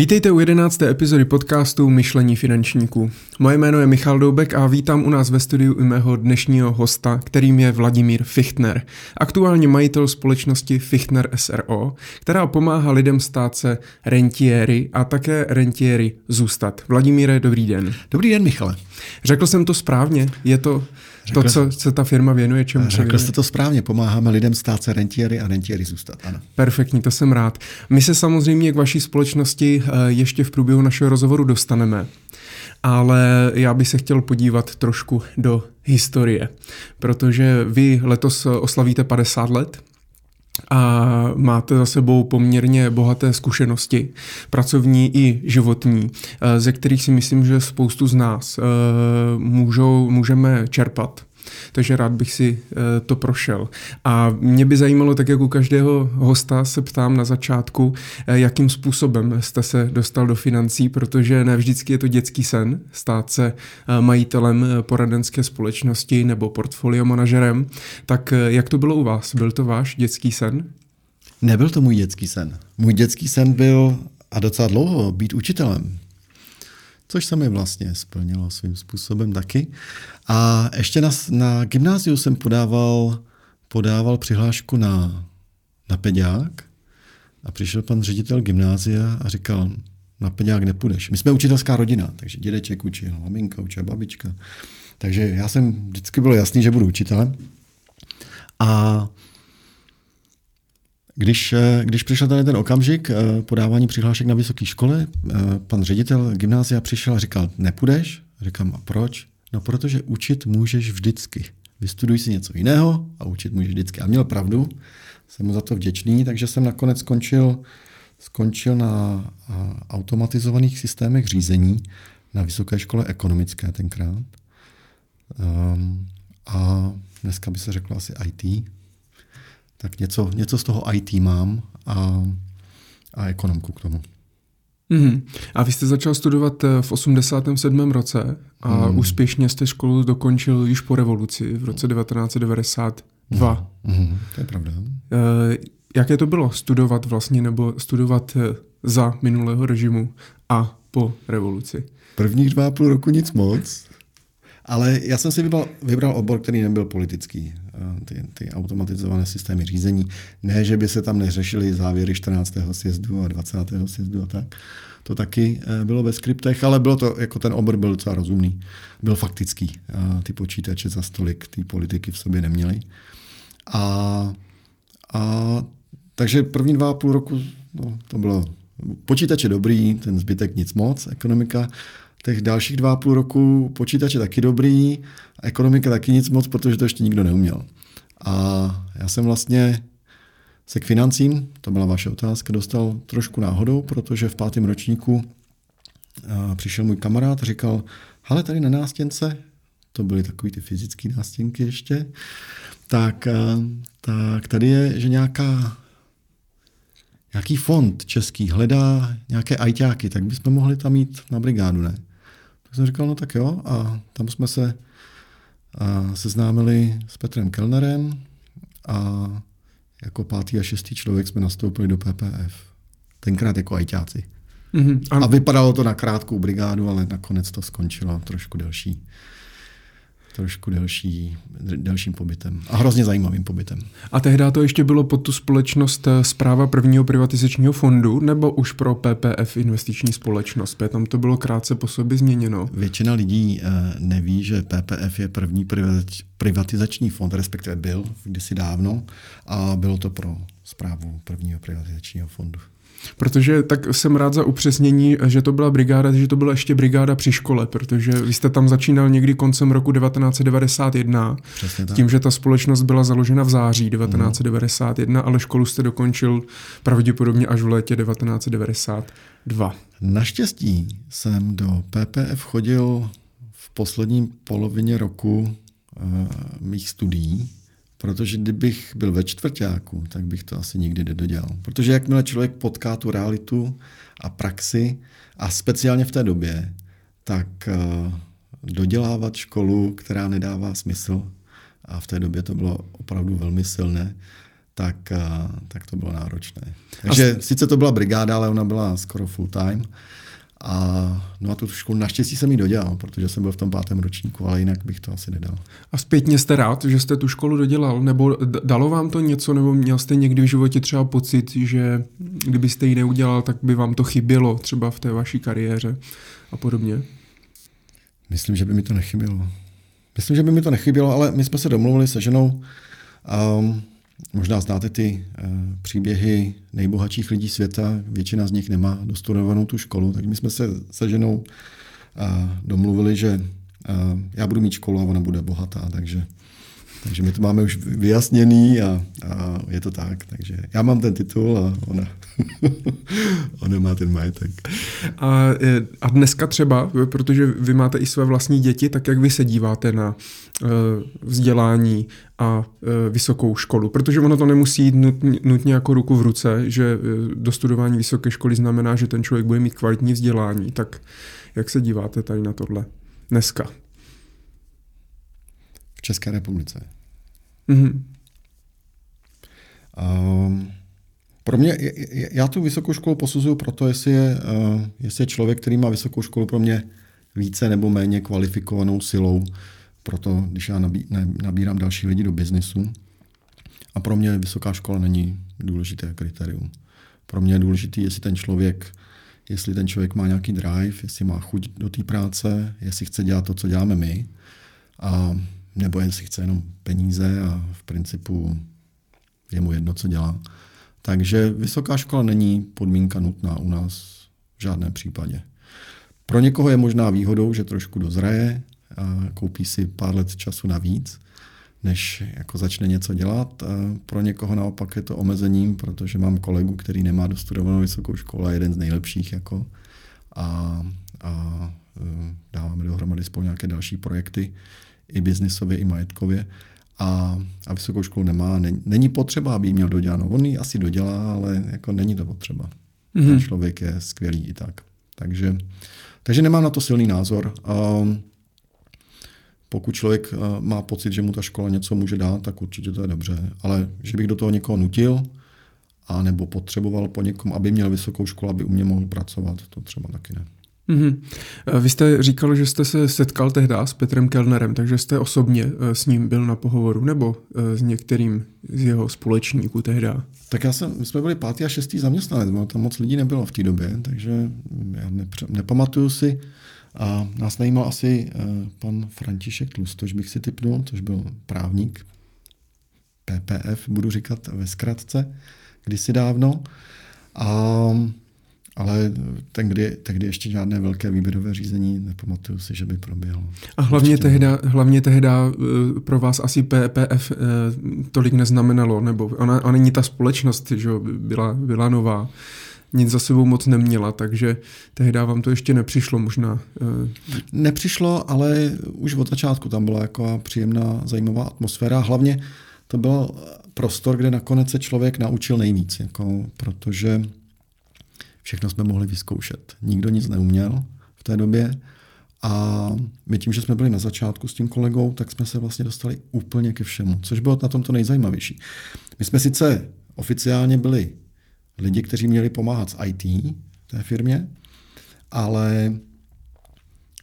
Vítejte u jedenácté epizody podcastu Myšlení finančníků. Moje jméno je Michal Doubek a vítám u nás ve studiu i mého dnešního hosta, kterým je Vladimír Fichtner, aktuálně majitel společnosti Fichtner SRO, která pomáhá lidem stát se rentiéry a také rentiéry zůstat. Vladimíre, dobrý den. Dobrý den, Michale. Řekl jsem to správně? Je to Řekl, to, co se ta firma věnuje, čemu Řekl jste to správně, pomáháme lidem stát se rentiéry a rentiéry zůstat, ano. Perfektní, to jsem rád. My se samozřejmě k vaší společnosti eh, ještě v průběhu našeho rozhovoru dostaneme, ale já bych se chtěl podívat trošku do historie, protože vy letos oslavíte 50 let, a máte za sebou poměrně bohaté zkušenosti, pracovní i životní, eh, ze kterých si myslím, že spoustu z nás eh, můžou, můžeme čerpat takže rád bych si eh, to prošel. A mě by zajímalo, tak jak u každého hosta se ptám na začátku, eh, jakým způsobem jste se dostal do financí, protože ne vždycky je to dětský sen stát se eh, majitelem poradenské společnosti nebo portfolio manažerem. Tak jak to bylo u vás? Byl to váš dětský sen? Nebyl to můj dětský sen. Můj dětský sen byl a docela dlouho být učitelem což se mi vlastně splnilo svým způsobem taky. A ještě na, na gymnáziu jsem podával, podával přihlášku na, na peďák a přišel pan ředitel gymnázia a říkal, na peďák nepůjdeš. My jsme učitelská rodina, takže dědeček učil, maminka učila, babička. Takže já jsem, vždycky bylo jasný, že budu učitelem. A když, eh, když přišel tady ten okamžik eh, podávání přihlášek na vysoké škole, eh, pan ředitel gymnázia přišel a říkal, nepůjdeš? Říkám, a proč? No, protože učit můžeš vždycky. Vystuduj si něco jiného a učit můžeš vždycky. A měl pravdu, jsem mu za to vděčný, takže jsem nakonec skončil, skončil na automatizovaných systémech řízení na Vysoké škole ekonomické tenkrát. Um, a dneska by se řeklo asi IT, tak něco, něco z toho IT mám a, a ekonomku k tomu. Mm-hmm. A vy jste začal studovat eh, v 87. roce a mm. úspěšně jste školu dokončil již po revoluci v roce 1992. Mm. Mm. To je pravda. E, jaké to bylo studovat vlastně nebo studovat eh, za minulého režimu a po revoluci? Prvních dva a půl roku nic moc. Ale já jsem si vybral, vybral obor, který nebyl politický. Ty, ty automatizované systémy řízení. Ne, že by se tam neřešily závěry 14. sjezdu a 20. sjezdu a tak. To taky eh, bylo ve skriptech, ale bylo to, jako ten obor byl docela rozumný. Byl faktický. Ty počítače za stolik ty politiky v sobě neměly. A, a takže první dva a půl roku no, to bylo počítače dobrý, ten zbytek nic moc, ekonomika těch dalších dva a půl roku počítač je taky dobrý, ekonomika taky nic moc, protože to ještě nikdo neuměl. A já jsem vlastně se k financím, to byla vaše otázka, dostal trošku náhodou, protože v pátém ročníku přišel můj kamarád a říkal, hele, tady na nástěnce, to byly takové ty fyzické nástěnky ještě, tak, tak tady je, že nějaká nějaký fond český hledá nějaké ajťáky, tak bychom mohli tam mít na brigádu, ne? Tak jsem říkal, no tak jo, a tam jsme se a seznámili s Petrem Kellnerem a jako pátý a šestý člověk jsme nastoupili do PPF. Tenkrát jako ajťáci. Mm-hmm, a vypadalo to na krátkou brigádu, ale nakonec to skončilo trošku delší trošku delší, delším pobytem. A hrozně zajímavým pobytem. A tehdy to ještě bylo pod tu společnost zpráva eh, prvního privatizačního fondu, nebo už pro PPF investiční společnost? Tam to bylo krátce po sobě změněno. Většina lidí eh, neví, že PPF je první privatizační fond, respektive byl kdysi dávno, a bylo to pro zprávu prvního privatizačního fondu. Protože tak jsem rád za upřesnění, že to byla brigáda, že to byla ještě brigáda při škole, protože vy jste tam začínal někdy koncem roku 1991, tím, že ta společnost byla založena v září 1991, mm. ale školu jste dokončil pravděpodobně až v létě 1992. Naštěstí jsem do PPF chodil v poslední polovině roku uh, mých studií, Protože kdybych byl ve čtvrtáku, tak bych to asi nikdy nedodělal. Protože jakmile člověk potká tu realitu a praxi, a speciálně v té době, tak eh, dodělávat školu, která nedává smysl, a v té době to bylo opravdu velmi silné, tak, tak to bylo náročné. Takže a... sice to byla brigáda, ale ona byla skoro full time. A, no a tu školu naštěstí jsem ji dodělal, protože jsem byl v tom pátém ročníku, ale jinak bych to asi nedal. A zpětně jste rád, že jste tu školu dodělal? Nebo dalo vám to něco, nebo měl jste někdy v životě třeba pocit, že kdybyste ji neudělal, tak by vám to chybělo třeba v té vaší kariéře a podobně? Myslím, že by mi to nechybělo. Myslím, že by mi to nechybělo, ale my jsme se domluvili se ženou. Um, možná znáte ty uh, příběhy nejbohatších lidí světa. Většina z nich nemá dostudovanou tu školu, tak my jsme se se ženou uh, domluvili, že uh, já budu mít školu a ona bude bohatá, takže takže my to máme už vyjasněný a, a je to tak. Takže já mám ten titul a ona, ona má ten majetek. A, a dneska třeba, protože vy máte i své vlastní děti, tak jak vy se díváte na uh, vzdělání a uh, vysokou školu? Protože ono to nemusí jít nutně, nutně jako ruku v ruce, že dostudování vysoké školy znamená, že ten člověk bude mít kvalitní vzdělání. Tak jak se díváte tady na tohle dneska? v České republice. Mm-hmm. Um, pro mě, já tu vysokou školu posuzuju proto, jestli je, uh, jestli je člověk, který má vysokou školu pro mě více nebo méně kvalifikovanou silou, proto když já nabí, ne, nabírám další lidi do biznisu. A pro mě vysoká škola není důležité kritérium. Pro mě je důležité, jestli ten člověk, jestli ten člověk má nějaký drive, jestli má chuť do té práce, jestli chce dělat to, co děláme my. A nebo jestli chce jenom peníze a v principu je mu jedno, co dělá. Takže vysoká škola není podmínka nutná u nás v žádném případě. Pro někoho je možná výhodou, že trošku dozraje a koupí si pár let času navíc, než jako začne něco dělat. A pro někoho naopak je to omezením, protože mám kolegu, který nemá dostudovanou vysokou školu a jeden z nejlepších jako a, a e, dáváme dohromady spolu nějaké další projekty i biznisově, i majetkově. A, a vysokou školu nemá. Není, není potřeba, aby ji měl dodělanou. On ji asi dodělá, ale jako není to potřeba. Mm-hmm. Ten člověk je skvělý i tak. Takže, takže nemám na to silný názor. Um, pokud člověk má pocit, že mu ta škola něco může dát, tak určitě to je dobře. Ale že bych do toho někoho nutil, a nebo potřeboval po někom, aby měl vysokou školu, aby u mě mohl pracovat, to třeba taky ne. Mm-hmm. Vy jste říkal, že jste se setkal tehdy s Petrem Kellnerem, takže jste osobně eh, s ním byl na pohovoru, nebo eh, s některým z jeho společníků tehdy? Tak já jsem, my jsme byli pátý a šestý zaměstnanec, tam moc lidí nebylo v té době, takže já nepře, nepamatuju si. A nás najímal asi pan František Tlustoš, bych si typnul, což byl právník PPF, budu říkat ve zkratce, kdysi dávno. A ale tehdy, tehdy ještě žádné velké výběrové řízení nepamatuju si, že by proběhlo. A hlavně tehda, hlavně tehda eh, pro vás asi PPF eh, tolik neznamenalo, nebo ona, ona není ta společnost, že byla, byla nová nic za sebou moc neměla, takže tehdy vám to ještě nepřišlo možná. Eh, nepřišlo, ale už od začátku tam byla jako příjemná, zajímavá atmosféra. Hlavně to byl prostor, kde nakonec se člověk naučil nejvíc, jako, protože Všechno jsme mohli vyzkoušet. Nikdo nic neuměl v té době. A my tím, že jsme byli na začátku s tím kolegou, tak jsme se vlastně dostali úplně ke všemu, což bylo na tom to nejzajímavější. My jsme sice oficiálně byli lidi, kteří měli pomáhat s IT té firmě, ale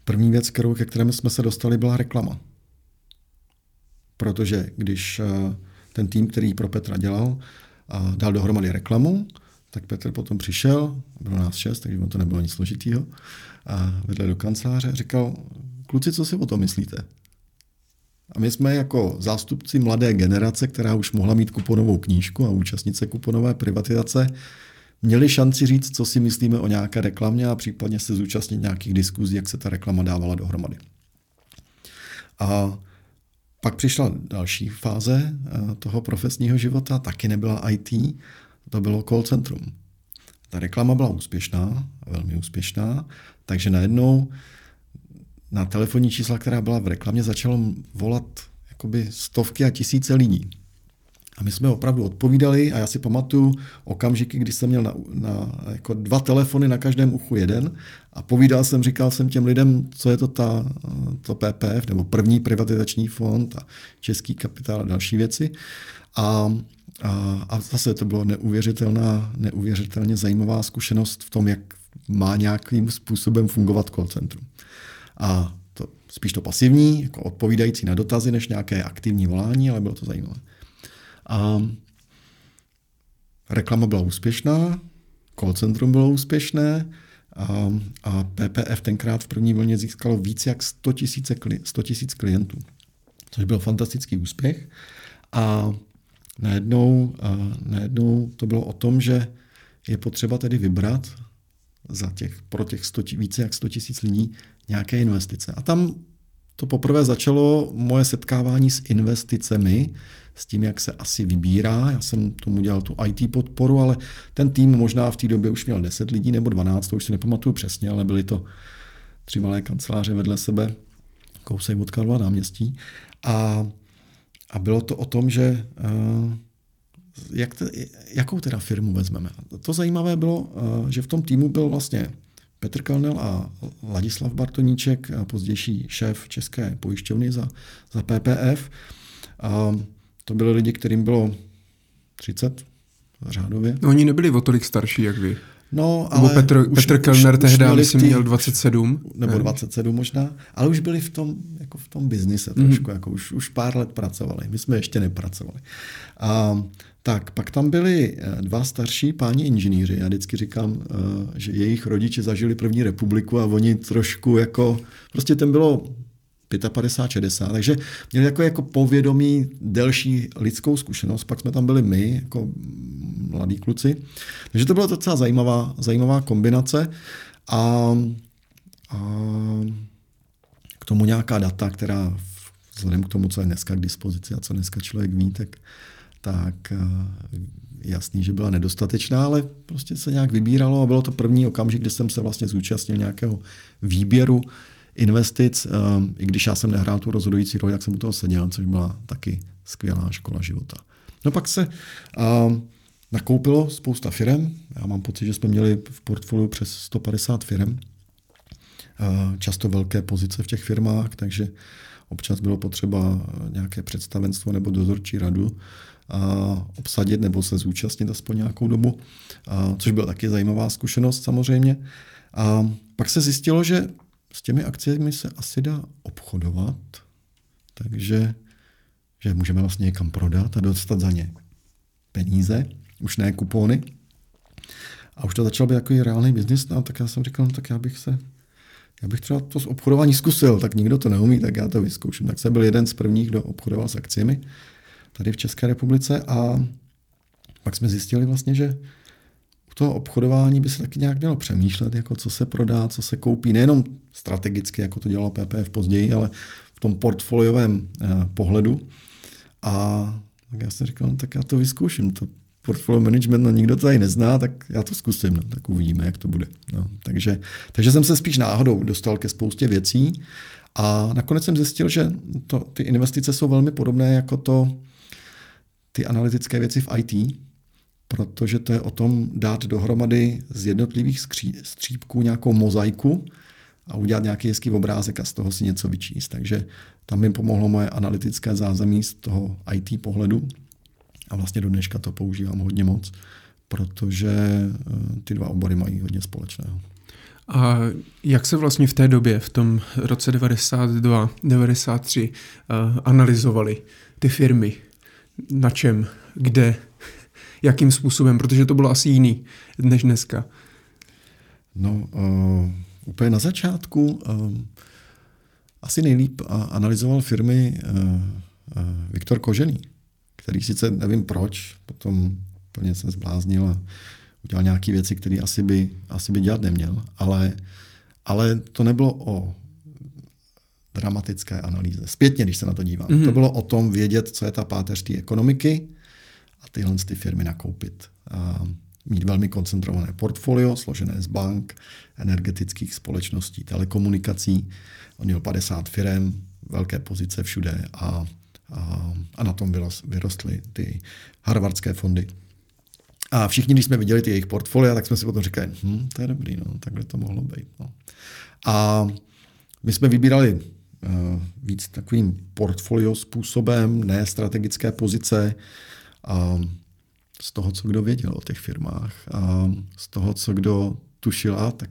první věc, kterou, ke kterému jsme se dostali, byla reklama. Protože když eh, ten tým, který pro Petra dělal, dal dohromady reklamu, tak Petr potom přišel, bylo nás šest, takže to nebylo nic složitýho, a vedle do kanceláře říkal, kluci, co si o tom myslíte? A my jsme jako zástupci mladé generace, která už mohla mít kuponovou knížku a účastnice kuponové privatizace, měli šanci říct, co si myslíme o nějaké reklamě a případně se zúčastnit nějakých diskuzí, jak se ta reklama dávala dohromady. A pak přišla další fáze eh, toho profesního života, taky nebyla IT, to bylo call centrum. Ta reklama byla úspěšná, velmi úspěšná, takže najednou na telefonní čísla, která byla v reklamě, začalo volat jakoby stovky a tisíce lidí. A my jsme opravdu odpovídali a já si pamatuju okamžiky, kdy jsem měl na, na jako dva telefony na každém uchu jeden a povídal jsem, říkal jsem těm lidem, co je to ta, to PPF, nebo první privatizační fond a český kapitál a další věci. A a, a zase to bylo neuvěřitelná, neuvěřitelně zajímavá zkušenost v tom, jak má nějakým způsobem fungovat call centrum. A to, spíš to pasivní, jako odpovídající na dotazy, než nějaké aktivní volání, ale bylo to zajímavé. A reklama byla úspěšná, call centrum bylo úspěšné a, a PPF tenkrát v první vlně získalo více jak 100 tisíc klientů, což byl fantastický úspěch. A najednou, najednou to bylo o tom, že je potřeba tedy vybrat za těch, pro těch 100, více jak 100 tisíc lidí nějaké investice. A tam to poprvé začalo moje setkávání s investicemi, s tím, jak se asi vybírá. Já jsem tomu dělal tu IT podporu, ale ten tým možná v té době už měl 10 lidí nebo 12, to už si nepamatuju přesně, ale byly to tři malé kanceláře vedle sebe, kousek od Karlova náměstí. A, a bylo to o tom, že uh, jak te, jakou teda firmu vezmeme. To zajímavé bylo, uh, že v tom týmu byl vlastně Petr Kalnel a Ladislav Bartoníček, pozdější šéf České pojišťovny za, za PPF. A to byli lidi, kterým bylo 30 řádově. No, oni nebyli o tolik starší, jak vy. No, ale Nebo Petr, už, Petr Kellner tehdy, myslím, tý, měl 27. Nebo ne? 27 možná, ale už byli v tom, jako v tom biznise trošku, mm. jako už, už pár let pracovali. My jsme ještě nepracovali. A, tak, pak tam byli eh, dva starší páni inženýři. Já vždycky říkám, eh, že jejich rodiče zažili první republiku a oni trošku jako, prostě ten bylo 55, 60, takže měli jako, jako povědomí delší lidskou zkušenost, pak jsme tam byli my, jako mladí kluci. Takže to byla docela zajímavá, zajímavá kombinace a, a k tomu nějaká data, která vzhledem k tomu, co je dneska k dispozici a co dneska člověk ví, tak, tak eh, jasný, že byla nedostatečná, ale prostě se nějak vybíralo a bylo to první okamžik, kdy jsem se vlastně zúčastnil nějakého výběru investic, eh, i když já jsem nehrál tu rozhodující roli, jak jsem u toho seděl, což byla taky skvělá škola života. No pak se uh, nakoupilo spousta firm. Já mám pocit, že jsme měli v portfoliu přes 150 firm. Uh, často velké pozice v těch firmách, takže občas bylo potřeba nějaké představenstvo nebo dozorčí radu a obsadit nebo se zúčastnit aspoň nějakou dobu, a, což byla taky zajímavá zkušenost samozřejmě. A pak se zjistilo, že s těmi akciemi se asi dá obchodovat, takže že můžeme vlastně někam prodat a dostat za ně peníze, už ne kupony. A už to začal být takový reálný biznis, no, tak já jsem říkal, no, tak já bych se já bych třeba to z obchodování zkusil, tak nikdo to neumí, tak já to vyzkouším. Tak jsem byl jeden z prvních, kdo obchodoval s akciemi tady v České republice a pak jsme zjistili vlastně, že toho obchodování by se taky nějak mělo přemýšlet, jako co se prodá, co se koupí, nejenom strategicky, jako to dělalo PPF později, ale v tom portfoliovém eh, pohledu. A tak já jsem říkal, no, tak já to vyzkouším, to portfolio management, no nikdo to tady nezná, tak já to zkusím, no, tak uvidíme, jak to bude. No, takže, takže jsem se spíš náhodou dostal ke spoustě věcí a nakonec jsem zjistil, že to, ty investice jsou velmi podobné jako to, ty analytické věci v IT, protože to je o tom dát dohromady z jednotlivých střípků nějakou mozaiku a udělat nějaký hezký obrázek a z toho si něco vyčíst. Takže tam mi pomohlo moje analytické zázemí z toho IT pohledu a vlastně do dneška to používám hodně moc, protože eh, ty dva obory mají hodně společného. A jak se vlastně v té době, v tom roce 92, 93, uh, analyzovali ty firmy? Na čem? Kde? Jakým způsobem? Protože to bylo asi jiný než dneska. No, uh, úplně na začátku uh, asi nejlíp analyzoval firmy uh, uh, Viktor Kožený který sice nevím proč, potom plně se zbláznil a udělal nějaké věci, které asi by, asi by dělat neměl, ale, ale to nebylo o dramatické analýze. Zpětně, když se na to dívám. Mm-hmm. To bylo o tom vědět, co je ta páteř té ekonomiky tyhle ty firmy nakoupit. A mít velmi koncentrované portfolio, složené z bank, energetických společností, telekomunikací. On měl 50 firm, velké pozice všude a a, a na tom vyrostly ty harvardské fondy. A všichni, když jsme viděli ty jejich portfolia, tak jsme si potom říkali, hm, to je dobrý, no, takhle to mohlo být. No. A my jsme vybírali uh, víc takovým portfolio způsobem, ne strategické pozice. A z toho, co kdo věděl o těch firmách a z toho, co kdo tušil, a tak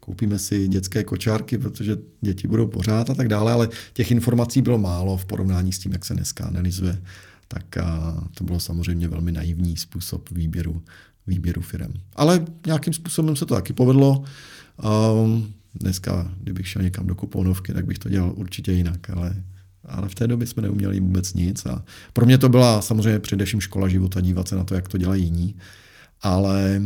koupíme si dětské kočárky, protože děti budou pořád a tak dále, ale těch informací bylo málo v porovnání s tím, jak se dneska analyzuje. Tak a to bylo samozřejmě velmi naivní způsob výběru, výběru firm. Ale nějakým způsobem se to taky povedlo. Um, dneska, kdybych šel někam do kuponovky, tak bych to dělal určitě jinak, ale, ale v té době jsme neuměli vůbec nic. A pro mě to byla samozřejmě především škola života, dívat se na to, jak to dělají jiní, ale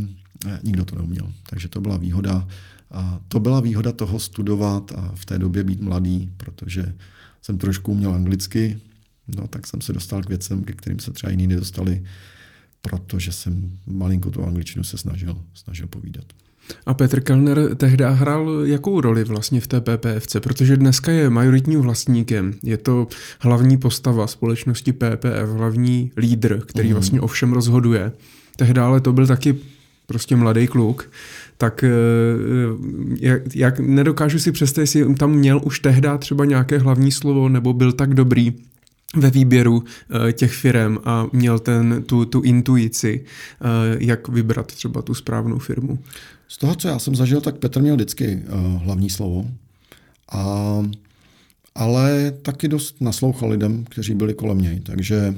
eh, nikdo to neuměl. Takže to byla výhoda. A to byla výhoda toho studovat a v té době být mladý, protože jsem trošku uměl anglicky, no tak jsem se dostal k věcem, ke kterým se třeba jiní nedostali, protože jsem malinko tu angličtinu se snažil, snažil povídat. A Petr Kellner tehdy hrál jakou roli vlastně v té PPFC? Protože dneska je majoritním vlastníkem. Je to hlavní postava společnosti PPF, hlavní lídr, který mm. vlastně o všem rozhoduje. Tehdy ale to byl taky prostě mladý kluk, tak eh, jak, jak nedokážu si představit, jestli tam měl už tehdy třeba nějaké hlavní slovo, nebo byl tak dobrý ve výběru uh, těch firm a měl ten, tu, tu intuici, jak vybrat třeba tu správnou firmu. Z toho, co já jsem zažil, tak Petr měl vždycky uh, hlavní slovo. A, ale taky dost naslouchal lidem, kteří byli kolem něj. Takže,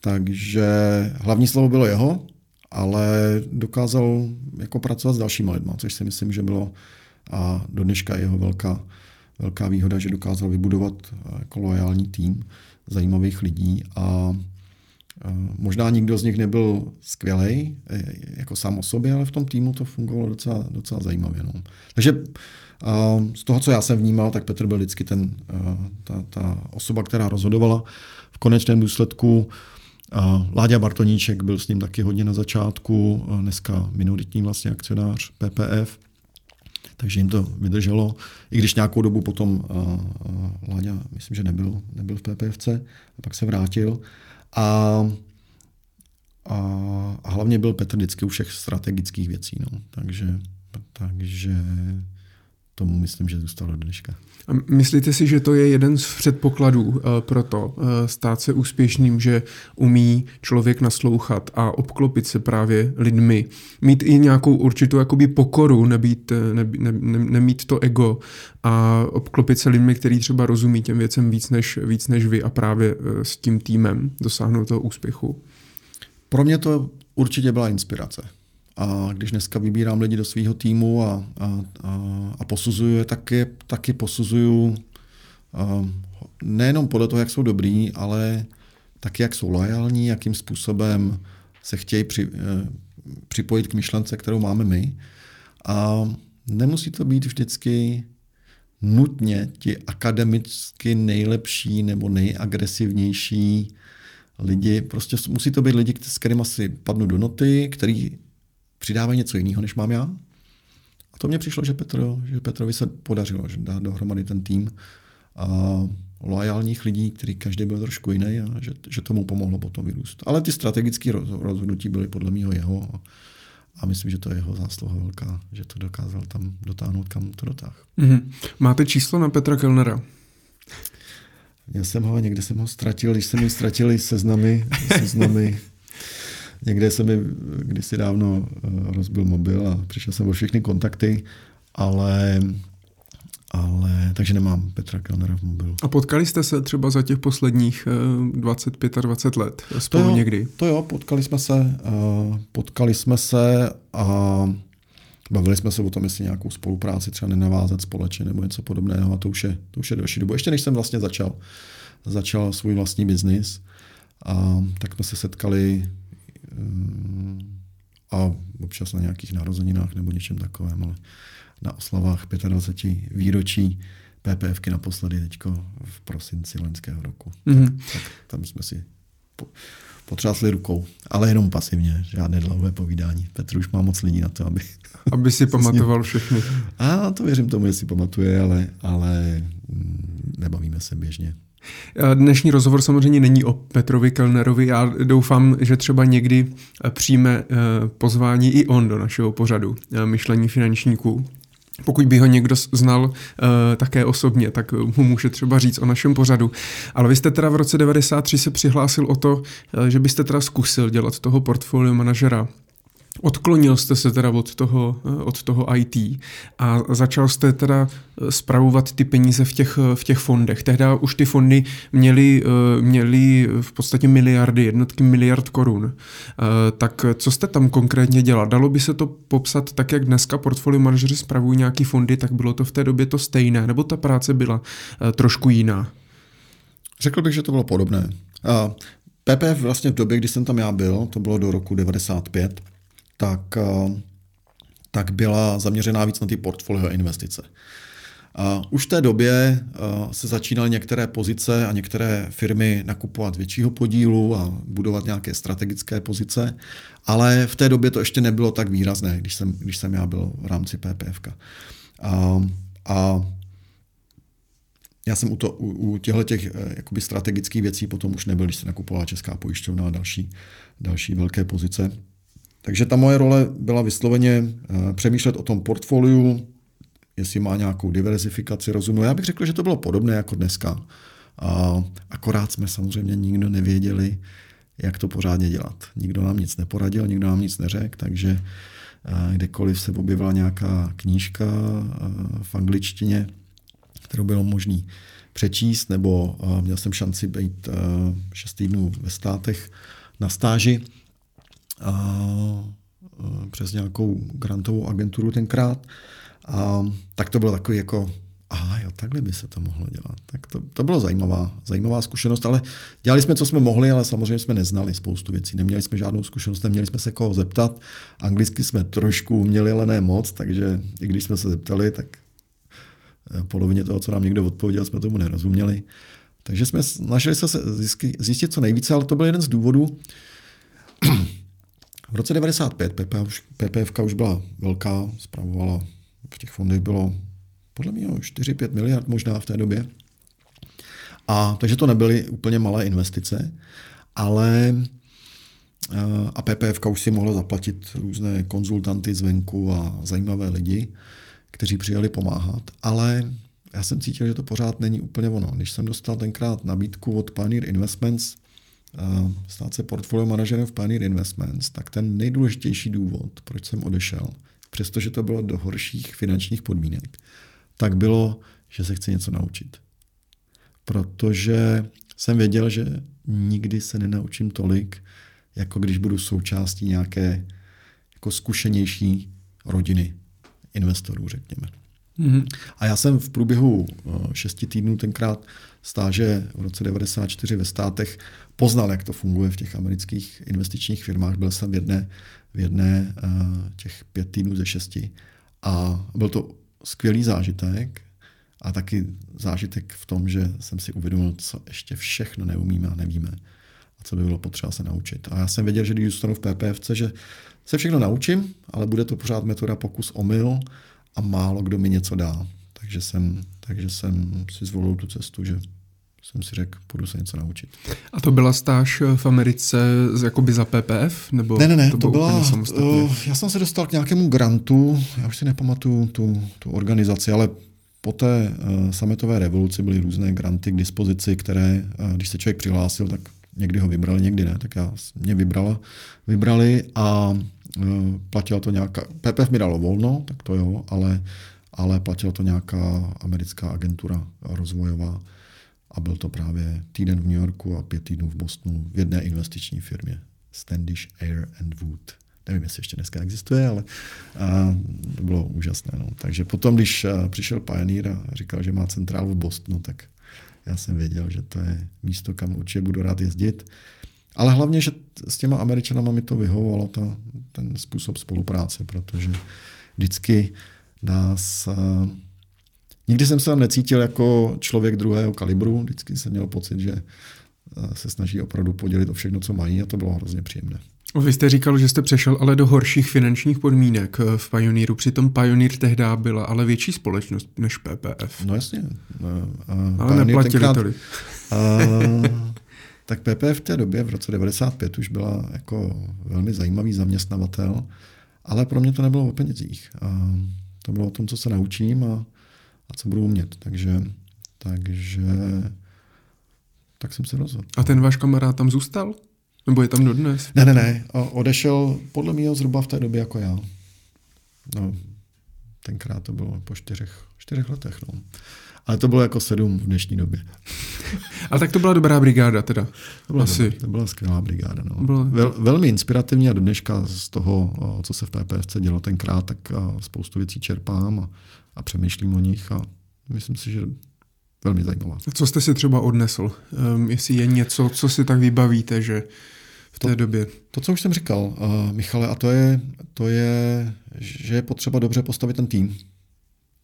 takže hlavní slovo bylo jeho, ale dokázal jako pracovat s dalšíma lidma, což si myslím, že bylo a do dneška jeho velká, velká výhoda, že dokázal vybudovat jako loajální tým zajímavých lidí a Možná nikdo z nich nebyl skvělý e, jako sám o sobě, ale v tom týmu to fungovalo docela, docela zajímavě. No. Takže z toho, co já jsem vnímal, tak Petr byl vždycky ten, ta, ta osoba, která rozhodovala. V konečném důsledku Láďa Bartoníček byl s ním taky hodně na začátku, dneska minoritní vlastně akcionář PPF, takže jim to vydrželo. I když nějakou dobu potom Láďa, myslím, že nebyl, nebyl v PPFC, a pak se vrátil. A, a, a hlavně byl Petr vždycky u všech strategických věcí. No. Takže, takže tomu myslím, že zůstalo do dneška. A myslíte si, že to je jeden z předpokladů uh, pro to uh, stát se úspěšným, že umí člověk naslouchat a obklopit se právě lidmi, mít i nějakou určitou jakoby pokoru, nebýt, ne, ne, ne, nemít to ego a obklopit se lidmi, kteří třeba rozumí těm věcem víc než, víc než vy a právě s tím týmem dosáhnout toho úspěchu? Pro mě to určitě byla inspirace. A když dneska vybírám lidi do svého týmu a, a, a, a posuzuju je, taky, taky posuzuju a, nejenom podle toho, jak jsou dobrý, ale taky, jak jsou lojální, jakým způsobem se chtějí při, eh, připojit k myšlence, kterou máme my. A nemusí to být vždycky nutně ti akademicky nejlepší nebo nejagresivnější lidi. Prostě musí to být lidi, s kterými si padnu do noty, který přidávají něco jiného, než mám já. A to mně přišlo, že, Petro, že Petrovi se podařilo, že dá dohromady ten tým a loajálních lidí, který každý byl trošku jiný a že, že tomu pomohlo potom vyrůst. Ale ty strategické rozhodnutí byly podle mě jeho a, a myslím, že to je jeho zásluha velká, že to dokázal tam dotáhnout, kam to dotáh. Mm-hmm. Máte číslo na Petra Kellnera? Já jsem ho, někde jsem ho ztratil, když jsem mi ztratili seznamy, seznamy Někde se mi kdysi dávno eh, rozbil mobil a přišel jsem o všechny kontakty, ale ale takže nemám Petra Kellnera v mobilu. A potkali jste se třeba za těch posledních 25 a 20 let spolu to jo, někdy? To jo, potkali jsme se, uh, potkali jsme se a bavili jsme se o tom, jestli nějakou spolupráci třeba nenavázat společně nebo něco podobného a to už je, to už je další dobu. Ještě než jsem vlastně začal, začal svůj vlastní biznis, a tak jsme se setkali a občas na nějakých narozeninách nebo něčem takovém, ale na oslavách 25 výročí PPFky naposledy teďko v prosinci loňského roku. Mm-hmm. Tak, tak tam jsme si po, potřásli rukou, ale jenom pasivně, žádné dlouhé povídání. Petr už má moc lidí na to, aby... Aby si pamatoval všechny. A to věřím tomu, že si pamatuje, ale, ale mm, nebavíme se běžně. Eh, dnešní rozhovor samozřejmě není o Petrovi Kellnerovi. Já doufám, že třeba někdy eh, přijme eh, pozvání i on do našeho pořadu myšlení finančníků. pokud by ho někdo znal uh, také osobně, tak mu může třeba říct o našem pořadu. Ale vy jste teda v roce 93 se přihlásil o to, uh, že byste teda zkusil dělat toho portfolio manažera Odklonil jste se teda od toho, od toho IT a začal jste teda spravovat ty peníze v těch, v těch fondech. Tehdy už ty fondy měly, měly v podstatě miliardy, jednotky miliard korun. Tak co jste tam konkrétně dělal? Dalo by se to popsat tak, jak dneska portfolio manažeři spravují nějaký fondy, tak bylo to v té době to stejné, nebo ta práce byla trošku jiná? Řekl bych, že to bylo podobné. PPF vlastně v době, kdy jsem tam já byl, to bylo do roku 95, tak, eh, tak byla zaměřená víc na ty portfolio investice. Už v té době eh, se začínaly některé pozice a některé firmy nakupovat většího podílu a budovat nějaké strategické pozice, ale v té době to ještě nebylo tak výrazné, když jsem, když jsem já byl v rámci PPF. A, a já jsem u, to, u, u těchto těch eh, jakoby strategických věcí potom už nebyl, když se nakupovala Česká pojišťovna a další, další velké pozice. Takže ta moje role byla vysloveně eh, přemýšlet o tom portfoliu, jestli má nějakou diverzifikaci rozumu. Já bych řekl, že to bylo podobné jako dneska. A akorát jsme samozřejmě nikdo nevěděli, jak to pořádně dělat. Nikdo nám nic neporadil, nikdo nám nic neřekl, takže eh, kdekoliv se objevila nějaká knížka eh, v angličtině, kterou bylo možné přečíst, nebo měl jsem šanci být 6 týdnů ve státech na stáži, a, přes nějakou grantovou agenturu tenkrát. A, tak to bylo takový jako, aha, jo, takhle by se to mohlo dělat. Tak to, to bylo zajímavá, zajímavá zkušenost, ale dělali jsme, co jsme mohli, ale samozřejmě jsme neznali spoustu věcí. Neměli jsme žádnou zkušenost, neměli jsme se koho zeptat. Anglicky jsme trošku uměli, ale ne moc, takže i když jsme se zeptali, tak eh, polovině toho, co nám někdo odpověděl, jsme tomu nerozuměli. Takže jsme snažili se zjistit co nejvíce, ale to byl jeden z důvodů, v roce 95 PPF, PPF už byla velká, zpravovala, v těch fondech bylo podle mě 4-5 miliard možná v té době. A, takže to nebyly úplně malé investice, ale eh, a PPF už si mohla zaplatit různé konzultanty zvenku a zajímavé lidi, kteří přijeli pomáhat, ale já jsem cítil, že to pořád není úplně ono. Když jsem dostal tenkrát nabídku od Pioneer Investments, stát se portfolio manažerem v Pioneer Investments, tak ten nejdůležitější důvod, proč jsem odešel, přestože to bylo do horších finančních podmínek, tak bylo, že se chci něco naučit. Protože jsem věděl, že nikdy se nenaučím tolik, jako když budu součástí nějaké jako zkušenější rodiny investorů, řekněme. Mm-hmm. A já jsem v průběhu eh, šesti týdnů tenkrát stáže v roce 94 ve státech poznal, jak to funguje v těch amerických investičních firmách. Byl jsem v jedné, v jedné uh, těch pět týdnů ze šesti a byl to skvělý zážitek a taky zážitek v tom, že jsem si uvědomil, co ještě všechno neumíme a nevíme a co by bylo potřeba se naučit. A já jsem věděl, že když zůstanu v PPFC, že se všechno naučím, ale bude to pořád metoda pokus omyl a málo kdo mi něco dá. Takže jsem, takže jsem si zvolil tu cestu, že jsem si řekl, půjdu se něco naučit. A to byla stáž v Americe jakoby za PPF? Nebo ne, ne, ne, to, to byla, uh, já jsem se dostal k nějakému grantu, já už si nepamatuju tu, tu organizaci, ale po té uh, sametové revoluci byly různé granty k dispozici, které, uh, když se člověk přihlásil, tak někdy ho vybrali, někdy ne, tak já mě vybrala, vybrali a uh, platila to nějaká, PPF mi dalo volno, tak to jo, ale, ale platila to nějaká americká agentura rozvojová, a byl to právě týden v New Yorku a pět týdnů v Bostonu v jedné investiční firmě. Standish Air and Wood. Nevím, jestli ještě dneska existuje, ale a, to bylo úžasné. No. Takže potom, když a, přišel Pioneer a říkal, že má centrálu v Bostonu, tak já jsem věděl, že to je místo, kam určitě budu rád jezdit. Ale hlavně, že s těma Američanama mi to vyhovovalo, ta, ten způsob spolupráce, protože vždycky nás Nikdy jsem se tam necítil jako člověk druhého kalibru, vždycky jsem měl pocit, že eh, se snaží opravdu podělit o všechno, co mají a to bylo hrozně příjemné. Vy jste říkal, že jste přešel ale do horších finančních podmínek eh, v Pioneeru. Přitom Pioneer tehdy byla ale větší společnost než PPF. No jasně. Uh, ale Pioneer neplatili tenkrát, tolik. Uh, tak PPF v té době, v roce 95, už byla jako velmi zajímavý zaměstnavatel, ale pro mě to nebylo o penězích. Uh, To bylo o tom, co se naučím a, a co budu umět. Takže, takže tak jsem se rozhodl. A ten váš kamarád tam zůstal? Nebo je tam dodnes? Ne, ne, ne. Odešel podle mě zhruba v té době jako já. No, tenkrát to bylo po čtyřech, čtyřech letech. No. Ale to bylo jako sedm v dnešní době. A tak to byla dobrá brigáda teda. To byla, Asi. to byla skvělá brigáda. No. Byla... Vel, velmi inspirativní a do dneška z toho, co se v PPFC dělo tenkrát, tak spoustu věcí čerpám a, a přemýšlím o nich a myslím si, že velmi zajímavá. Co jste si třeba odnesl? Um, jestli je něco, co si tak vybavíte, že v té to, době? To, co už jsem říkal, uh, Michale, a to je, to je, že je potřeba dobře postavit ten tým.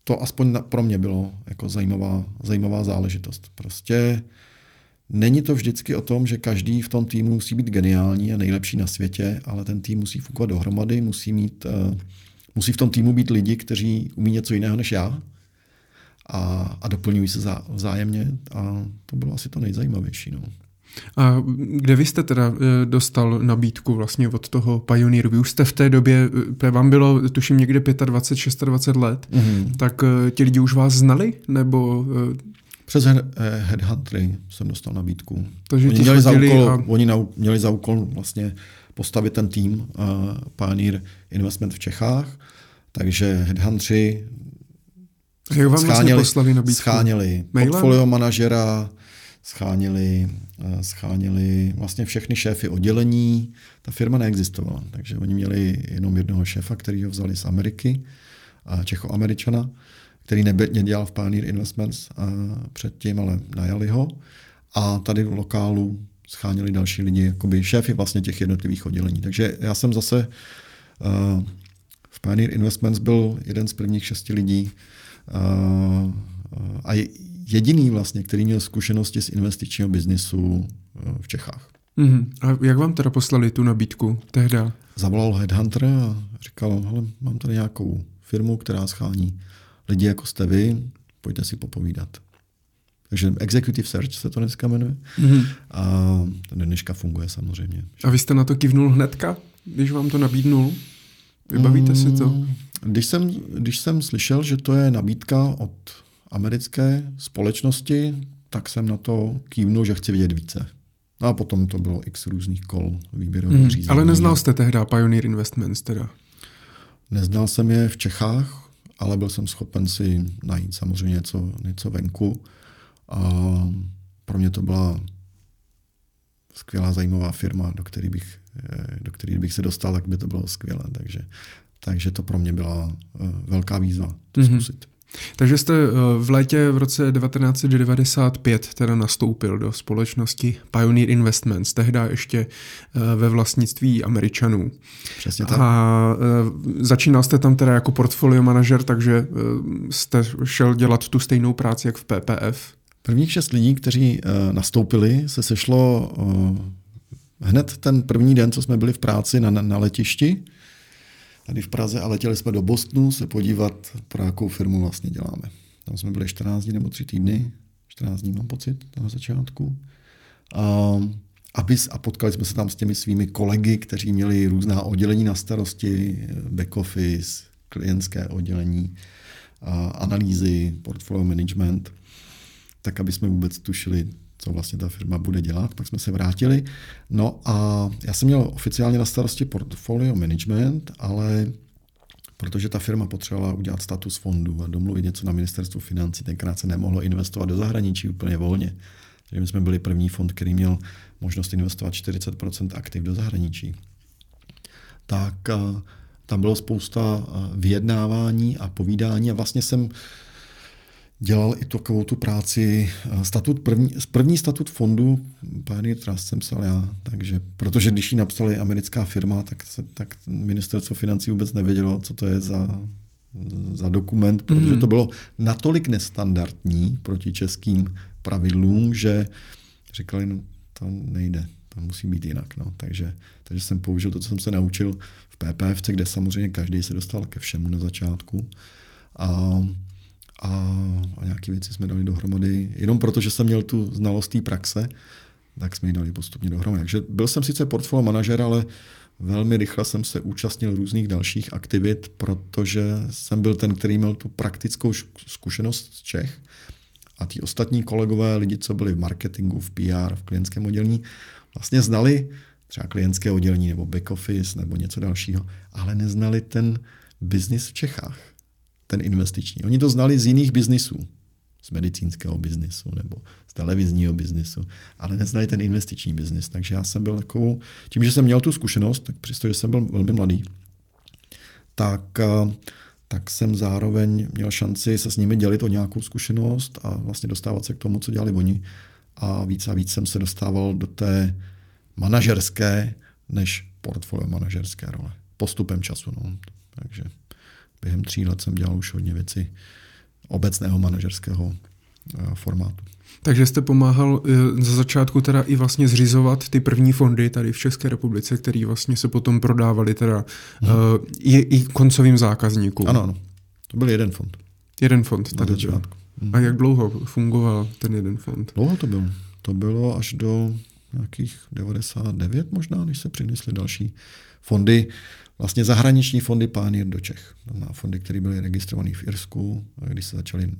To aspoň na, pro mě bylo jako zajímavá, zajímavá záležitost. Prostě není to vždycky o tom, že každý v tom týmu musí být geniální a nejlepší na světě, ale ten tým musí fungovat dohromady, musí mít, uh, musí v tom týmu být lidi, kteří umí něco jiného než já, a, a doplňují se zá, vzájemně a to bylo asi to nejzajímavější. No. A kde vy jste teda eh, dostal nabídku vlastně od toho Pioneeru? Vy už jste v té době, eh, vám bylo tuším někde 25, 26 let, mm-hmm. tak eh, ti lidi už vás znali? Nebo přes Headhuntery jsem dostal nabídku. Takže oni, měli za úkol, a... oni měli za úkol vlastně postavit ten tým uh, Pioneer Investment v Čechách, takže Headhuntery jak vám vlastně poslali nabídku? Scháněli portfolio manažera, scháněli, eh, scháněli vlastně všechny šéfy oddělení. Ta firma neexistovala, takže oni měli jenom jednoho šéfa, který ho vzali z Ameriky, Čecho-Američana, který nedělal v Pioneer Investments a předtím, ale najali ho. A tady v lokálu scháněli další lidi, jakoby šéfy vlastně těch jednotlivých oddělení. Takže já jsem zase uh, v Pioneer Investments byl jeden z prvních šesti lidí, a jediný vlastně, který měl zkušenosti z investičního biznisu eh, v Čechách. Mm-hmm. A jak vám teda poslali tu nabídku tehda? Zavolal headhunter a říkal, hele, mám tady nějakou firmu, která schání lidi jako jste vy, pojďte si popovídat. Takže Executive Search se to dneska jmenuje. Mm-hmm. A dneška funguje samozřejmě. A vy jste na to kivnul hnedka, když vám to nabídnul? Vybavíte mm, si to? Mm, když jsem, když jsem slyšel, že to je nabídka od americké společnosti, tak jsem na to kývnul, že chci vědět více. No a potom to bylo x různých kol výběrových hmm, řízení. Ale neznal jste tehdy Pioneer Investments teda? Neznal jsem je v Čechách, ale byl jsem schopen si najít samozřejmě něco, něco venku. A pro mě to byla skvělá, zajímavá firma, do které bych, do který bych se dostal, tak by to bylo skvělé. Takže takže to pro mě byla eh, velká výzva to mm-hmm. zkusit. Takže jste eh, v létě v roce 1995 teda nastoupil do společnosti Pioneer Investments, tehdy ještě eh, ve vlastnictví Američanů. Přesně tak. A začínal jste tam teda jako portfolio manažer, takže jste šel dělat tu stejnou práci jak v PPF? Prvních šest lidí, kteří nastoupili, se sešlo hned ten první den, co jsme byli v práci na, na letišti tady v Praze a letěli jsme do Bostonu se podívat, pro jakou firmu vlastně děláme. Tam jsme byli 14 dní nebo 3 týdny, 14 dní mám pocit na začátku. A, aby, a potkali jsme se tam s těmi svými kolegy, kteří měli různá oddělení na starosti, back office, klientské oddělení, a analýzy, portfolio management, tak aby jsme vůbec tušili, co vlastně ta firma bude dělat. Pak jsme se vrátili. No a já jsem měl oficiálně na starosti portfolio management, ale protože ta firma potřebovala udělat status fondu a domluvit něco na ministerstvu financí, tenkrát se nemohlo investovat do zahraničí úplně volně. Takže my jsme byli první fond, který měl možnost investovat 40% aktiv do zahraničí. Tak eh, tam bylo spousta eh, vyjednávání a povídání a vlastně jsem dělal i takovou tu práci. Eh, statut první, první statut fondu Pioneer Trust jsem psal já, takže, protože když ji napsali americká firma, tak, se, tak ministerstvo financí vůbec nevědělo, co to je za, za dokument, protože mm. to bylo natolik nestandardní proti českým pravidlům, že říkali, no to nejde, to musí být jinak. No. Takže, takže jsem použil to, co jsem se naučil v PPFC, kde samozřejmě každý se dostal ke všemu na začátku. A a, a nějaké věci jsme dali dohromady. Jenom proto, že jsem měl tu znalost té praxe, tak jsme ji dali postupně dohromady. Takže byl jsem sice portfolio manažer, ale velmi rychle jsem se účastnil různých dalších aktivit, protože jsem byl ten, který měl tu praktickou zkušenost z Čech a ti ostatní kolegové, lidi, co byli v marketingu, v PR, v klientském oddělení, vlastně znali třeba klientské oddělení nebo back office nebo něco dalšího, ale neznali ten biznis v Čechách, ten investiční. Oni to znali z jiných biznisů, z medicínského biznisu nebo z televizního biznisu, ale neznali ten investiční biznis. Takže já jsem byl takovou, tím, že jsem měl tu zkušenost, tak přestože jsem byl velmi mladý, tak, eh, tak jsem zároveň měl šanci se s nimi dělit o nějakou zkušenost a vlastně dostávat se k tomu, co dělali oni. A víc a víc jsem se dostával do té manažerské než portfolio manažerské role. Postupem času. No. Takže během tří let jsem dělal už hodně věcí obecného manažerského eh, formátu. Takže jste pomáhal eh, za začátku teda i vlastně zřizovat ty první fondy tady v České republice, které vlastně se potom prodávali teda hmm. uh, i, i koncovým zákazníkům. Ano, ano. To byl jeden fond. Jeden fond tady. začátku. Hmm. A jak dlouho fungoval ten jeden fond? Dlouho to bylo. To bylo až do nějakých 99 možná, když se přinesly další fondy, vlastně zahraniční fondy Pioneer do Čech. Na fondy, které byly registrované v Irsku, když se začaly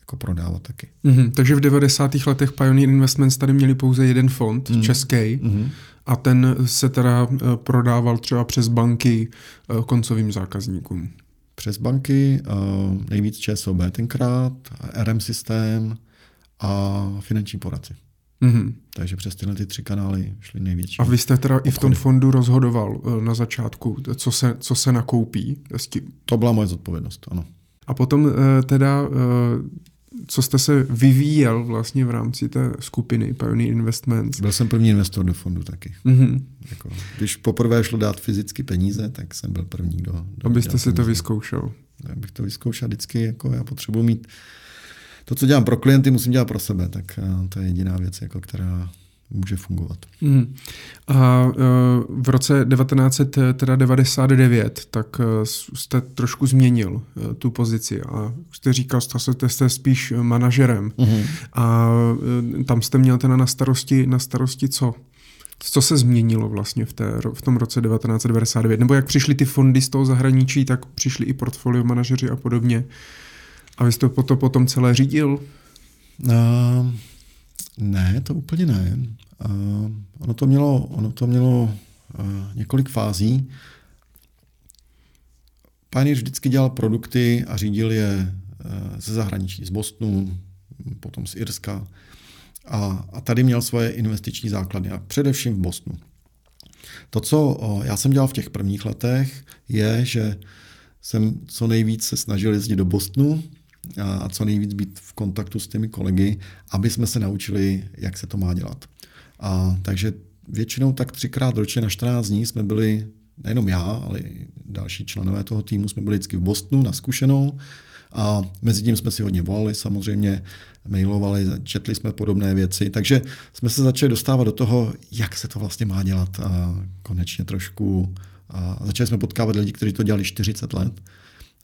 jako prodávat taky. Mm-hmm, takže v 90. letech Pioneer Investments tady měli pouze jeden fond, mm-hmm. český, mm-hmm. a ten se teda eh, prodával třeba přes banky eh, koncovým zákazníkům. Přes banky, eh, nejvíc ČSOB tenkrát, RM systém a finanční poradci. Mm-hmm. Takže přes tyhle ty tři kanály šly největší. A vy jste teda obchody. i v tom fondu rozhodoval eh, na začátku, co se, co se nakoupí? To byla moje zodpovědnost, ano. A potom eh, teda, eh, co jste se vyvíjel vlastně v rámci té skupiny Pioneer Investments? Byl jsem první investor do fondu taky. Mm-hmm. Jako, když poprvé šlo dát fyzicky peníze, tak jsem byl první, kdo... kdo Abyste si peníze. to vyzkoušel. Já bych to vyzkoušel vždycky, jako já potřebuji mít to, co dělám pro klienty, musím dělat pro sebe, tak eh, to je jediná věc, jako která může fungovat. Mm. A uh, v roce 1999 tak uh, jste trošku změnil tu pozici a jste říkal, že jste spíš manažerem mm-hmm. a tam jste měl teda na starosti, na starosti co? Co se změnilo vlastně v, té, v tom roce 1999? Nebo jak přišly ty fondy z toho zahraničí, tak přišli i portfolio manažeři a podobně. A vy jste to potom celé řídil? Uh, ne, to úplně ne. Uh, ono to mělo, ono to mělo uh, několik fází. Pioneer vždycky dělal produkty a řídil je uh, ze zahraničí, z Bostonu, potom z Irska. A, a tady měl svoje investiční základy, a především v Bostonu. To, co já jsem dělal v těch prvních letech, je, že jsem co nejvíc se snažil jezdit do Bostonu, a co nejvíc být v kontaktu s těmi kolegy, aby jsme se naučili, jak se to má dělat. A, takže většinou tak třikrát ročně na 14 dní jsme byli, nejenom já, ale i další členové toho týmu, jsme byli vždycky v Bostonu na zkušenou a mezi tím jsme si hodně volali, samozřejmě mailovali, četli jsme podobné věci, takže jsme se začali dostávat do toho, jak se to vlastně má dělat a konečně trošku a začali jsme potkávat lidi, kteří to dělali 40 let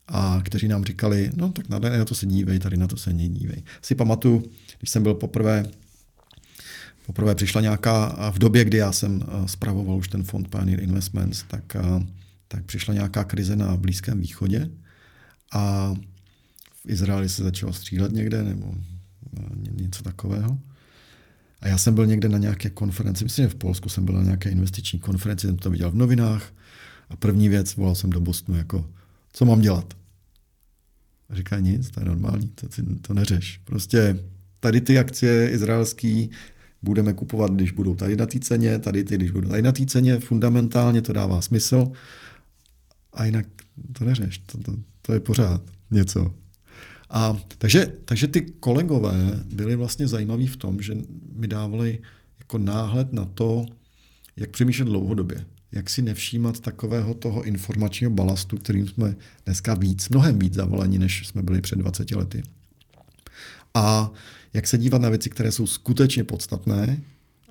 a kteří nám říkali, no tak na, to se dívej, tady na to se nedívej. Si pamatuju, když jsem byl poprvé, poprvé přišla nějaká, v době, kdy já jsem spravoval už ten fond Pioneer Investments, tak, tak přišla nějaká krize na Blízkém východě a v Izraeli se začalo střílet někde nebo něco takového. A já jsem byl někde na nějaké konferenci, myslím, že v Polsku jsem byl na nějaké investiční konferenci, jsem to viděl v novinách a první věc, volal jsem do Bostonu jako co mám dělat? A říká nic, to je normální, to, to neřeš. Prostě tady ty akcie izraelský budeme kupovat, když budou tady na té ceně, tady ty, když budou tady na té ceně, fundamentálně to dává smysl. A jinak to neřeš, to, to, to je pořád něco. A takže, takže ty kolegové byli vlastně zajímaví v tom, že mi dávali jako náhled na to, jak přemýšlet dlouhodobě jak si nevšímat takového toho informačního balastu, kterým jsme dneska víc, mnohem víc zavoleni, než jsme byli před 20 lety. A jak se dívat na věci, které jsou skutečně podstatné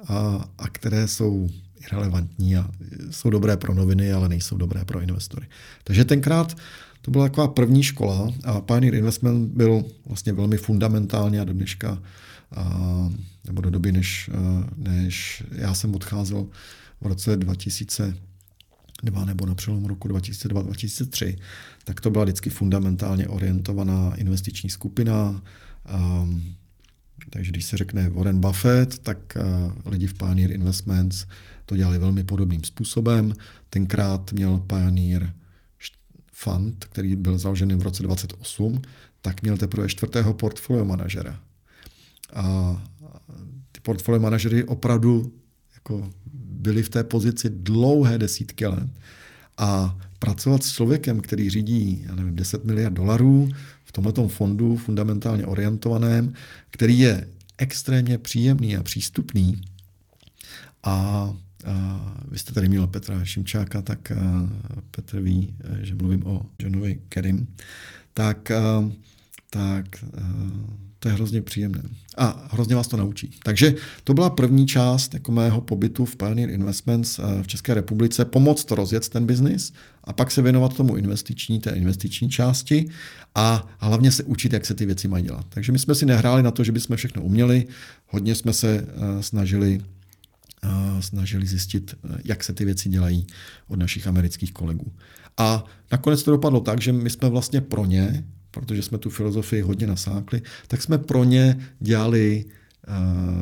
a, a které jsou irrelevantní a jsou dobré pro noviny, ale nejsou dobré pro investory. Takže tenkrát to byla taková první škola a Pioneer Investment byl vlastně velmi fundamentálně a do dneška, a, nebo do doby, než, než já jsem odcházel v roce 2000, dva nebo na přelomu roku 2002-2003, tak to byla vždycky fundamentálně orientovaná investiční skupina. Um, takže když se řekne Warren Buffett, tak uh, lidi v Pioneer Investments to dělali velmi podobným způsobem. Tenkrát měl Pioneer fund, který byl založený v roce 28, tak měl teprve čtvrtého portfolio manažera. A ty portfolio manažery opravdu jako byli v té pozici dlouhé desítky let. A pracovat s člověkem, který řídí, já nevím, 10 miliard dolarů v tomto fondu fundamentálně orientovaném, který je extrémně příjemný a přístupný a a vy jste tady měl Petra Šimčáka, tak Petr ví, že mluvím o Johnovi Kerim, tak, tak to je hrozně příjemné. A hrozně vás to naučí. Takže to byla první část jako mého pobytu v Pioneer Investments v České republice, pomoct rozjet ten biznis a pak se věnovat tomu investiční, té investiční části a hlavně se učit, jak se ty věci mají dělat. Takže my jsme si nehráli na to, že bychom všechno uměli, hodně jsme se snažili snažili zjistit, jak se ty věci dělají od našich amerických kolegů. A nakonec to dopadlo tak, že my jsme vlastně pro ně, protože jsme tu filozofii hodně nasákli, tak jsme pro ně dělali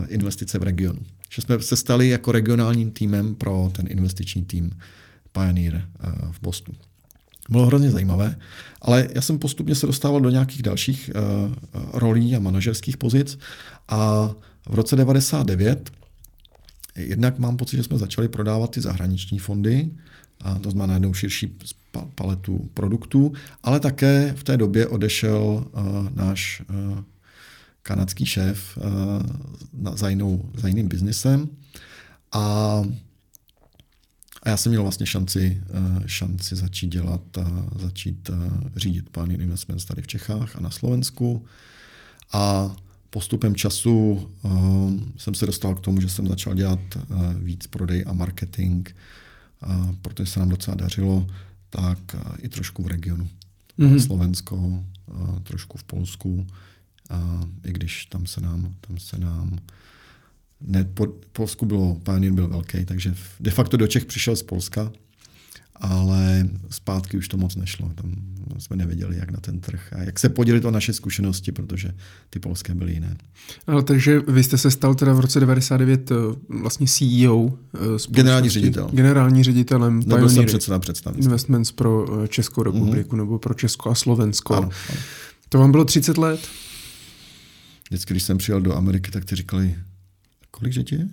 investice v regionu. Že jsme se stali jako regionálním týmem pro ten investiční tým Pioneer v Bostonu. Bylo hrozně zajímavé, ale já jsem postupně se dostával do nějakých dalších rolí a manažerských pozic a v roce 99 Jednak mám pocit, že jsme začali prodávat ty zahraniční fondy, a to znamená najednou širší paletu produktů, ale také v té době odešel uh, náš uh, kanadský šéf na, za, jinou, za jiným biznesem. A, a já jsem měl vlastně šanci, šanci začít dělat, začít řídit Pioneer Investments tady v Čechách a na Slovensku. A postupem času jsem se dostal k tomu, že jsem začal dělat víc prodej a marketing, protože se nám docela dařilo, tak uh, i trošku v regionu. Mm-hmm. Slovensko, uh, trošku v Polsku, uh, i když tam se nám, tam se nám ne, po, Polsku bylo, Pioneer byl velký, takže de facto do Čech přišel z Polska, ale zpátky už to moc nešlo. Tam jsme nevěděli, jak na ten trh a jak se podělit o naše zkušenosti, protože ty polské byly jiné. Ale takže vy jste se stal teda v roce 99 eh, vlastně CEO. Eh, generální ředitel. Generální ředitelem Nebyl jsem předseda představenstva. Investments pro eh, Českou republiku mm-hmm. nebo pro Česko a Slovensko. Ano, ano. To vám bylo 30 let? Vždycky, když jsem přijel do Ameriky, tak ti říkali, kolik že je?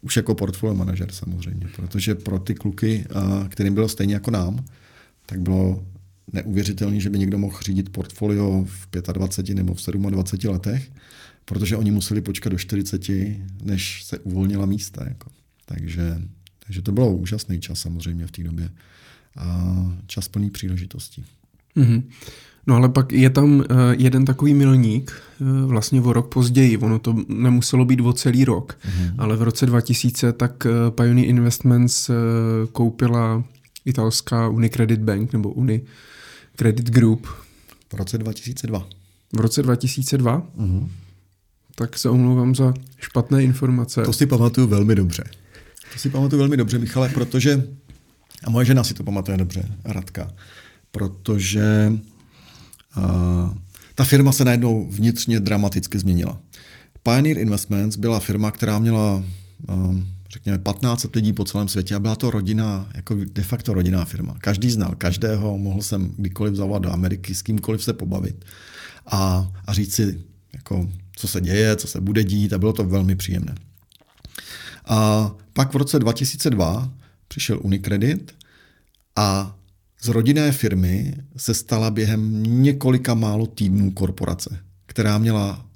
Už jako portfolio manažer samozřejmě, protože pro ty kluky, kterým bylo stejně jako nám, tak bylo neuvěřitelné, že by někdo mohl řídit portfolio v 25 nebo v 27 letech, protože oni museli počkat do 40, než se uvolnila místa. Jako. Takže, takže to bylo úžasný čas samozřejmě v té době. A čas plný příležitostí. Mm-hmm. No ale pak je tam uh, jeden takový milník, uh, vlastně o rok později, ono to nemuselo být o celý rok, mm-hmm. ale v roce 2000 tak uh, Pioneer Investments koupila italská Unicredit Bank nebo Unicredit Group. V roce 2002. V roce 2002? Mm-hmm. Tak se omlouvám za špatné informace. To si pamatuju velmi dobře. To si pamatuju velmi dobře, Michale, protože, a moje žena si to pamatuje dobře, Radka, protože ta firma se najednou vnitřně dramaticky změnila. Pioneer Investments byla firma, která měla řekněme 15 lidí po celém světě a byla to rodina, jako de facto rodinná firma. Každý znal každého, mohl jsem kdykoliv zavolat do Ameriky, s kýmkoliv se pobavit a, a říct si, jako, co se děje, co se bude dít a bylo to velmi příjemné. A pak v roce 2002 přišel Unicredit a z rodinné firmy se stala během několika málo týdnů korporace, která měla,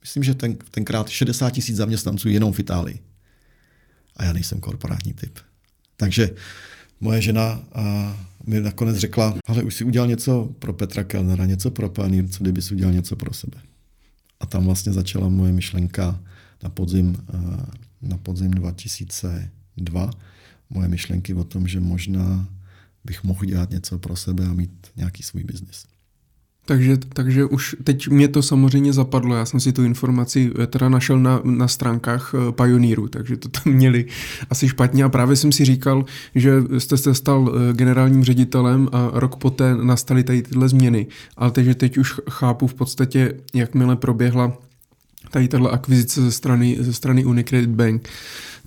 myslím, že ten, tenkrát 60 tisíc zaměstnanců jenom v Itálii. A já nejsem korporátní typ. Takže moje žena a mi nakonec řekla, ale už si udělal něco pro Petra Kellnera, něco pro Pioneer, co kdyby si udělal něco pro sebe. A tam vlastně začala moje myšlenka na podzim, na podzim 2002, moje myšlenky o tom, že možná bych mohl dělat něco pro sebe a mít nějaký svůj biznis. Takže, takže už teď mě to samozřejmě zapadlo, já jsem si tu informaci eh, teda našel na, na stránkách eh, Pioneeru, takže to tam měli asi špatně. A právě jsem si říkal, že jste se stal eh, generálním ředitelem a rok poté nastaly tady tyhle změny, ale takže teď už chápu v podstatě, jakmile proběhla tady tahle akvizice ze strany, ze strany Unicredit Bank,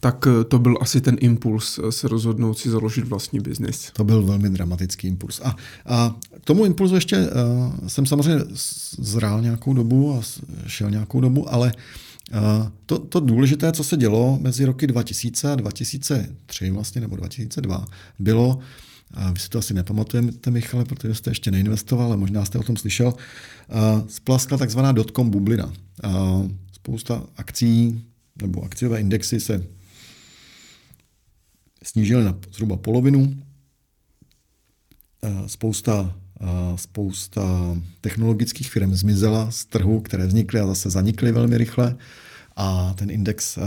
tak eh, to byl asi ten impuls eh, se rozhodnout si založit vlastní biznis. To byl velmi dramatický impuls. A, a k tomu impulzu ještě uh, jsem samozřejmě zrál nějakou dobu a šel nějakou dobu, ale uh, to, to důležité, co se dělo mezi roky 2000 a 2003 vlastně, nebo 2002, bylo, a vy si to asi nepamatujete, Michale, protože jste ještě neinvestoval, ale možná jste o tom slyšel, splaskla takzvaná dotcom bublina. Spousta akcí nebo akciové indexy se snížily na zhruba polovinu. Spousta, spousta technologických firm zmizela z trhu, které vznikly a zase zanikly velmi rychle. A ten index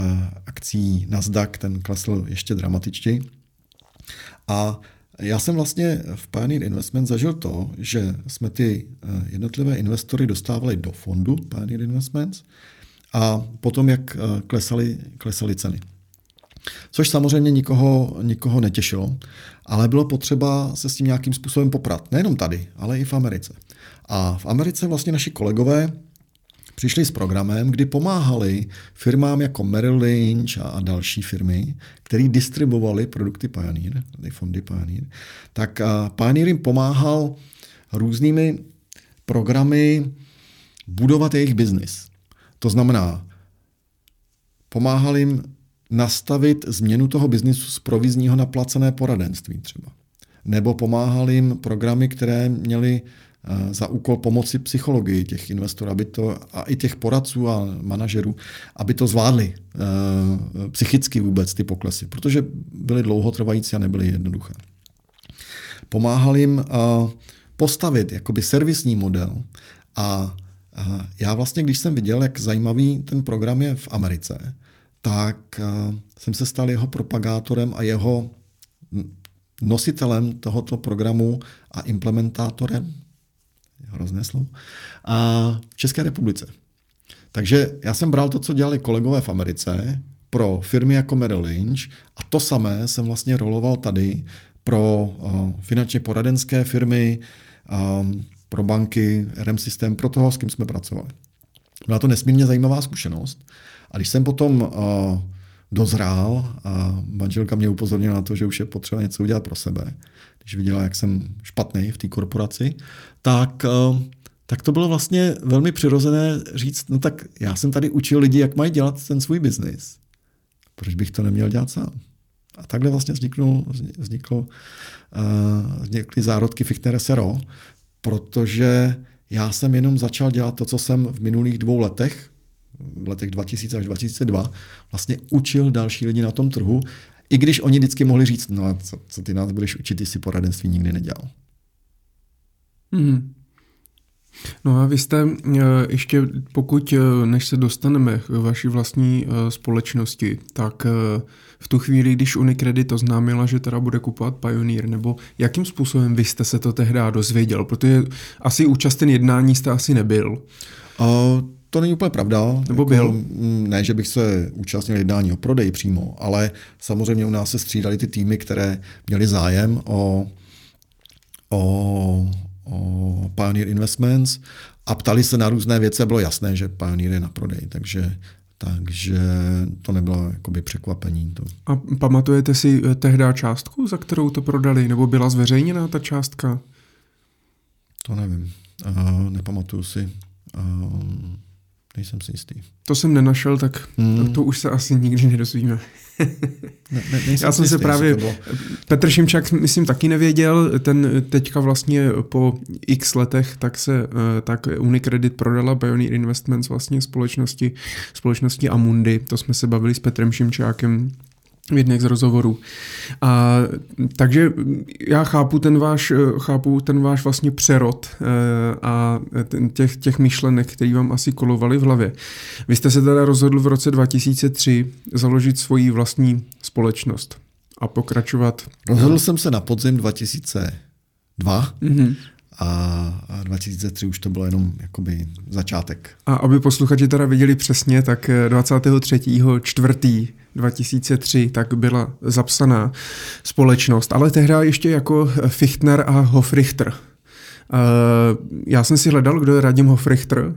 akcí Nasdaq, ten klesl ještě dramatičtěji. A já jsem vlastně v Pioneer Investment zažil to, že jsme ty jednotlivé investory dostávali do fondu Pioneer Investments a potom, jak klesaly, klesaly ceny. Což samozřejmě nikoho, nikoho netěšilo, ale bylo potřeba se s tím nějakým způsobem poprat. Nejenom tady, ale i v Americe. A v Americe vlastně naši kolegové přišli s programem, kdy pomáhali firmám jako Merrill Lynch a další firmy, které distribuovali produkty Pioneer, ty fondy Pioneer, tak Pioneer jim pomáhal různými programy budovat jejich biznis. To znamená, pomáhal jim nastavit změnu toho biznisu z provizního na placené poradenství třeba. Nebo pomáhal jim programy, které měly za úkol pomoci psychologii těch investorů, aby to, a i těch poradců a manažerů, aby to zvládli e, psychicky vůbec ty poklesy, protože byly dlouhotrvající a nebyly jednoduché. Pomáhal jim e, postavit jakoby servisní model a já vlastně, když jsem viděl, jak zajímavý ten program je v Americe, tak eh, jsem se stal jeho propagátorem a jeho nositelem tohoto programu a implementátorem, hrozné slovo, a v České republice. Takže já jsem bral to, co dělali kolegové v Americe pro firmy jako Merrill Lynch a to samé jsem vlastně roloval tady pro uh, finančně poradenské firmy, um, pro banky, RM systém, pro toho, s kým jsme pracovali. Byla to nesmírně zajímavá zkušenost a když jsem potom uh, dozrál a manželka mě upozornila na to, že už je potřeba něco udělat pro sebe, když viděla, jak jsem špatný v té korporaci, tak, uh, tak to bylo vlastně velmi přirozené říct, no tak já jsem tady učil lidi, jak mají dělat ten svůj biznis. Proč bych to neměl dělat sám? A takhle vlastně vzniknul, vzniklo, uh, vznikly zárodky Fichtner SRO, protože já jsem jenom začal dělat to, co jsem v minulých dvou letech v letech 2000 až 2002 vlastně učil další lidi na tom trhu, i když oni vždycky mohli říct, no a co, co ty nás budeš učit, ty si poradenství nikdy nedělal. Hmm. No a vy jste eh, ještě, pokud eh, než se dostaneme k vaší vlastní eh, společnosti, tak v tu chvíli, když Unicredit oznámila, že teda bude kupovat Pioneer, nebo jakým způsobem vy jste se to tehdy dozvěděl? Protože asi účasten jednání jste asi nebyl. Uh, to není úplně pravda. Nebo jako, byl? Mm, ne, že bych se účastnil jednání o prodej přímo, ale samozřejmě u nás se střídali ty týmy, které měly zájem o, o, o Pioneer Investments a ptali se na různé věci a bylo jasné, že Pioneer je na prodej, takže takže to nebylo jakoby překvapení. To. A pamatujete si eh, tehdy částku, za kterou to prodali? Nebo byla zveřejněná ta částka? To nevím. Uh, nepamatuju si. Uh, Nejsem si jistý. To jsem nenašel, tak hmm. to už se asi nikdy nedozvíme. ne, ne, Já jsem se právě... Petr Šimčák, myslím, taky nevěděl. Ten teďka vlastně po x letech tak se eh, tak Unicredit prodala Pioneer Investments vlastně společnosti, společnosti Amundi. To jsme se bavili s Petrem Šimčákem v jedných z rozhovorů. A, takže já chápu ten váš, chápu ten váš vlastně přerod e, a těch, těch myšlenek, které vám asi kolovaly v hlavě. Vy jste se teda rozhodl v roce 2003 založit svoji vlastní společnost a pokračovat. Rozhodl jsem se na podzim 2002 mm-hmm. A 2003 už to bylo jenom jakoby začátek. A aby posluchači teda viděli přesně, tak 23. čtvrtý 2003 tak byla zapsaná společnost, ale tehdy ještě jako Fichtner a Hofrichter. Uh, já jsem si hledal, kdo je Radim Hofrichter, uh,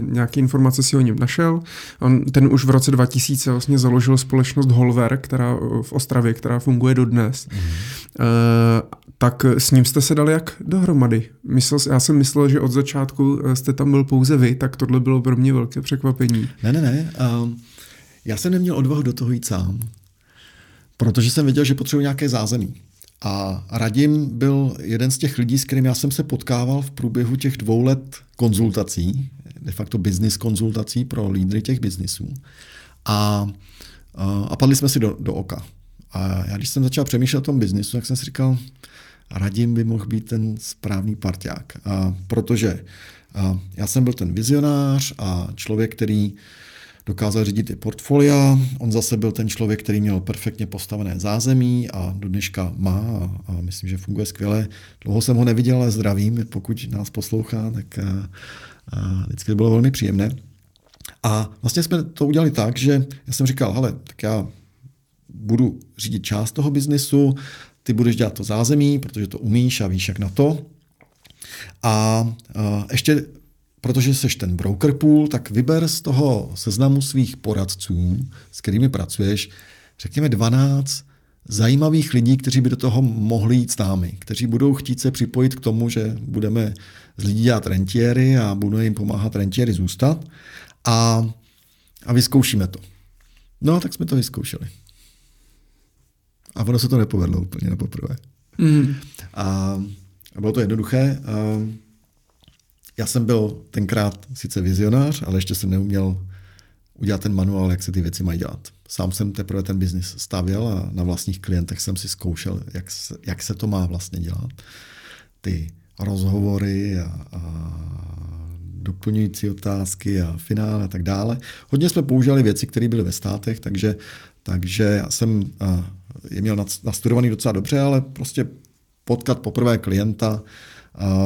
nějaké informace si o něm našel. On, ten už v roce 2000 vlastně založil společnost Holver, která v Ostravě, která funguje dodnes. Mm. Tak s ním jste se dali jak dohromady? Myslel, já jsem myslel, že od začátku jste tam byl pouze vy, tak tohle bylo pro mě velké překvapení. Ne, ne, ne. Uh, já jsem neměl odvahu do toho jít sám, protože jsem věděl, že potřebuji nějaké zázemí. A Radim byl jeden z těch lidí, s kterým já jsem se potkával v průběhu těch dvou let konzultací, de facto business konzultací pro lídry těch biznisů. A, a padli jsme si do, do oka. A já když jsem začal přemýšlet o tom biznisu, tak jsem si říkal, Radim by mohl být ten správný parťák. A protože a já jsem byl ten vizionář a člověk, který dokázal řídit i portfolia. On zase byl ten člověk, který měl perfektně postavené zázemí a do dneška má a, a myslím, že funguje skvěle. Dlouho jsem ho neviděl, ale zdravím, pokud nás poslouchá, tak a, a vždycky to bylo velmi příjemné. A vlastně jsme to udělali tak, že já jsem říkal, hele, tak já budu řídit část toho biznesu, ty budeš dělat to zázemí, protože to umíš a víš, jak na to. A, a ještě protože jsi ten broker pool, tak vyber z toho seznamu svých poradců, s kterými pracuješ, řekněme 12 zajímavých lidí, kteří by do toho mohli jít s námi, kteří budou chtít se připojit k tomu, že budeme z lidí dělat rentiéry a budeme jim pomáhat rentiéry zůstat a, a vyzkoušíme to. No, tak jsme to vyzkoušeli. A ono se to nepovedlo úplně na poprvé. Mm. A, a bylo to jednoduché. A, já jsem byl tenkrát sice vizionář, ale ještě jsem neuměl udělat ten manuál, jak se ty věci mají dělat. Sám jsem teprve ten biznis stavěl a na vlastních klientech jsem si zkoušel, jak se, jak se to má vlastně dělat. Ty rozhovory a, a doplňující otázky a finále a tak dále. Hodně jsme používali věci, které byly ve státech, takže, takže já jsem je měl nastudovaný docela dobře, ale prostě potkat poprvé klienta,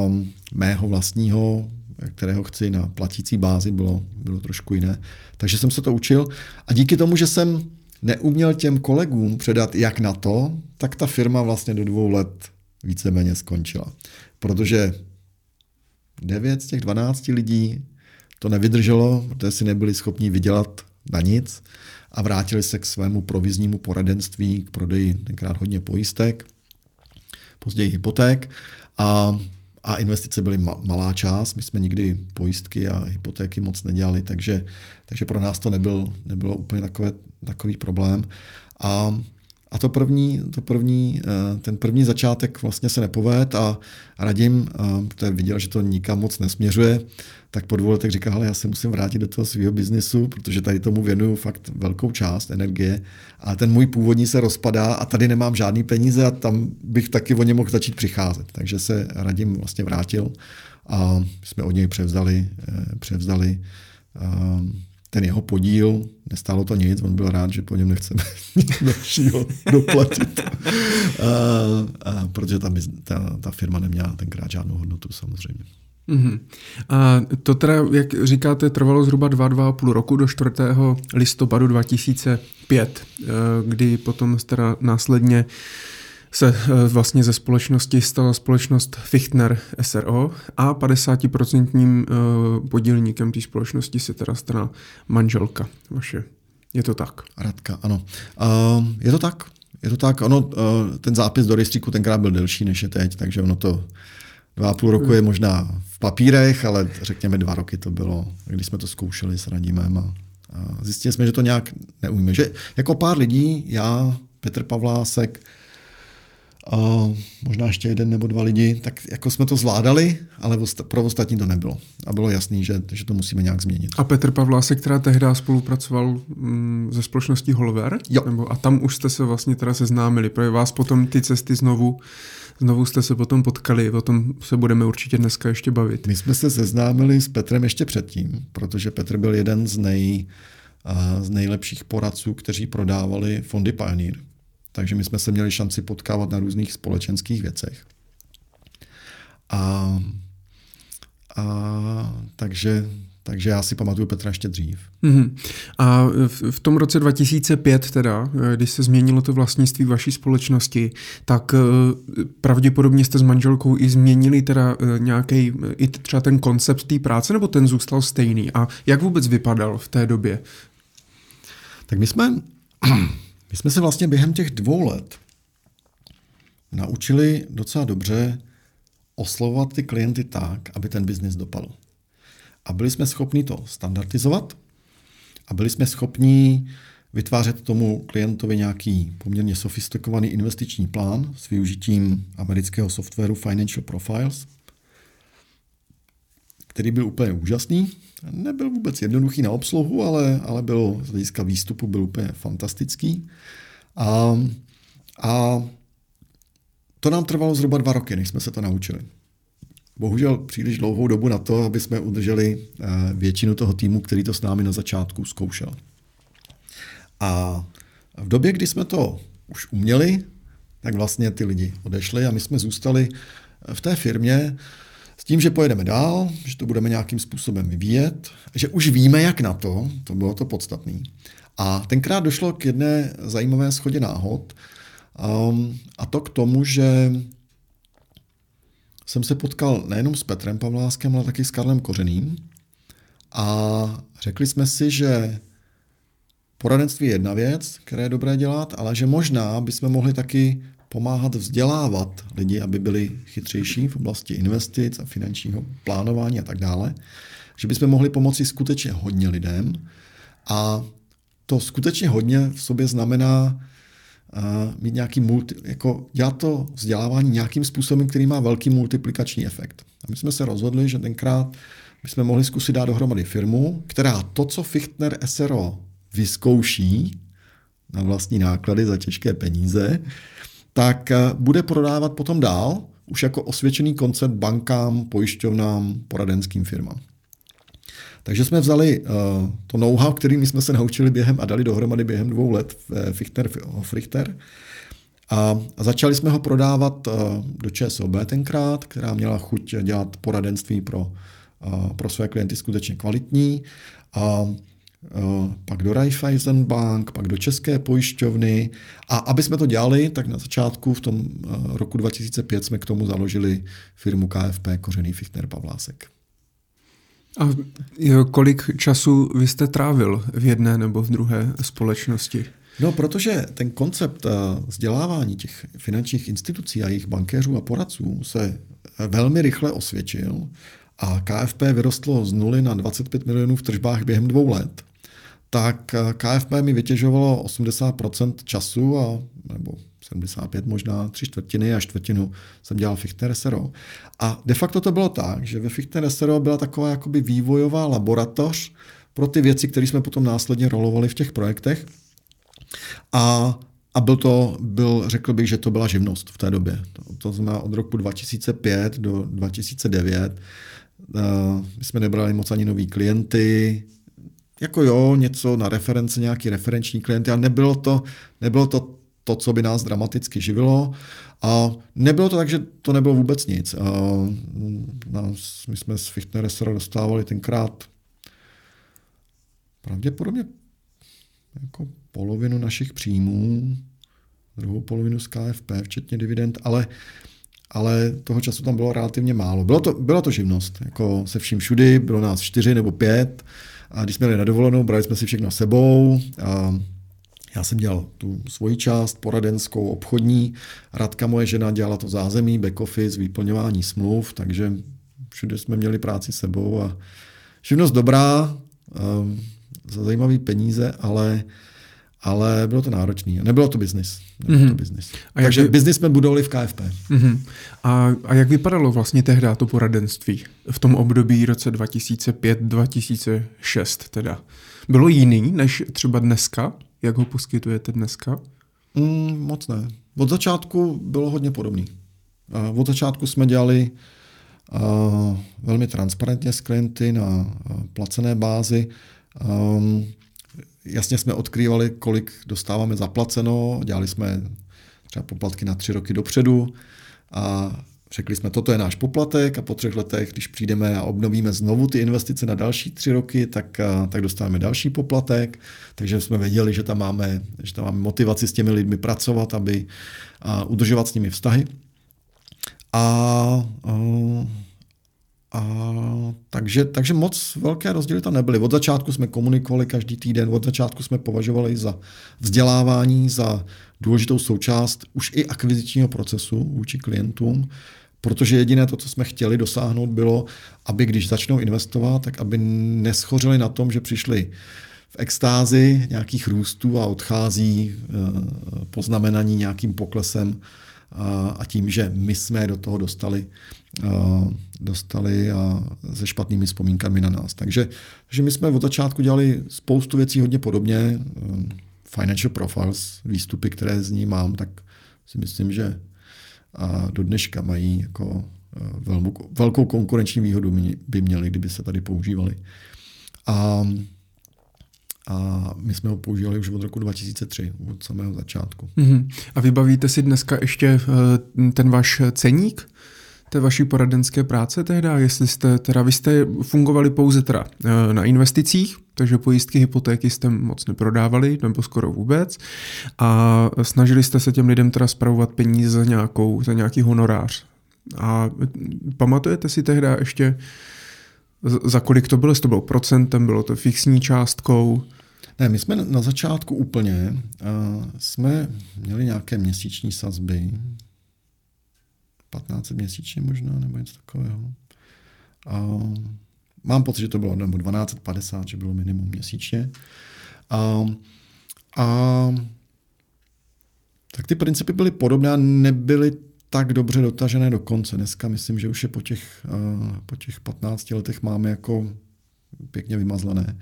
um, mého vlastního, kterého chci na platící bázi, bylo, bylo trošku jiné. Takže jsem se to učil a díky tomu, že jsem neuměl těm kolegům předat, jak na to, tak ta firma vlastně do dvou let víceméně skončila. Protože 9 z těch 12 lidí to nevydrželo, protože si nebyli schopni vydělat na nic a vrátili se k svému proviznímu poradenství, k prodeji tenkrát hodně pojistek, později hypoték a a investice byly malá část. My jsme nikdy pojistky a hypotéky moc nedělali, takže, takže pro nás to nebyl, nebylo úplně takové, takový problém. A a to první, to první, eh, ten první začátek vlastně se nepoved a radím, eh, protože viděl, že to nikam moc nesměřuje, tak po dvou letech říkal, ale já se musím vrátit do toho svého biznisu, protože tady tomu věnuju fakt velkou část energie a ten můj původní se rozpadá a tady nemám žádný peníze a tam bych taky o ně mohl začít přicházet. Takže se radím vlastně vrátil a jsme od něj převzali, eh, převzali ten jeho podíl, nestálo to nic, on byl rád, že po něm nechceme nic dalšího doplatit. a, a, protože ta, ta, ta firma neměla tenkrát žádnou hodnotu samozřejmě. Mm-hmm. A to teda, jak říkáte, trvalo zhruba 2-2,5 roku do 4. listopadu 2005, eh, kdy potom teda následně uh, se eh, vlastně ze společnosti stala společnost Fichtner SRO a 50% eh, podílníkem té společnosti se teda stala manželka vaše. Je to tak? Radka, ano. Uh, je to tak. Je to tak. Ono, uh, ten zápis do rejstříku tenkrát byl delší než je teď, takže ono to dva a půl roku je možná v papírech, ale řekněme dva roky to bylo, když jsme to zkoušeli s Radimem a, a zjistili jsme, že to nějak neumíme. Že jako pár lidí, já, Petr Pavlásek, a možná ještě jeden nebo dva lidi, tak jako jsme to zvládali, ale pro ostatní to nebylo. A bylo jasný, že, že to musíme nějak změnit. A Petr Pavlásek, která tehdy spolupracoval mm, ze společností Holver, jo. Nebo, a tam už jste se vlastně teda seznámili, pro vás potom ty cesty znovu Znovu jste se potom potkali, o tom se budeme určitě dneska ještě bavit. My jsme se seznámili s Petrem ještě předtím, protože Petr byl jeden z, nej, z nejlepších poradců, kteří prodávali fondy Pioneer. Takže my jsme se měli šanci potkávat na různých společenských věcech. A, a takže takže já si pamatuju Petra ještě dřív. Mm-hmm. A v, v tom roce 2005 teda, když se změnilo to vlastnictví vaší společnosti, tak eh, pravděpodobně jste s manželkou i změnili teda eh, nějaký, i třeba ten koncept té práce, nebo ten zůstal stejný? A jak vůbec vypadal v té době? Tak my jsme, my jsme se vlastně během těch dvou let naučili docela dobře oslovovat ty klienty tak, aby ten biznis dopadl. A byli jsme schopni to standardizovat a byli jsme schopni vytvářet tomu klientovi nějaký poměrně sofistikovaný investiční plán s využitím amerického softwaru Financial Profiles, který byl úplně úžasný. Nebyl vůbec jednoduchý na obsluhu, ale, ale byl z hlediska výstupu byl úplně fantastický. A, a to nám trvalo zhruba dva roky, než jsme se to naučili bohužel příliš dlouhou dobu na to, aby jsme udrželi eh, většinu toho týmu, který to s námi na začátku zkoušel. A v době, kdy jsme to už uměli, tak vlastně ty lidi odešli a my jsme zůstali v té firmě s tím, že pojedeme dál, že to budeme nějakým způsobem vyvíjet, že už víme, jak na to, to bylo to podstatné. A tenkrát došlo k jedné zajímavé schodě náhod, um, a to k tomu, že jsem se potkal nejenom s Petrem Pavláskem, ale taky s Karlem Kořeným a řekli jsme si, že poradenství je jedna věc, které je dobré dělat, ale že možná bychom mohli taky pomáhat vzdělávat lidi, aby byli chytřejší v oblasti investic a finančního plánování a tak dále. Že bychom mohli pomoci skutečně hodně lidem a to skutečně hodně v sobě znamená mít nějaký multi, jako dělat to vzdělávání nějakým způsobem, který má velký multiplikační efekt. A my jsme se rozhodli, že tenkrát bychom mohli zkusit dát dohromady firmu, která to, co Fichtner SRO vyzkouší na vlastní náklady za těžké peníze, tak eh, bude prodávat potom dál, už jako osvědčený koncept bankám, pojišťovnám, poradenským firmám. Takže jsme vzali uh, to know-how, kterým jsme se naučili během a dali dohromady během dvou let v Fichter Hofrichter. A, a začali jsme ho prodávat do ČSOB tenkrát, která měla chuť dělat poradenství pro, pro své klienty skutečně kvalitní. A pak do Raiffeisen Bank, pak do České pojišťovny. A aby jsme to dělali, tak na začátku v tom uh, roku 2005 jsme k tomu založili firmu KFP Kořený Fichtner Pavlásek. A kolik času vy jste trávil v jedné nebo v druhé společnosti? No, protože ten koncept eh, vzdělávání těch finančních institucí a jejich bankéřů a poradců se velmi rychle osvědčil a KFP vyrostlo z nuly na 25 milionů v tržbách během dvou let, tak eh, KFP mi vytěžovalo 80% času a, nebo 75 možná, tři čtvrtiny a čtvrtinu jsem dělal Fichtner SRO. A de facto to bylo tak, že ve Fichtner SRO byla taková jakoby vývojová laboratoř pro ty věci, které jsme potom následně rolovali v těch projektech. A a byl to, byl, řekl bych, že to byla živnost v té době. To, to znamená od roku 2005 do 2009. Uh, eh, my jsme nebrali moc ani nový klienty, jako jo, něco na reference, nějaký referenční klienty, ale nebylo to, nebylo to to, co by nás dramaticky živilo. A nebylo to tak, že to nebylo vůbec nic. A nás, my jsme z Fichtneresera dostávali tenkrát pravděpodobně jako polovinu našich příjmů, druhou polovinu z KFP, včetně dividend, ale, ale toho času tam bylo relativně málo. Bylo to, byla to živnost, jako se vším všudy, bylo nás čtyři nebo pět a když jsme jeli na dovolenou, brali jsme si všechno sebou a já jsem dělal tu svoji část, poradenskou, obchodní. Radka, moje žena, dělala to zázemí, back office, vyplňování smluv, takže všude jsme měli práci sebou a živnost dobrá, um, za zajímavý peníze, ale ale bylo to náročné. Nebylo to biznis. mm-hmm. biznis. A Takže jak... biznis jsme budovali v KFP. Mm-hmm. A, a jak vypadalo vlastně tehdy to poradenství v tom období roce 2005-2006 teda? Bylo jiný než třeba dneska? Jak ho poskytujete dneska? Mm, moc ne. Od začátku bylo hodně podobný. Od začátku jsme dělali uh, velmi transparentně s klienty na uh, placené bázi. Um, jasně jsme odkrývali, kolik dostáváme zaplaceno, dělali jsme třeba poplatky na tři roky dopředu a Řekli jsme, toto je náš poplatek a po třech letech, když přijdeme a obnovíme znovu ty investice na další tři roky, tak, tak dostáváme další poplatek. Takže jsme věděli, že tam máme, že tam máme motivaci s těmi lidmi pracovat, aby a udržovat s nimi vztahy. A, a, a takže, takže moc velké rozdíly tam nebyly. Od začátku jsme komunikovali každý týden, od začátku jsme považovali za vzdělávání, za důležitou součást už i akvizičního procesu vůči klientům, protože jediné to, co jsme chtěli dosáhnout, bylo, aby když začnou investovat, tak aby neschořili na tom, že přišli v extázi nějakých růstů a odchází eh, poznamenaní nějakým poklesem a tím, že my jsme do toho dostali, dostali a se špatnými vzpomínkami na nás. Takže že my jsme od začátku dělali spoustu věcí hodně podobně. Eh, financial profiles, výstupy, které z ní mám, tak si myslím, že do dneška mají jako velmi, velkou konkurenční výhodu by měli, kdyby se tady používali. A a my jsme ho používali už od roku 2003, od samého začátku. Mm-hmm. A vybavíte si dneska ještě uh, ten váš ceník té vaší poradenské práce tehda, jestli jste, teda vy jste fungovali pouze teda uh, na investicích, takže pojistky, hypotéky jste moc neprodávali, nebo skoro vůbec, a snažili jste se těm lidem teda spravovat peníze za, nějakou, za nějaký honorář. A pamatujete si tehda ještě, za kolik to bylo, jestli to bylo procentem, bylo to fixní částkou? Ne, my jsme na začátku úplně, uh, jsme měli nějaké měsíční sazby, 15 měsíčně možná, nebo něco takového. Uh, mám pocit, že to bylo, nebo 1250, že bylo minimum měsíčně. Uh, a tak ty principy byly podobné a nebyly tak dobře dotažené do konce. Dneska myslím, že už je po těch, uh, po těch 15 letech máme jako pěkně vymazlené.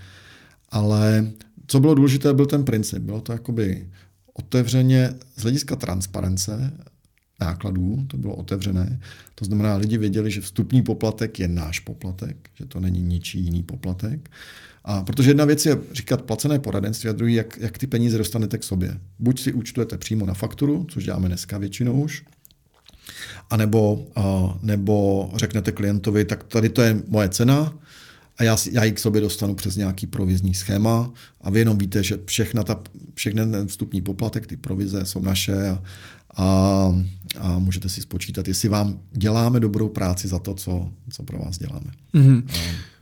Ale co bylo důležité, byl ten princip. Bylo to jakoby otevřeně z hlediska transparence nákladů, to bylo otevřené. To znamená, lidi věděli, že vstupní poplatek je náš poplatek, že to není ničí jiný poplatek. A protože jedna věc je říkat placené poradenství a druhý, jak, jak ty peníze dostanete k sobě. Buď si účtujete přímo na fakturu, což děláme dneska většinou už, a nebo, uh, nebo řeknete klientovi, tak tady to je moje cena, a já, já ji k sobě dostanu přes nějaký provizní schéma a vy jenom víte, že všechna ta, všechny ten vstupní poplatek, ty provize jsou naše a, a, a můžete si spočítat, jestli vám děláme dobrou práci za to, co, co pro vás děláme. Mm-hmm. A,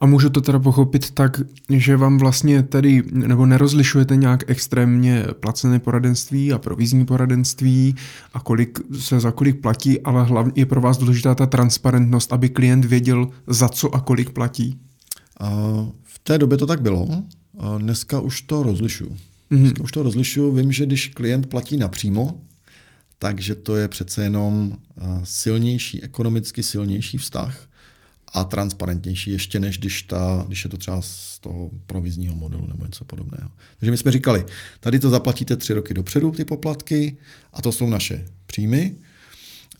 a můžu to teda pochopit tak, že vám vlastně tedy, nebo nerozlišujete nějak extrémně placené poradenství a provizní poradenství a kolik se za kolik platí, ale hlavně je pro vás důležitá ta transparentnost, aby klient věděl, za co a kolik platí? A v té době to tak bylo. Dneska už to rozlišuju. Mhm. Dneska už to rozlišuju. Vím, že když klient platí napřímo, takže to je přece jenom silnější, ekonomicky silnější vztah a transparentnější ještě než když, ta, když je to třeba z toho provizního modelu nebo něco podobného. Takže my jsme říkali, tady to zaplatíte tři roky dopředu, ty poplatky, a to jsou naše příjmy,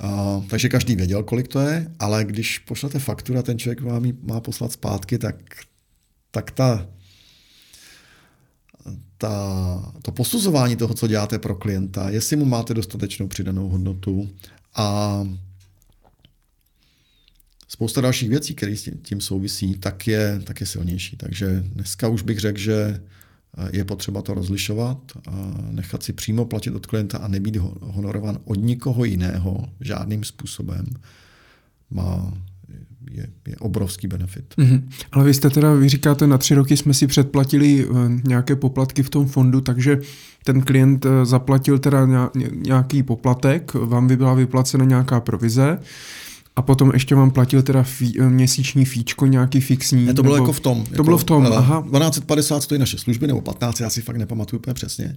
a, takže každý věděl, kolik to je, ale když pošlete fakturu a ten člověk vám ji má poslat zpátky, tak, tak ta, ta, to posuzování toho, co děláte pro klienta, jestli mu máte dostatečnou přidanou hodnotu a spousta dalších věcí, které s tím souvisí, tak je, tak je silnější. Takže dneska už bych řekl, že eh, je potřeba to rozlišovat a nechat si přímo platit od klienta a nebýt honorovan od nikoho jiného žádným způsobem má je, je obrovský benefit. Mm-hmm. Ale vy jste teda, vy říkáte, na tři roky jsme si předplatili uh, nějaké poplatky v tom fondu, takže ten klient uh, zaplatil teda nějaký poplatek, vám by byla vyplacena nějaká provize. A potom ještě vám platil teda fí, eh, měsíční fíčko, nějaký fixní. Ne, to bylo nebo, jako v tom. To jako, bylo v tom, uh, aha. 1250 stojí naše služby, nebo 15, já si fakt nepamatuju úplně přesně.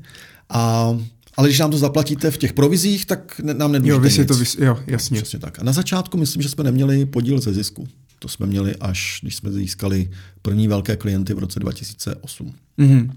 A, ale když nám to zaplatíte v těch provizích, tak nám nedlužíte Jo, vy si nic. to, vys, jo, jasně. Přesně tak. A na začátku myslím, že jsme neměli podíl ze zisku. To jsme měli až, když jsme získali první velké klienty v roce 2008. Mm-hmm.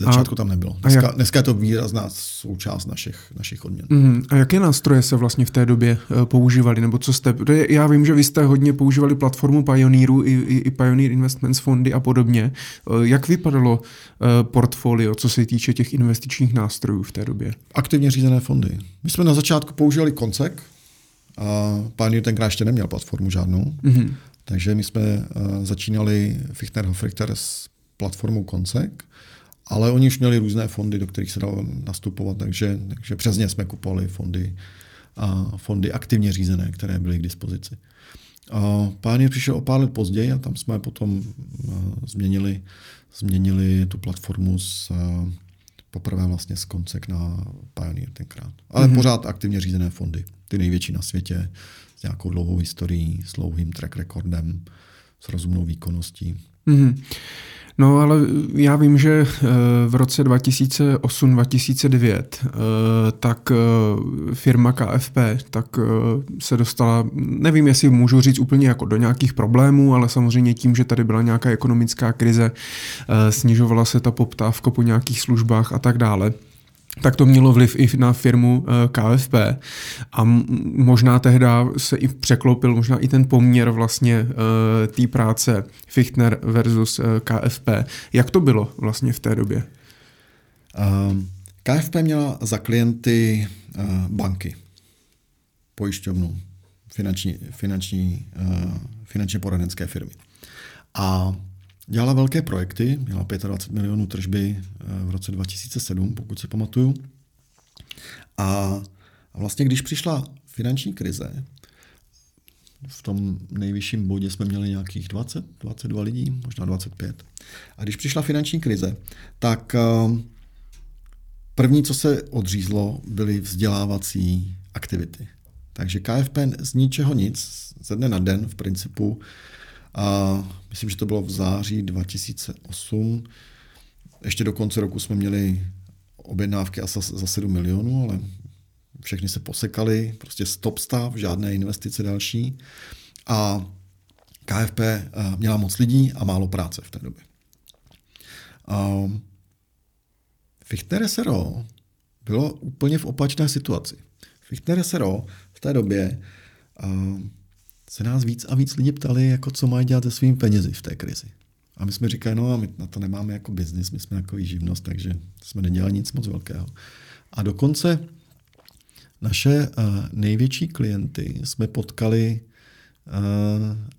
Začátku a, tam nebylo. Dneska, jak, dneska je to výrazná součást našich, našich odměn. Mm, a jaké nástroje se vlastně v té době uh, používaly? Nebo co jste, já vím, že vy jste hodně používali platformu Pioneeru i, i, i Pioneer Investments fondy a podobně. Uh, jak vypadalo uh, portfolio, co se týče těch investičních nástrojů v té době? Aktivně řízené fondy. My jsme na začátku používali koncek, A Pioneer tenkrát ještě neměl platformu žádnou, mm-hmm. takže my jsme uh, začínali Fichtner Hofrichter s platformou Koncek, ale oni už měli různé fondy, do kterých se dalo nastupovat, takže, takže přes ně jsme kupovali fondy, a fondy aktivně řízené, které byly k dispozici. A Pioneer přišel o pár let později a tam jsme potom uh, změnili, změnili tu platformu z, uh, poprvé vlastně z koncek na Pioneer tenkrát. Ale mm-hmm. pořád aktivně řízené fondy, ty největší na světě, s nějakou dlouhou historií, s dlouhým track recordem, s rozumnou výkonností. Mm-hmm. No ale já vím, že eh, v roce 2008-2009 eh, tak eh, firma KFP tak se dostala, nevím, jestli můžu říct úplně jako do nějakých problémů, ale samozřejmě tím, že tady byla nějaká ekonomická krize, snižovala se ta poptávka po nějakých službách a tak dále tak to mělo vliv i na firmu eh, KFP a možná tehdy se i překlopil možná i ten poměr vlastně eh, té práce Fichtner versus eh, KFP. Jak to bylo vlastně v té době? Ehm, KFP měla za klienty banky, pojišťovnu, finanční, finanční, finančně poradenské firmy. A Dělala velké projekty, měla 25 milionů tržby eh, v roce 2007, pokud se pamatuju. A vlastně, když přišla finanční krize, v tom nejvyšším bodě jsme měli nějakých 20, 22 lidí, možná 25. A když přišla finanční krize, tak eh, první, co se odřízlo, byly vzdělávací aktivity. Takže KFP z ničeho nic, ze dne na den v principu a myslím, že to bylo v září 2008. Ještě do konce roku jsme měli objednávky asi za 7 milionů, ale všechny se posekaly, prostě stop stav, žádné investice další. A KFP eh, měla moc lidí a málo práce v té době. Fichtner SRO bylo úplně v opačné situaci. Fichtner SRO v té době se nás víc a víc lidí ptali, jako co mají dělat se svými penězi v té krizi. A my jsme říkali, no a my na to nemáme jako biznis, my jsme jako živnost, takže jsme nedělali nic moc velkého. A dokonce naše uh, největší klienty jsme potkali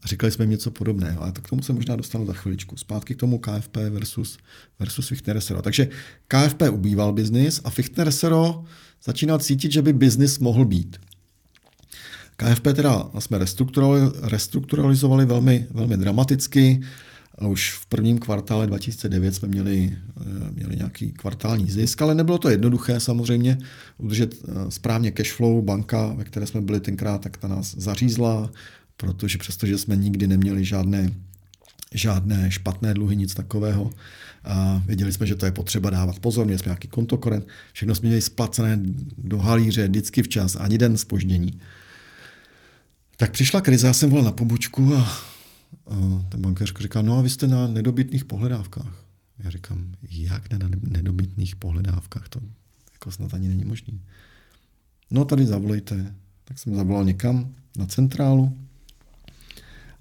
a říkali jsme jim něco podobného. Ale to k tomu se možná dostanu za chviličku. Zpátky k tomu KFP versus, versus Fichtner SRO. Takže KFP ubýval biznis a Fichtner SRO začínal cítit, že by biznis mohl být. KFP teda jsme restrukturalizovali velmi, velmi dramaticky. Už v prvním kvartále 2009 jsme měli, eh, měli nějaký kvartální zisk, ale nebylo to jednoduché samozřejmě udržet eh, správně cashflow. Banka, ve které jsme byli tenkrát, tak ta nás zařízla, protože přestože jsme nikdy neměli žádné žádné špatné dluhy, nic takového. A věděli jsme, že to je potřeba dávat pozor, měli jsme nějaký kontokorent, všechno jsme měli splacené do halíře, vždycky včas, ani den spoždění. Tak přišla krize, já jsem volal na pobočku a, a ten bankéř říkal, no a vy jste na nedobytných pohledávkách. Já říkám, jak na nedobytných pohledávkách? To jako snad ani není možné. No tady zavolejte. Tak jsem zavolal někam na centrálu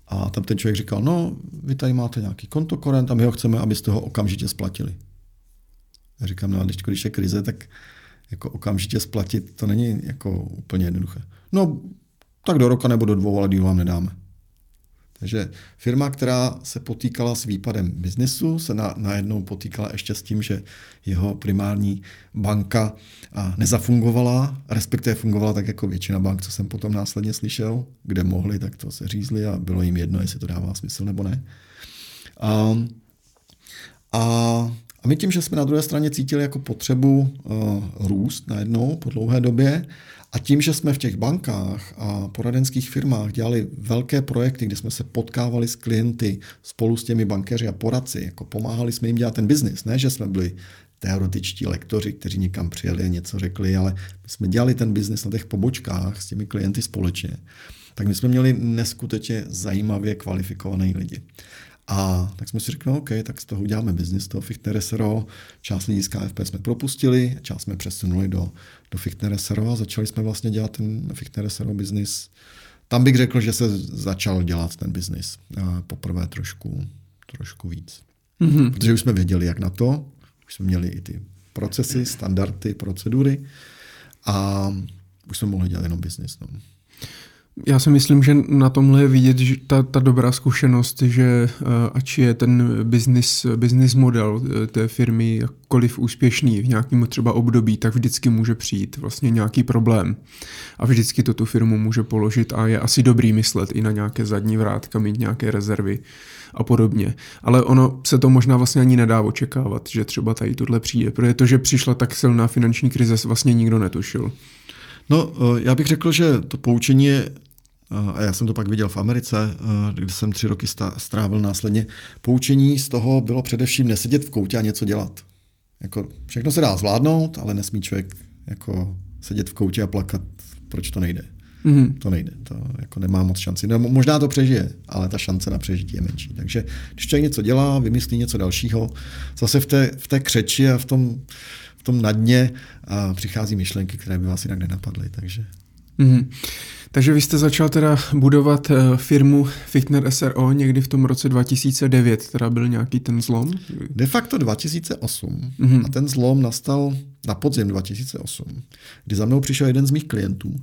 a tam ten člověk říkal, no vy tady máte nějaký kontokorent a my ho chceme, abyste ho okamžitě splatili. Já říkám, no a když, když je krize, tak jako okamžitě splatit, to není jako úplně jednoduché. No, tak do roka nebo do dvou, ale díl vám nedáme. Takže firma, která se potýkala s výpadem biznesu, se na, najednou potýkala ještě s tím, že jeho primární banka nezafungovala, respektive fungovala tak jako většina bank, co jsem potom následně slyšel, kde mohli, tak to se řízli a bylo jim jedno, jestli to dává smysl nebo ne. A, a, a my tím, že jsme na druhé straně cítili jako potřebu uh, růst najednou po dlouhé době a tím, že jsme v těch bankách a poradenských firmách dělali velké projekty, kde jsme se potkávali s klienty spolu s těmi bankéři a poradci, jako pomáhali jsme jim dělat ten biznis, ne, že jsme byli teoretičtí lektoři, kteří někam přijeli a něco řekli, ale my jsme dělali ten biznis na těch pobočkách s těmi klienty společně. Tak my jsme měli neskutečně zajímavě kvalifikované lidi. A tak jsme si řekli, OK, tak z toho uděláme biznis, toho Fichtner SRO. Část lidí z KFP jsme propustili, část jsme přesunuli do, do Fichtner SRO a začali jsme vlastně dělat ten Fichtner SRO biznis. Tam bych řekl, že se začal dělat ten biznis poprvé trošku, trošku víc. Mm-hmm. Protože už jsme věděli, jak na to, už jsme měli i ty procesy, standardy, procedury a už jsme mohli dělat jenom biznis. No. Já si myslím, že na tomhle je vidět že ta, ta dobrá zkušenost, že uh, ač je ten business, business model uh, té firmy jakkoliv úspěšný v nějakém třeba období, tak vždycky může přijít vlastně nějaký problém. A vždycky to tu firmu může položit a je asi dobrý myslet i na nějaké zadní vrátka, mít nějaké rezervy a podobně. Ale ono se to možná vlastně ani nedá očekávat, že třeba tady tohle přijde, protože to, že přišla tak silná finanční krize, vlastně nikdo netušil. No, eh, já bych řekl, že to poučení je, eh, a já jsem to pak viděl v Americe, eh, kde jsem tři roky strávil následně, poučení z toho bylo především nesedět v koutě a něco dělat. Jako, všechno se dá zvládnout, ale nesmí člověk jako sedět v koutě a plakat, proč to nejde. Mm-hmm. To nejde, to jako nemá moc šanci. No, možná to přežije, ale ta šance na přežití je menší. Takže když člověk něco dělá, vymyslí něco dalšího, zase v té, v té křeči a v tom, v tom na dně a přichází myšlenky, které by vás jinak nenapadly. Takže. Mm-hmm. Takže vy jste začal teda budovat uh, firmu Fichtner SRO někdy v tom roce 2009, teda byl nějaký ten zlom? De facto 2008 mm-hmm. a ten zlom nastal na podzim 2008, kdy za mnou přišel jeden z mých klientů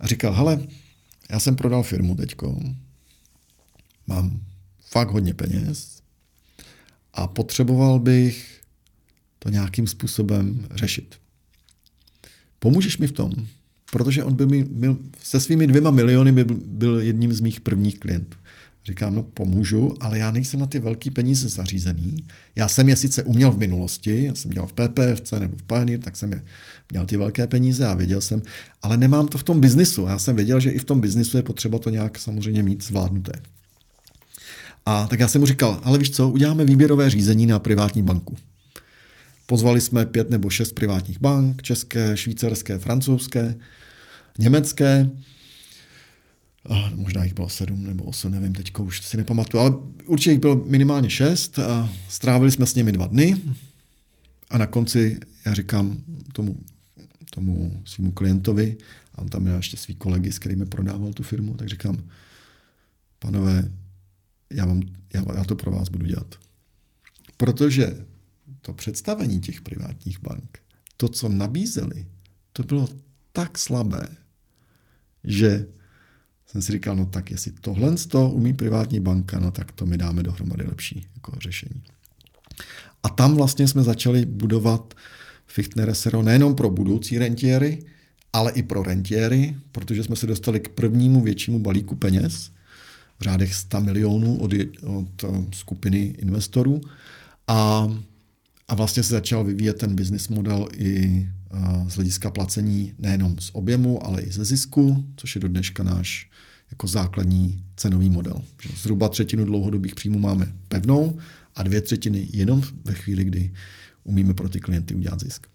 a říkal, hele, já jsem prodal firmu teďko, mám fakt hodně peněz a potřeboval bych to nějakým způsobem řešit. Pomůžeš mi v tom? Protože on byl, byl se svými dvěma miliony byl, byl jedním z mých prvních klientů. Říkám, no pomůžu, ale já nejsem na ty velké peníze zařízený. Já jsem je sice uměl v minulosti, já jsem dělal v PPFC nebo v Pioneer, tak jsem je měl ty velké peníze a věděl jsem, ale nemám to v tom biznisu. Já jsem věděl, že i v tom biznisu je potřeba to nějak samozřejmě mít zvládnuté. A tak já jsem mu říkal, ale víš co, uděláme výběrové řízení na privátní banku. Pozvali jsme pět nebo šest privátních bank, české, švýcarské, francouzské, německé, a možná jich bylo sedm nebo osm, nevím, teď už si nepamatuju, ale určitě jich bylo minimálně šest a strávili jsme s nimi dva dny a na konci já říkám tomu, tomu svýmu klientovi, a on tam měl ještě svý kolegy, s kterými prodával tu firmu, tak říkám, panové, já, vám, já, já to pro vás budu dělat. Protože to představení těch privátních bank, to, co nabízeli, to bylo tak slabé, že jsem si říkal, no tak jestli tohle to umí privátní banka, no tak to my dáme dohromady lepší jako řešení. A tam vlastně jsme začali budovat Fichtner SRO nejenom pro budoucí rentiéry, ale i pro rentiéry, protože jsme se dostali k prvnímu většímu balíku peněz v řádech 100 milionů od, od eh, skupiny investorů. A a vlastně se začal vyvíjet ten business model i z hlediska placení nejenom z objemu, ale i ze zisku, což je do dneška náš jako základní cenový model. Zhruba třetinu dlouhodobých příjmů máme pevnou a dvě třetiny jenom ve chvíli, kdy umíme pro ty klienty udělat zisk.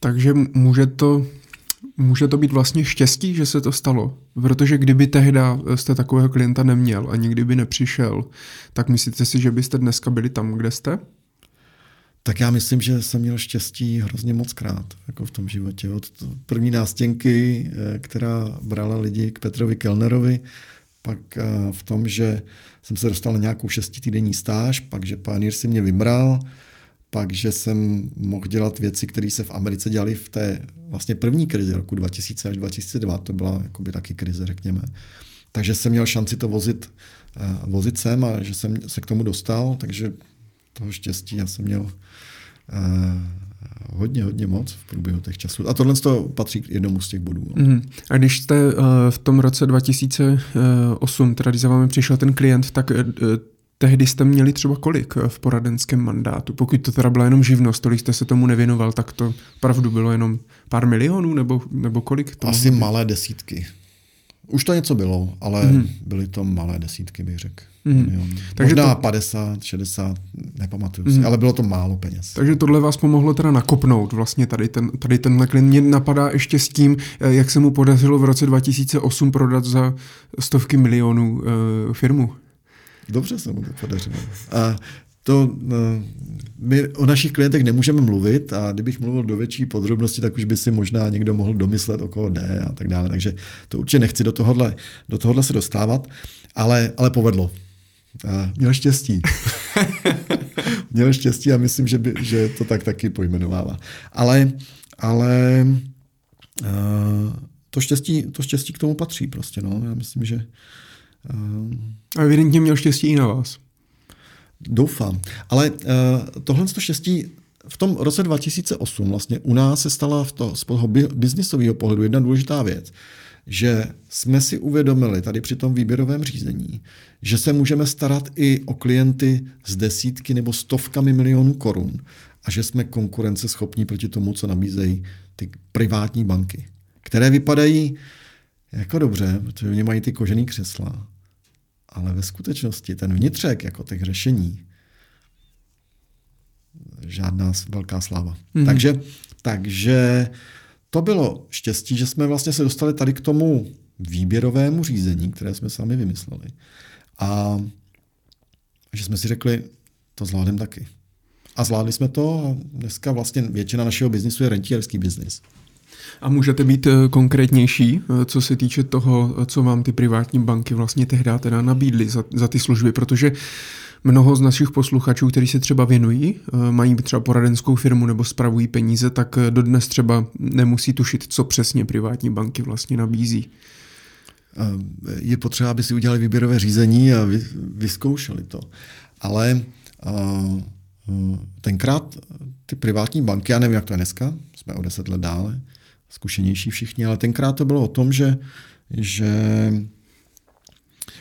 Takže může to, může to být vlastně štěstí, že se to stalo? Protože kdyby tehda jste takového klienta neměl a nikdy by nepřišel, tak myslíte si, že byste dneska byli tam, kde jste? Tak já myslím, že jsem měl štěstí hrozně moc krát jako v tom životě. Od první nástěnky, eh, která brala lidi k Petrovi Kellnerovi, pak eh, v tom, že jsem se dostal na nějakou šestitýdenní stáž, pak, že Pioneer si mě vybral, pak, že jsem mohl dělat věci, které se v Americe dělaly v té vlastně první krizi roku 2000 až 2002, to byla jakoby taky krize, řekněme. Takže jsem měl šanci to vozit, eh, vozit sem a že jsem se k tomu dostal, takže toho štěstí já jsem měl uh, hodně, hodně moc v průběhu těch časů. A tohle to patří k jednomu z těch bodů. No. Mm. A když jste uh, v tom roce 2008, teda když za vámi přišel ten klient, tak uh, tehdy jste měli třeba kolik v poradenském mandátu? Pokud to teda byla jenom živnost, tolik jste se tomu nevěnoval, tak to pravdu bylo jenom pár milionů nebo, nebo kolik? To Asi malé desítky. Už to něco bylo, ale mm. byly to malé desítky, bych řekl. Mm. Takže Možná to... 50, 60, nepamatuju mm. si, ale bylo to málo peněz. Takže tohle vás pomohlo teda nakopnout vlastně tady, ten, tady tenhle klient. Mě napadá ještě s tím, eh, jak se mu podařilo v roce 2008 prodat za stovky milionů uh, firmu. Dobře se mu to podařilo. A to, eh, my o našich klientech nemůžeme mluvit a kdybych mluvil do větší podrobnosti, tak už by si možná někdo mohl domyslet, o koho jde a tak dále. Takže to určitě nechci do tohohle, do tohohle se dostávat, ale, ale povedlo. A měl štěstí. měl štěstí a myslím, že, by, že to tak taky pojmenovává. Ale, ale uh, to štěstí, to štěstí k tomu patří prostě. No. Já myslím, že... Uh... A evidentně měl štěstí i na vás. Doufám. Ale uh, tohle to štěstí v tom roce 2008 vlastně u nás se stala v to, z toho biznisového pohledu jedna důležitá věc, že jsme si uvědomili tady při tom výběrovém řízení, že se můžeme starat i o klienty z desítky nebo stovkami milionů korun a že jsme konkurenceschopní proti tomu, co nabízejí ty privátní banky, které vypadají jako dobře, protože oni mají ty kožený křesla, ale ve skutečnosti ten vnitřek jako těch řešení žádná velká sláva. Mm. Takže, takže to bylo štěstí, že jsme vlastně se dostali tady k tomu výběrovému řízení, které jsme sami vymysleli. A že jsme si řekli, to zvládneme taky. A zvládli jsme to a dneska vlastně většina našeho biznisu je rentierský biznis. A můžete být eh, konkrétnější, eh, co se týče toho, eh, co vám ty privátní banky vlastně tehdy teda nabídly za, za ty služby, protože mnoho z našich posluchačů, kteří se třeba věnují, mají třeba poradenskou firmu nebo spravují peníze, tak dodnes třeba nemusí tušit, co přesně privátní banky vlastně nabízí. Je potřeba, aby si udělali výběrové řízení a vyzkoušeli to. Ale tenkrát ty privátní banky, já nevím, jak to je dneska, jsme o deset let dále, zkušenější všichni, ale tenkrát to bylo o tom, že, že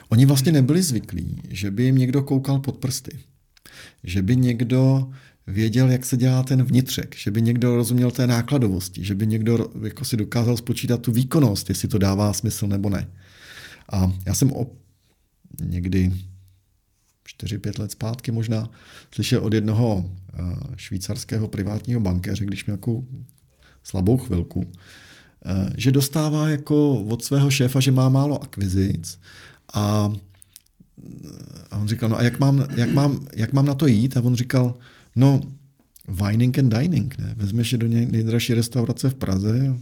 oni vlastně nebyli zvyklí, že by jim někdo koukal pod prsty. Že by někdo věděl, jak se dělá ten vnitřek, že by někdo rozuměl té nákladovosti, že by někdo jako si dokázal spočítat tu výkonnost, jestli to dává smysl nebo ne. A já jsem o někdy 4-5 let zpátky možná slyšel od jednoho eh, švýcarského privátního bankéře, když měl slabou chvilku, eh, že dostává jako od svého šéfa, že má málo akvizic a, a on říkal, no a jak mám, jak, mám, jak mám na to jít? A on říkal, no vining and dining, ne? Vezmeš je do nejdražší restaurace v Praze,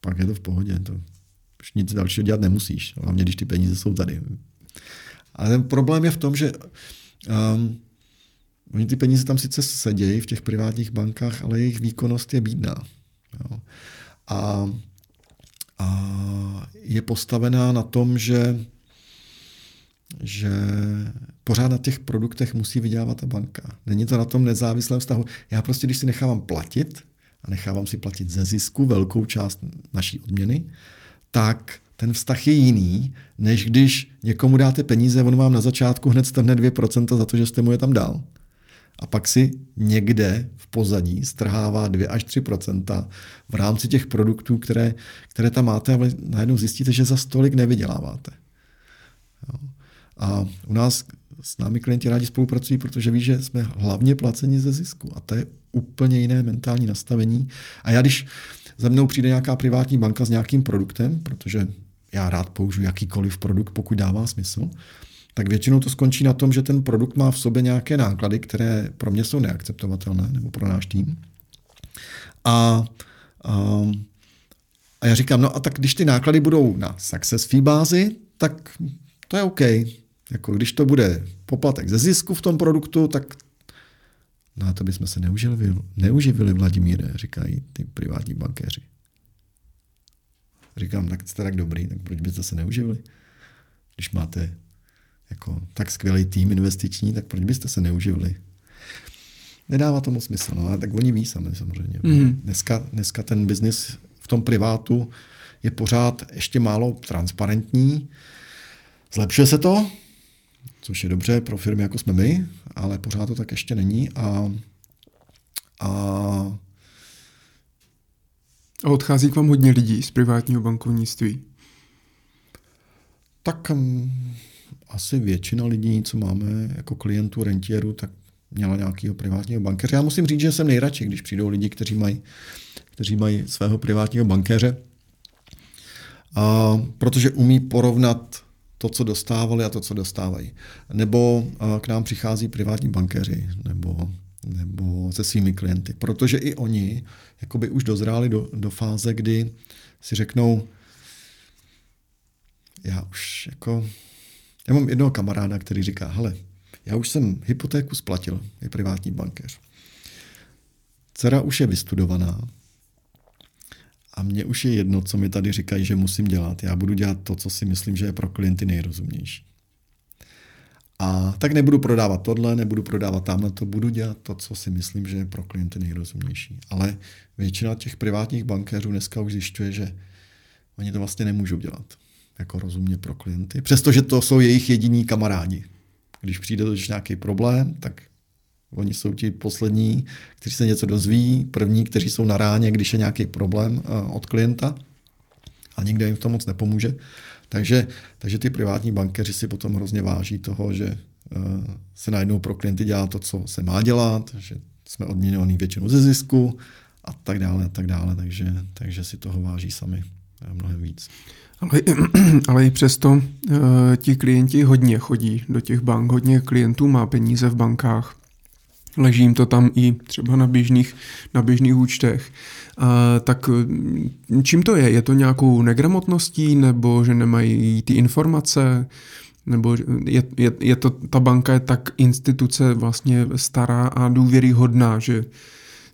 pak je to v pohodě. To už nic dalšího dělat nemusíš, hlavně když ty peníze jsou tady. Ale ten problém je v tom, že um, oni ty peníze tam sice sedějí v těch privátních bankách, ale jejich výkonnost je bídná. Jo. A, a je postavená na tom, že, že pořád na těch produktech musí vydělávat ta banka. Není to na tom nezávislém vztahu. Já prostě, když si nechávám platit, a nechávám si platit ze zisku velkou část naší odměny, tak ten vztah je jiný, než když někomu dáte peníze, on vám na začátku hned strhne 2% za to, že jste mu je tam dal a pak si někde pozadí strhává 2 až 3% v rámci těch produktů, které, které tam máte a najednou zjistíte, že za stolik nevyděláváte. Jo. A u nás s námi klienti rádi spolupracují, protože ví, že jsme hlavně placeni ze zisku. A to je úplně jiné mentální nastavení. A já když za mnou přijde nějaká privátní banka s nějakým produktem, protože já rád použiju jakýkoliv produkt, pokud dává smysl, tak většinou to skončí na tom, že ten produkt má v sobě nějaké náklady, které pro mě jsou neakceptovatelné, nebo pro náš tým. A, a, a já říkám, no a tak když ty náklady budou na success fee bázi, tak to je OK. Jako když to bude poplatek ze zisku v tom produktu, tak no a to bychom se neuživili, neuživili Vladimíre, říkají ty privátní bankéři. Říkám, tak jste tak dobrý, tak proč byste se neuživili? Když máte jako tak skvělý tým investiční, tak proč byste se neuživili? Nedává to moc smysl, no, ale tak oni ví sami samozřejmě. Mm. Dneska, dneska ten biznis v tom privátu je pořád ještě málo transparentní. Zlepšuje se to, což je dobře pro firmy, jako jsme my, ale pořád to tak ještě není. A, a a odchází k vám hodně lidí z privátního bankovnictví? Tak mm, asi většina lidí, co máme jako klientů, rentierů, tak měla nějakého privátního bankéře. Já musím říct, že jsem nejradši, když přijdou lidi, kteří mají, kteří mají svého privátního bankéře, a, protože umí porovnat to, co dostávali a to, co dostávají. Nebo a, k nám přichází privátní bankéři, nebo, nebo se svými klienty, protože i oni jakoby už dozráli do, do fáze, kdy si řeknou, já už jako já mám jednoho kamaráda, který říká, hele, já už jsem hypotéku splatil, je privátní bankéř. Dcera už je vystudovaná a mně už je jedno, co mi tady říkají, že musím dělat. Já budu dělat to, co si myslím, že je pro klienty nejrozumnější. A tak nebudu prodávat tohle, nebudu prodávat tamhle, to budu dělat to, co si myslím, že je pro klienty nejrozumnější. Ale většina těch privátních bankéřů dneska už zjišťuje, že oni to vlastně nemůžou dělat jako rozumně pro klienty, přestože to jsou jejich jediní kamarádi. Když přijde to nějaký problém, tak oni jsou ti poslední, kteří se něco dozví, první, kteří jsou na ráně, když je nějaký problém eh, od klienta a nikdo jim v tom moc nepomůže. Takže, takže ty privátní bankeři si potom hrozně váží toho, že eh, se najednou pro klienty dělá to, co se má dělat, že jsme odměňovaní většinou ze zisku a tak dále a tak dále, takže, takže si toho váží sami eh, mnohem víc. Ale, ale i přesto uh, ti klienti hodně chodí do těch bank, hodně klientů má peníze v bankách. Leží jim to tam i třeba na běžných, na běžných účtech. Uh, tak mm, čím to je? Je to nějakou negramotností, nebo že nemají ty informace? Nebo je, je, je to, ta banka je tak instituce vlastně stará a důvěryhodná, že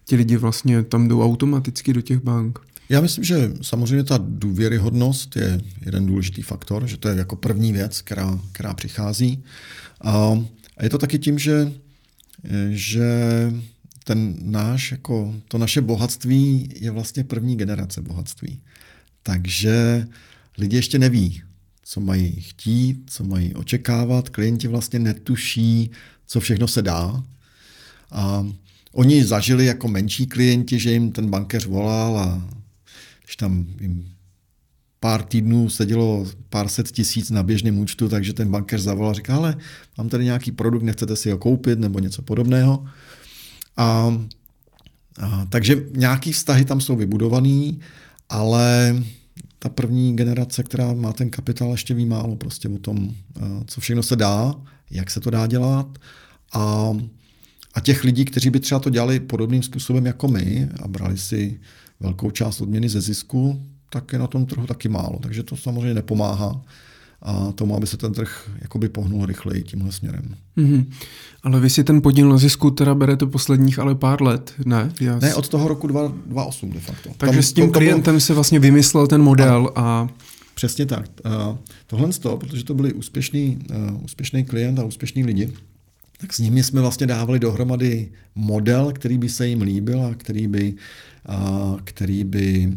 ti lidi vlastně tam jdou automaticky do těch bank? Já myslím, že samozřejmě ta důvěryhodnost je jeden důležitý faktor, že to je jako první věc, která, která přichází. A, je to taky tím, že, že ten náš, jako to naše bohatství je vlastně první generace bohatství. Takže lidi ještě neví, co mají chtít, co mají očekávat. Klienti vlastně netuší, co všechno se dá. A oni zažili jako menší klienti, že jim ten bankéř volal a když tam jim pár týdnů sedělo pár set tisíc na běžném účtu, takže ten bankéř zavolal a říká, ale mám tady nějaký produkt, nechcete si ho koupit nebo něco podobného. A, a, takže nějaký vztahy tam jsou vybudovaný, ale ta první generace, která má ten kapitál, ještě ví málo prostě o tom, co všechno se dá, jak se to dá dělat a, a těch lidí, kteří by třeba to dělali podobným způsobem jako my a brali si velkou část odměny ze zisku, tak je na tom trhu taky málo. Takže to samozřejmě nepomáhá a tomu, aby se ten trh jakoby pohnul rychleji tímhle směrem. Mm-hmm. Ale vy si ten podíl na zisku teda berete posledních ale pár let, ne? Já ne, od toho roku 2008 de facto. Takže Tam, s tím to, klientem to bylo... se vlastně vymyslel ten model a... a... Přesně tak. Uh, tohle z toho, protože to byli úspěšný, uh, úspěšný klient a úspěšní lidi, tak s nimi jsme vlastně dávali dohromady model, který by se jim líbil a který by, a, který by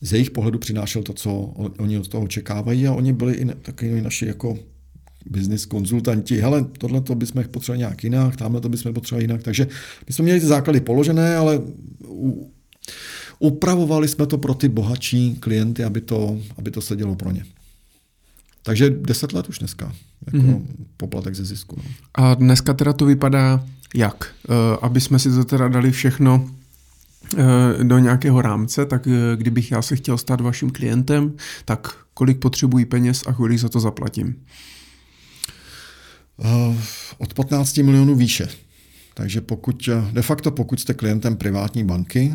z jejich pohledu přinášel to, co oni od toho očekávají. A oni byli i taky naši jako business konzultanti, hele, tohle to bychom potřebovali nějak jinak, tamhle to bychom potřebovali jinak, takže my jsme měli ty základy položené, ale u, upravovali jsme to pro ty bohatší klienty, aby to, aby to sedělo pro ně. Takže deset let už dneska, jako mm-hmm. poplatek ze zisku. No. A dneska teda to vypadá jak? Uh, aby jsme si to teda dali všechno uh, do nějakého rámce, tak uh, kdybych já se chtěl stát vaším klientem, tak kolik potřebují peněz a kolik za to zaplatím? Od 15 milionů výše. Takže pokud, de facto pokud jste klientem privátní banky,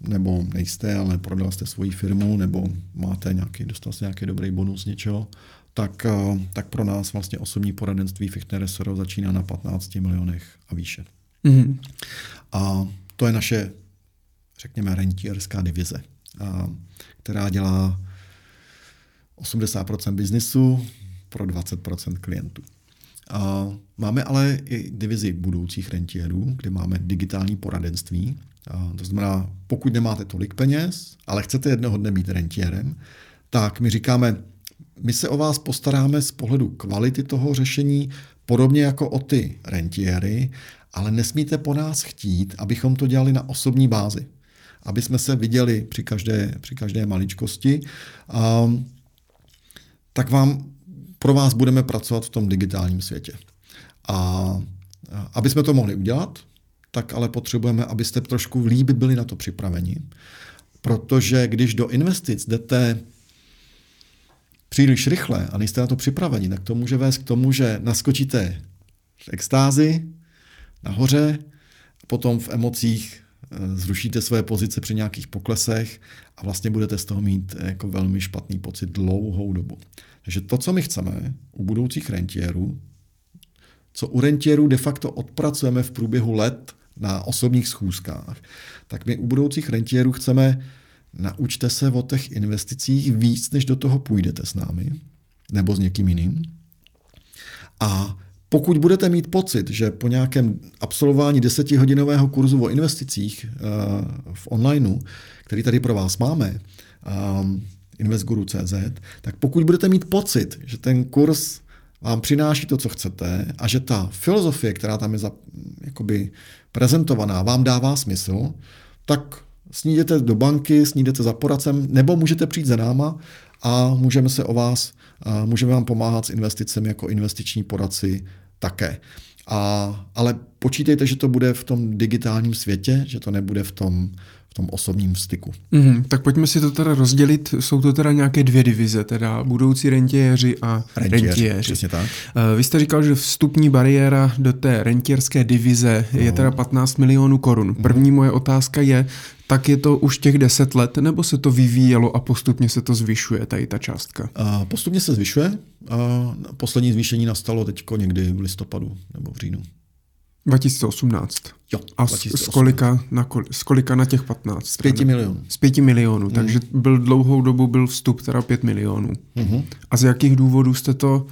nebo nejste, ale prodal jste svoji firmu, nebo máte nějaký, dostal jste nějaký dobrý bonus něčeho, tak, eh, tak pro nás vlastně osobní poradenství Fichtner SRO začíná na 15 milionech a výše. Mm-hmm. A to je naše, řekněme, rentierská divize, a, která dělá 80% biznisu pro 20% klientů. A máme ale i divizi budoucích rentierů, kde máme digitální poradenství. A to znamená, pokud nemáte tolik peněz, ale chcete jednoho dne být rentierem, tak my říkáme, my se o vás postaráme z pohledu kvality toho řešení, podobně jako o ty rentiéry, ale nesmíte po nás chtít, abychom to dělali na osobní bázi. Aby jsme se viděli při každé, při každé maličkosti. A, tak vám, pro vás budeme pracovat v tom digitálním světě. A aby jsme to mohli udělat, tak ale potřebujeme, abyste trošku líp byli na to připraveni. Protože když do investic jdete příliš rychle a nejste na to připraveni, tak to může vést k tomu, že naskočíte v extázi, nahoře, a potom v emocích eh, zrušíte své pozice při nějakých poklesech a vlastně budete z toho mít eh, jako velmi špatný pocit dlouhou dobu. Takže to, co my chceme u budoucích rentierů, co u rentierů de facto odpracujeme v průběhu let na osobních schůzkách, tak my u budoucích rentierů chceme naučte se o těch investicích víc, než do toho půjdete s námi nebo s někým jiným. A pokud budete mít pocit, že po nějakém absolvování desetihodinového kurzu o investicích uh, v onlineu, který tady pro vás máme, um, investguru.cz, tak pokud budete mít pocit, že ten kurz vám přináší to, co chcete a že ta filozofie, která tam je za, jakoby prezentovaná, vám dává smysl, tak snídete do banky, snídete za poradcem, nebo můžete přijít za náma a můžeme se o vás, můžeme vám pomáhat s investicemi jako investiční poradci také. A, ale počítejte, že to bude v tom digitálním světě, že to nebude v tom, v tom osobním styku. Mm, tak pojďme si to teda rozdělit. Jsou to teda nějaké dvě divize, teda budoucí rentiéři a rentiéři. rentiéři. Přesně tak. Eh, vy jste říkal, že vstupní bariéra do té rentierské divize no. je teda 15 milionů korun. První moje otázka je, tak je to už těch 10 let, nebo se to vyvíjelo a postupně se to zvyšuje, tady ta částka? A postupně se zvyšuje. A poslední zvýšení nastalo teď někdy v listopadu nebo v říjnu. 2018. Jo, a 2018. Z, kolika na, z kolika na těch 15? Z 5 milionů. Z 5 milionů, mm. takže byl dlouhou dobu byl vstup teda 5 milionů. Mm-hmm. A z jakých důvodů jste to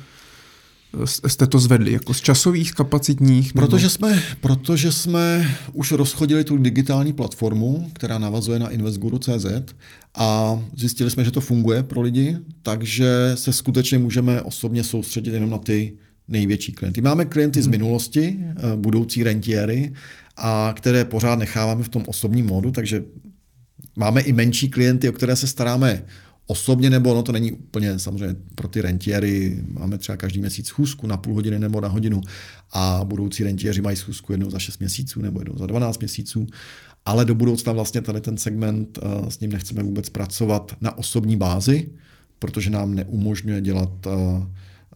jste to zvedli? Jako z časových, kapacitních? Protože jsme, protože jsme už rozchodili tu digitální platformu, která navazuje na investguru.cz a zjistili jsme, že to funguje pro lidi, takže se skutečně můžeme osobně soustředit jenom na ty největší klienty. Máme klienty z hmm. minulosti, eh, budoucí rentiéry, a které pořád necháváme v tom osobním módu, takže máme i menší klienty, o které se staráme osobně, nebo no to není úplně samozřejmě pro ty rentiéry, máme třeba každý měsíc schůzku na půl hodiny nebo na hodinu a budoucí rentiéři mají schůzku jednou za 6 měsíců nebo jednou za 12 měsíců, ale do budoucna vlastně tady ten segment eh, s ním nechceme vůbec pracovat na osobní bázi, protože nám neumožňuje dělat eh,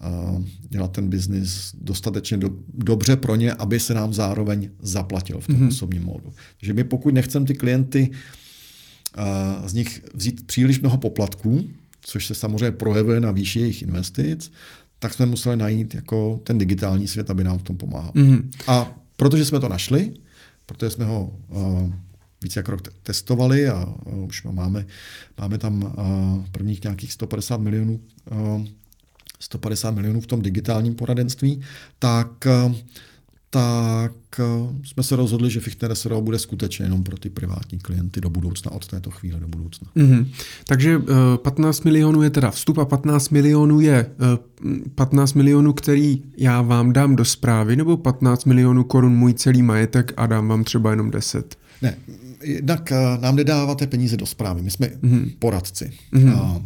eh, dělat ten biznis dostatečně do, dobře pro ně, aby se nám zároveň zaplatil v tom mm-hmm. osobním módu. Takže my pokud nechceme ty klienty uh, z nich vzít příliš mnoho poplatků, což se samozřejmě projevuje na výši jejich investic, tak jsme museli najít jako ten digitální svět, aby nám v tom pomáhal. Mm-hmm. A protože jsme to našli, protože jsme ho uh, více jak rok testovali a uh, už máme, máme tam uh, prvních nějakých 150 milionů uh, 150 milionů v tom digitálním poradenství, tak uh, tak eh, jsme se rozhodli, že Fichtner SRO bude skutečně jenom pro ty privátní klienty do budoucna, od této chvíle do budoucna. Mm-hmm. Takže 15 eh, milionů je teda vstup a 15 milionů je 15 eh, milionů, který já vám dám do zprávy, nebo 15 milionů korun můj celý majetek a dám vám třeba jenom 10? Ne, jednak nám nedáváte peníze do zprávy, my jsme mm-hmm. poradci. Mm-hmm. A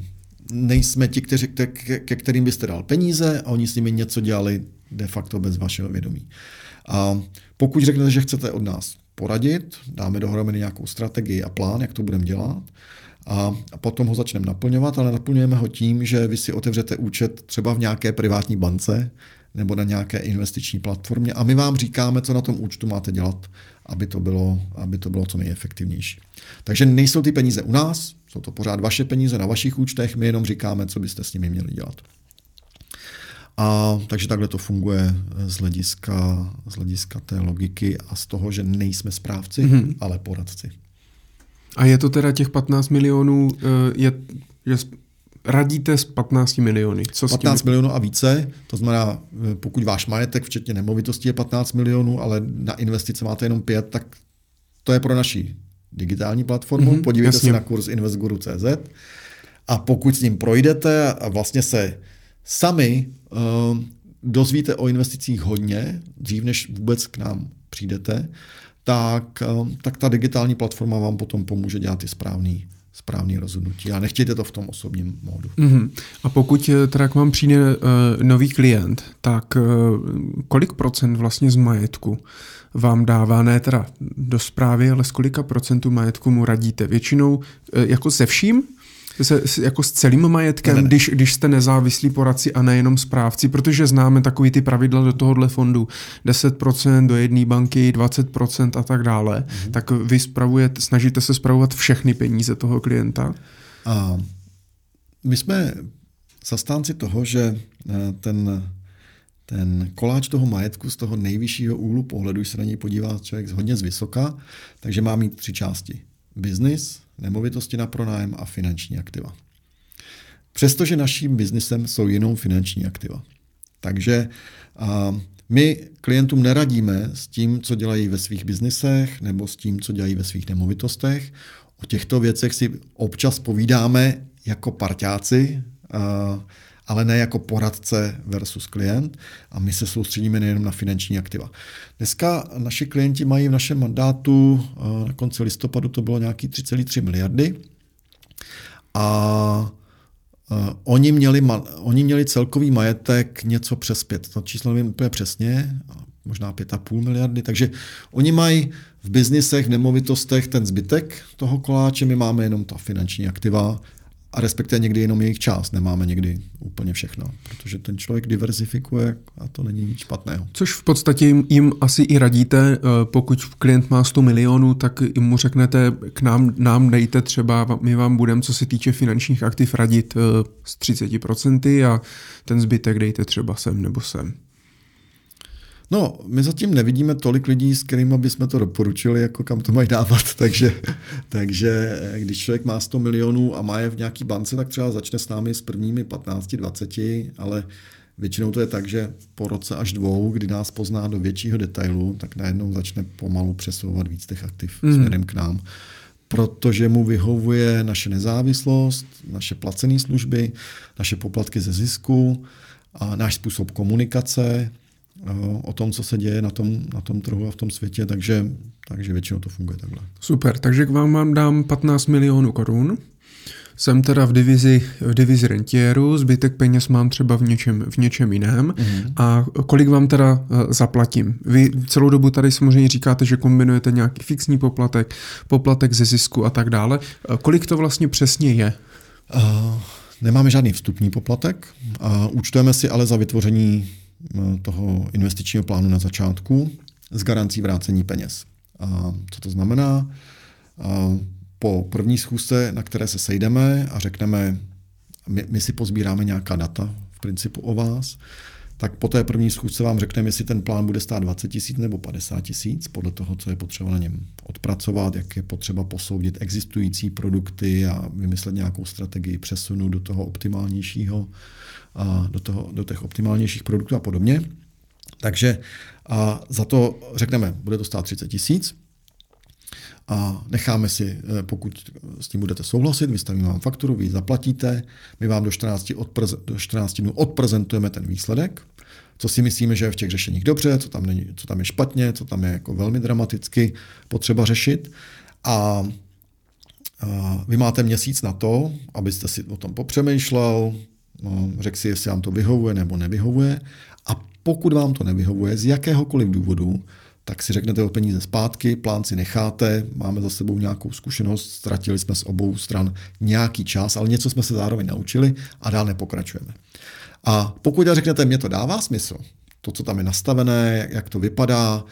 nejsme ti, kteři, ke kterým byste dal peníze a oni s nimi něco dělali de facto bez vašeho vědomí. A pokud řeknete, že chcete od nás poradit, dáme dohromady nějakou strategii a plán, jak to budeme dělat, a potom ho začneme naplňovat, ale naplňujeme ho tím, že vy si otevřete účet třeba v nějaké privátní bance nebo na nějaké investiční platformě a my vám říkáme, co na tom účtu máte dělat, aby to bylo, aby to bylo co nejefektivnější. Takže nejsou ty peníze u nás, jsou to pořád vaše peníze na vašich účtech, my jenom říkáme, co byste s nimi měli dělat. A takže takhle to funguje z hlediska, z hlediska té logiky a z toho, že nejsme správci, mm-hmm. ale poradci. A je to teda těch 15 milionů, eh, je, že radíte s 15 miliony. Co 15 milionů a více, to znamená, eh, pokud váš majetek, včetně nemovitosti, je 15 milionů, ale na investice máte jenom 5, tak to je pro naši digitální platformu. Mm-hmm, Podívejte jasně. se na kurz investguru.cz a pokud s ním projdete a vlastně se sami dozvíte o investicích hodně, dřív než vůbec k nám přijdete, tak, uh, tak ta digitální platforma vám potom pomůže dělat ty správný správný rozhodnutí. A nechtějte to v tom osobním módu. Mm-hmm. A pokud eh, teda k vám přijde uh, nový klient, tak uh, kolik procent vlastně z majetku vám dává, ne teda do zprávy, ale z kolika procentů majetku mu radíte? Většinou uh, jako se vším? Se, jako s celým majetkem, ne, ne. Když, když jste nezávislí poradci a nejenom správci, protože známe takový ty pravidla do tohohle fondu, 10% do jedné banky, 20% a tak dále, mm-hmm. tak vy spravujete, snažíte se spravovat všechny peníze toho klienta? A my jsme zastánci toho, že eh, ten, ten koláč toho majetku z toho nejvyššího úhlu pohledu, když se na něj podívá člověk hodně z vysoka, takže má mít tři části biznis, nemovitosti na pronájem a finanční aktiva. Přestože naším biznisem jsou jenom finanční aktiva. Takže a, my klientům neradíme s tím, co dělají ve svých biznisech nebo s tím, co dělají ve svých nemovitostech. O těchto věcech si občas povídáme jako parťáci, ale ne jako poradce versus klient a my se soustředíme nejenom na finanční aktiva. Dneska naši klienti mají v našem mandátu, na konci listopadu to bylo nějaký 3,3 miliardy a Uh, oni, měli, oni měli celkový majetek něco přes pět. To číslo nevím úplně přesně, možná 5,5 miliardy. Takže oni mají v biznisech, v nemovitostech ten zbytek toho koláče, my máme jenom ta finanční aktiva a respektive někdy jenom jejich část, nemáme někdy úplně všechno, protože ten člověk diverzifikuje a to není nic špatného. Což v podstatě jim, jim asi i radíte, eh, pokud klient má 100 milionů, tak mu řeknete, k nám, nám dejte třeba, my vám budeme, co se týče finančních aktiv, radit eh, s 30% a ten zbytek dejte třeba sem nebo sem. No, my zatím nevidíme tolik lidí, s kterými bychom to doporučili, jako kam to mají dávat, takže, takže eh, když člověk má 100 milionů a má je v nějaký bance, tak třeba začne s námi s prvními 15-20, ale většinou to je tak, že po roce až dvou, kdy nás pozná do většího detailu, tak najednou začne pomalu přesouvat víc těch aktiv mm. směrem k nám protože mu vyhovuje naše nezávislost, naše placené služby, naše poplatky ze zisku, a náš způsob komunikace, o tom, co se děje na tom, na tom trhu a v tom světě, takže, takže většinou to funguje takhle. Super, takže k vám vám dám 15 milionů korun. Jsem teda v divizi, v divizi rentieru, zbytek peněz mám třeba v něčem, v něčem jiném. Mm-hmm. A kolik vám teda uh, zaplatím? Vy celou dobu tady samozřejmě říkáte, že kombinujete nějaký fixní poplatek, poplatek ze zisku a tak dále. Uh, kolik to vlastně přesně je? Uh, nemáme žádný vstupní poplatek. Uh, účtujeme si ale za vytvoření Eh, toho investičního plánu na začátku s garancí vrácení peněz. A co to znamená? A po první schůzce, na které se sejdeme a řekneme, my, my si pozbíráme nějaká data v principu o vás, tak po té první schůzce vám řekneme, jestli ten plán bude stát 20 tisíc nebo 50 tisíc, podle toho, co je potřeba na něm odpracovat, jak je potřeba posoudit existující produkty a vymyslet nějakou strategii přesunu do toho optimálnějšího a do, toho, do těch optimálnějších produktů a podobně. Takže a za to řekneme, bude to stát 30 tisíc a necháme si, eh, pokud s tím budete souhlasit, vystavíme vám fakturu, vy ji zaplatíte, my vám do 14, odpreze, do 14 dnů odprezentujeme ten výsledek, co si myslíme, že je v těch řešeních dobře, co tam, není, co tam je špatně, co tam je jako velmi dramaticky potřeba řešit. A, vy máte měsíc na to, abyste si o tom popřemýšlel, No, řekl si, jestli vám to vyhovuje nebo nevyhovuje. A pokud vám to nevyhovuje z jakéhokoliv důvodu, tak si řeknete o peníze zpátky, plán si necháte, máme za sebou nějakou zkušenost, ztratili jsme z obou stran nějaký čas, ale něco jsme se zároveň naučili a dál nepokračujeme. A pokud řeknete, mě to dává smysl, to, co tam je nastavené, jak to vypadá,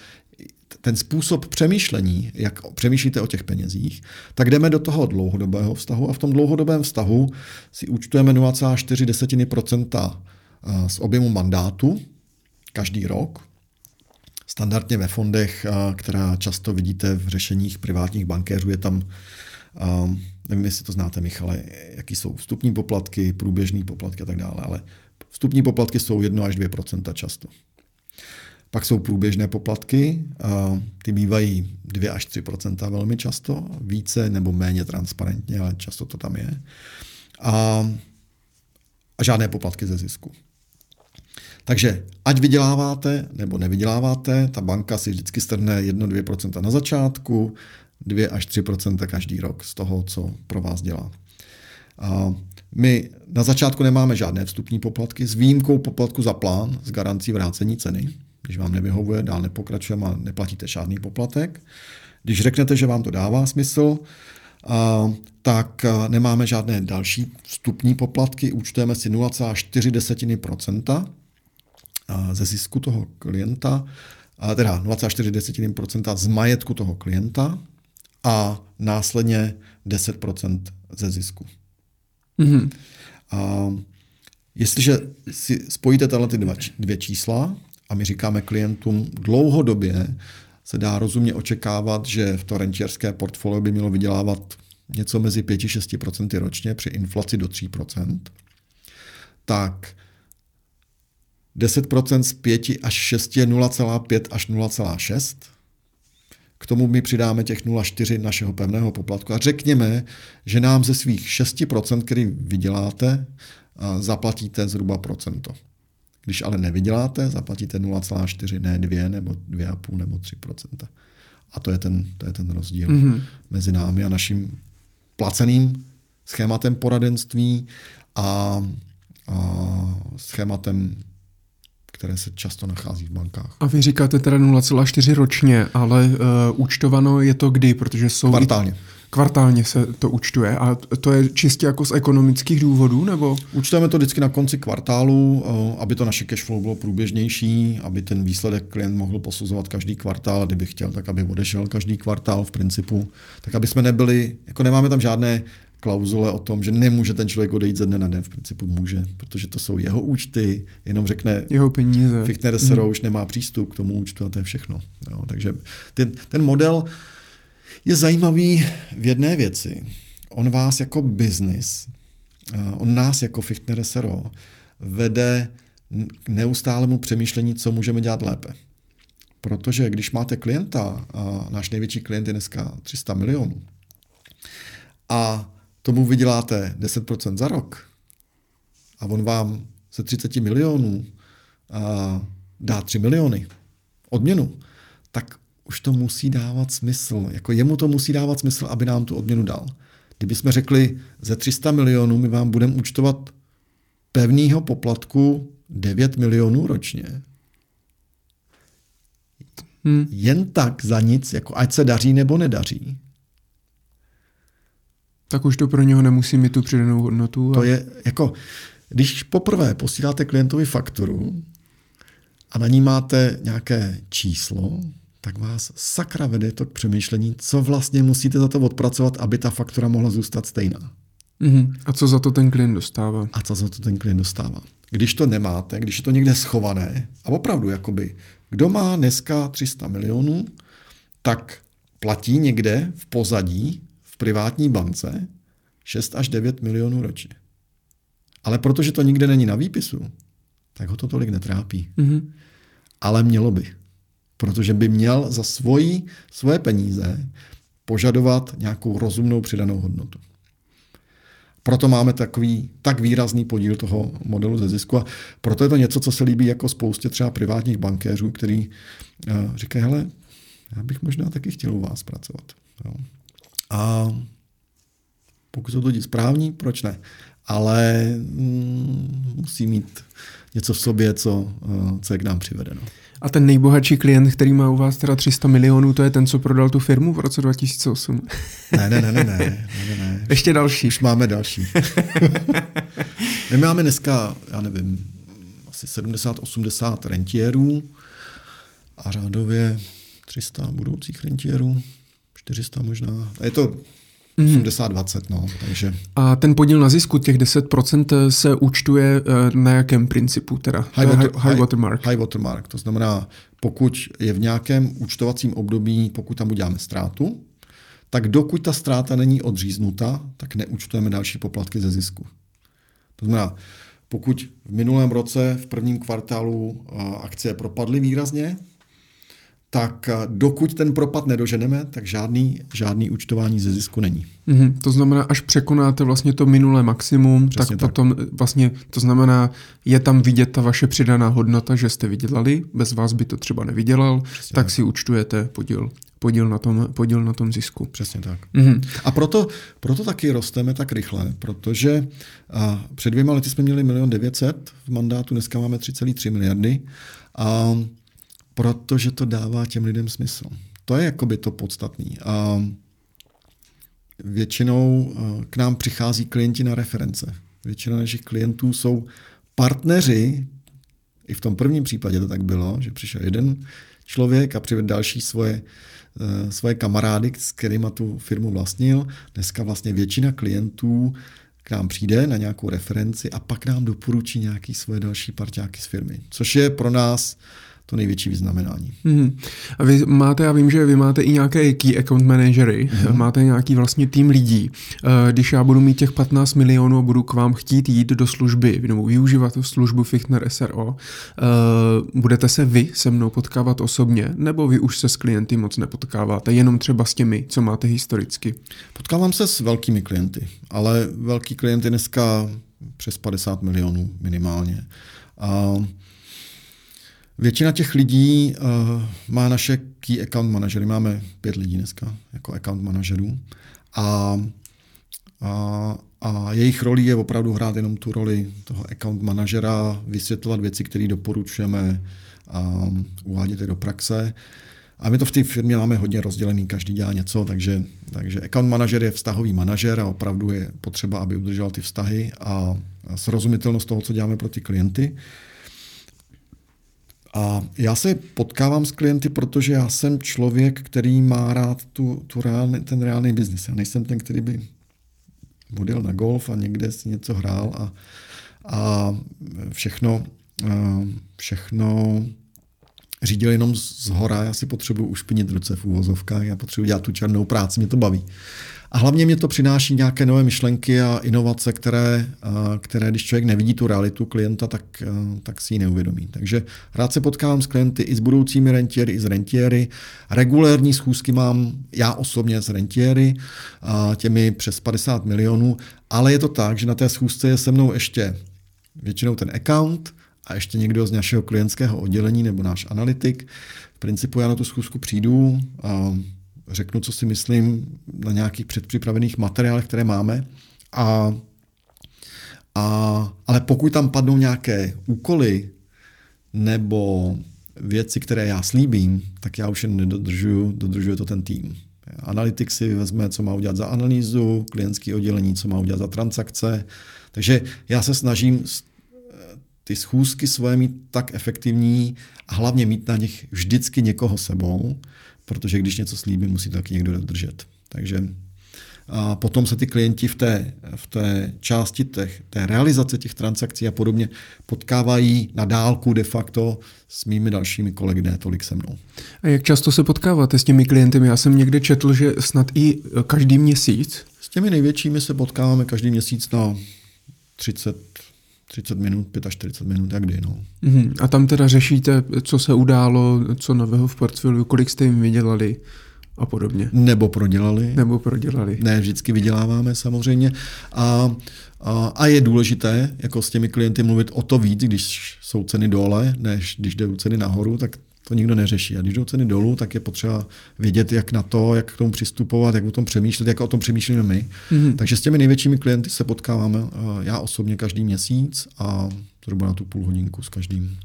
ten způsob přemýšlení, jak přemýšlíte o těch penězích, tak jdeme do toho dlouhodobého vztahu a v tom dlouhodobém vztahu si účtujeme 0,4% eh, z objemu mandátu každý rok. Standardně ve fondech, která často vidíte v řešeních privátních bankéřů, je tam, nevím, jestli to znáte, Michale, jaký jsou vstupní poplatky, průběžní poplatky a tak dále, ale vstupní poplatky jsou 1 až 2% často. Pak jsou průběžné poplatky, ty bývají 2 až 3% velmi často, více nebo méně transparentně, ale často to tam je. A, a žádné poplatky ze zisku. Takže ať vyděláváte nebo nevyděláváte, ta banka si vždycky strhne 1-2% na začátku, 2 až 3% každý rok z toho, co pro vás dělá. A my na začátku nemáme žádné vstupní poplatky s výjimkou poplatku za plán s garancí vrácení ceny. Když vám nevyhovuje, dál nepokračujeme a neplatíte žádný poplatek. Když řeknete, že vám to dává smysl, tak nemáme žádné další vstupní poplatky, účtujeme si 0,4% ze zisku toho klienta, teda 0,4% z majetku toho klienta a následně 10% ze zisku. Mm-hmm. A jestliže si spojíte tyhle ty dva, dvě čísla, a my říkáme klientům dlouhodobě se dá rozumně očekávat, že v to rentierské portfolio by mělo vydělávat něco mezi 5-6% ročně při inflaci do 3%, tak 10% z 5 až 6 je 0,5 až 0,6. K tomu my přidáme těch 0,4 našeho pevného poplatku a řekněme, že nám ze svých 6%, který vyděláte, zaplatíte zhruba procento. Když ale nevyděláte, zaplatíte 0,4, ne 2 nebo 2,5 nebo 3% A to je ten, to je ten rozdíl mm-hmm. mezi námi a naším placeným schématem poradenství a, a schématem které se často nachází v bankách. A vy říkáte teda 0,4 ročně, ale uh, účtováno je to kdy, protože jsou... Kvartálně. Kvartálně se to účtuje a to je čistě jako z ekonomických důvodů, nebo? Účtujeme to vždycky na konci kvartálu, uh, aby to naše cashflow bylo průběžnější, aby ten výsledek klient mohl posuzovat každý kvartál, kdyby chtěl, tak aby odešel každý kvartál v principu, tak aby jsme nebyli, jako nemáme tam žádné klauzule o tom, že nemůže ten člověk odejít ze dne na den. V principu může, protože to jsou jeho účty, jenom řekne jeho peníze. Fichtner Sero mm. už nemá přístup k tomu účtu a to je všechno. Jo, takže ten, ten model je zajímavý v jedné věci. On vás jako biznis, on nás jako Fichtner Sero vede k neustálému přemýšlení, co můžeme dělat lépe. Protože když máte klienta, a náš největší klient je dneska 300 milionů, a tomu vyděláte 10% za rok a on vám ze 30 milionů a dá 3 miliony odměnu, tak už to musí dávat smysl. Jako jemu to musí dávat smysl, aby nám tu odměnu dal. Kdyby jsme řekli, ze 300 milionů my vám budeme účtovat pevného poplatku 9 milionů ročně, hmm. jen tak za nic, jako ať se daří nebo nedaří, tak už to pro něho nemusí mít tu přidanou hodnotu. A... To je jako, když poprvé posíláte klientovi fakturu a na ní máte nějaké číslo, tak vás sakra vede to k přemýšlení, co vlastně musíte za to odpracovat, aby ta faktura mohla zůstat stejná. Mm-hmm. A co za to ten klient dostává? A co za to ten klient dostává? Když to nemáte, když je to někde schované, a opravdu, jakoby, kdo má dneska 300 milionů, tak platí někde v pozadí privátní bance 6 až 9 milionů ročně. Ale protože to nikde není na výpisu, tak ho to tolik netrápí. Mm-hmm. Ale mělo by. Protože by měl za svoji, svoje peníze požadovat nějakou rozumnou přidanou hodnotu. Proto máme takový tak výrazný podíl toho modelu ze zisku a proto je to něco, co se líbí jako spoustě třeba privátních bankéřů, který uh, říkají, hele, já bych možná taky chtěl u vás pracovat. Jo. A pokud jsou to lidi správní, proč ne? Ale mm, musí mít něco v sobě, co, eh, co je k nám přivedeno. A ten nejbohatší klient, který má u vás teda 300 milionů, to je ten, co prodal tu firmu v roce 2008? Ne, ne, ne, ne, ne, ne, ne. Ještě další. Už máme další. My máme dneska, já nevím, asi 70-80 rentierů a řádově 300 budoucích rentierů. 400 možná. Je to 80-20, no, takže. A ten podíl na zisku, těch 10% se účtuje eh, na jakém principu teda? High, water, high, high watermark. High watermark, to znamená, pokud je v nějakém účtovacím období, pokud tam uděláme ztrátu, tak dokud ta ztráta není odříznuta, tak neúčtujeme další poplatky ze zisku. To znamená, pokud v minulém roce v prvním kvartálu eh, akcie propadly výrazně, tak eh, dokud ten propad nedoženeme, tak žádný, žádný účtování ze zisku není. Mm-hmm. To znamená, až překonáte vlastně to minulé maximum, tak, tak potom eh, vlastně to znamená, je tam vidět ta vaše přidaná hodnota, že jste vydělali, bez vás by to třeba nevydělal, Přesně tak, tak si účtujete podíl podíl na tom, podíl na tom zisku. Přesně tak. Mm-hmm. A proto, proto taky rosteme tak rychle, protože a před dvěma lety jsme měli milion 900 v mandátu, dneska máme 3,3 miliardy. A protože to dává těm lidem smysl. To je jakoby to podstatné. A většinou eh, k nám přichází klienti na reference. Většina našich klientů jsou partneři, i v tom prvním případě to tak bylo, že přišel jeden člověk a přivedl další svoje, eh, svoje kamarády, s kterými tu firmu vlastnil. Dneska vlastně většina klientů k nám přijde na nějakou referenci a pak nám doporučí nějaký svoje další parťáky z firmy. Což je pro nás to největší vyznamenání. Hmm. A vy máte, já vím, že vy máte i nějaké key account managery, hmm. máte nějaký vlastně tým lidí. Eh, když já budu mít těch 15 milionů a budu k vám chtít jít do služby, nebo využívat tu službu Fichtner SRO, eh, budete se vy se mnou potkávat osobně, nebo vy už se s klienty moc nepotkáváte, jenom třeba s těmi, co máte historicky? Potkávám se s velkými klienty, ale velký klienty dneska přes 50 milionů minimálně. A Většina těch lidí uh, má naše key account manažery. Máme pět lidí dneska jako account manažerů. A, a, a jejich roli je opravdu hrát jenom tu roli toho account manažera, vysvětlovat věci, které doporučujeme a uvádět je do praxe. A my to v té firmě máme hodně rozdělený, každý dělá něco, takže, takže account manažer je vztahový manažer a opravdu je potřeba, aby udržel ty vztahy a, a srozumitelnost toho, co děláme pro ty klienty. A já se potkávám s klienty, protože já jsem člověk, který má rád tu, tu reálný, ten reálný biznis. Já nejsem ten, který by odjel na golf a někde si něco hrál a, a všechno, všechno řídil jenom z hora. Já si potřebuji ušpinit ruce v úvozovkách, já potřebuji dělat tu černou práci, mě to baví. A hlavně mě to přináší nějaké nové myšlenky a inovace, které, které když člověk nevidí tu realitu klienta, tak, tak si ji neuvědomí. Takže rád se potkávám s klienty i s budoucími rentiéry, i s rentiéry. Regulérní schůzky mám já osobně s rentiéry, těmi přes 50 milionů, ale je to tak, že na té schůzce je se mnou ještě většinou ten account a ještě někdo z našeho klientského oddělení nebo náš analytik. V principu já na tu schůzku přijdu, řeknu, co si myslím na nějakých předpřipravených materiálech, které máme. A, a, ale pokud tam padnou nějaké úkoly nebo věci, které já slíbím, tak já už je nedodržuju, dodržuje to ten tým. Analytik si vezme, co má udělat za analýzu, klientský oddělení, co má udělat za transakce. Takže já se snažím ty schůzky svoje mít tak efektivní a hlavně mít na nich vždycky někoho sebou, protože když něco slíbí, musí to taky někdo dodržet. Takže a potom se ty klienti v té, v té části těch, té realizace těch transakcí a podobně potkávají na dálku de facto s mými dalšími kolegy, ne tolik se mnou. A jak často se potkáváte s těmi klienty? Já jsem někde četl, že snad i každý měsíc. S těmi největšími se potkáváme každý měsíc na 30 30 minut, 45 minut, jak kdy. No. Uh-huh. A tam teda řešíte, co se událo, co nového v portfoliu, kolik jste jim vydělali a podobně. Nebo prodělali. Nebo prodělali. Ne, vždycky vyděláváme samozřejmě. A, a, a je důležité jako s těmi klienty mluvit o to víc, když jsou ceny dole, než když jdou ceny nahoru, tak to nikdo neřeší. A když jdou ceny dolů, tak je potřeba vědět, jak na to, jak k tomu přistupovat, jak o tom přemýšlet, jak o tom přemýšlíme my. Mm-hmm. Takže s těmi největšími klienty se potkáváme já osobně každý měsíc a zhruba na tu půl hodinku s každým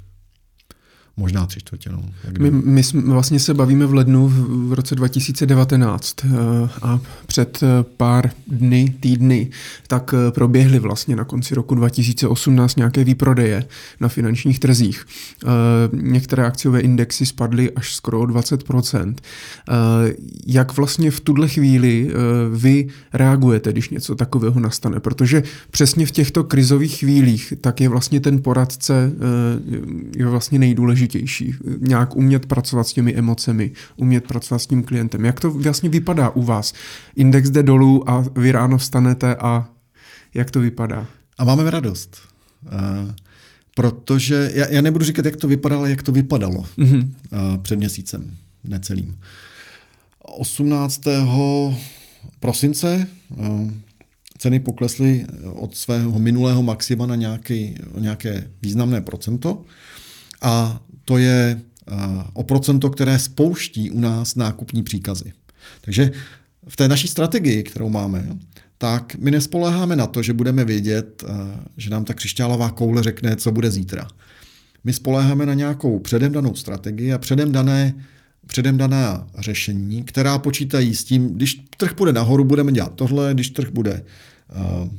možná tři čtvrtě. No. My, my jsme, vlastně se bavíme v lednu v, roce 2019 eh, a před eh, pár dny, týdny, tak eh, proběhly vlastně na konci roku 2018 nějaké výprodeje na finančních trzích. Některé akciové indexy spadly až skoro o 20%. Jak vlastně v tuhle chvíli vy reagujete, když něco takového nastane? Protože přesně v těchto krizových chvílích tak je vlastně ten poradce je vlastně nejdůležitější důležitější. Nějak umět pracovat s těmi emocemi, umět pracovat s tím klientem. Jak to vlastně vypadá u vás? Index jde dolů a vy ráno vstanete a jak to vypadá? A máme radost. Uh, protože, já, já nebudu říkat, jak to vypadalo, jak to vypadalo mm-hmm. uh, před měsícem, necelým. 18. prosince uh, ceny poklesly od svého minulého maxima na nějaký, nějaké významné procento a to je eh, o procento, které spouští u nás nákupní příkazy. Takže v té naší strategii, kterou máme, tak my nespoléháme na to, že budeme vědět, eh, že nám ta křišťálová koule řekne, co bude zítra. My spoléháme na nějakou předem danou strategii a předem dané, předem daná řešení, která počítají s tím, když trh bude nahoru, budeme dělat tohle, když trh bude uh,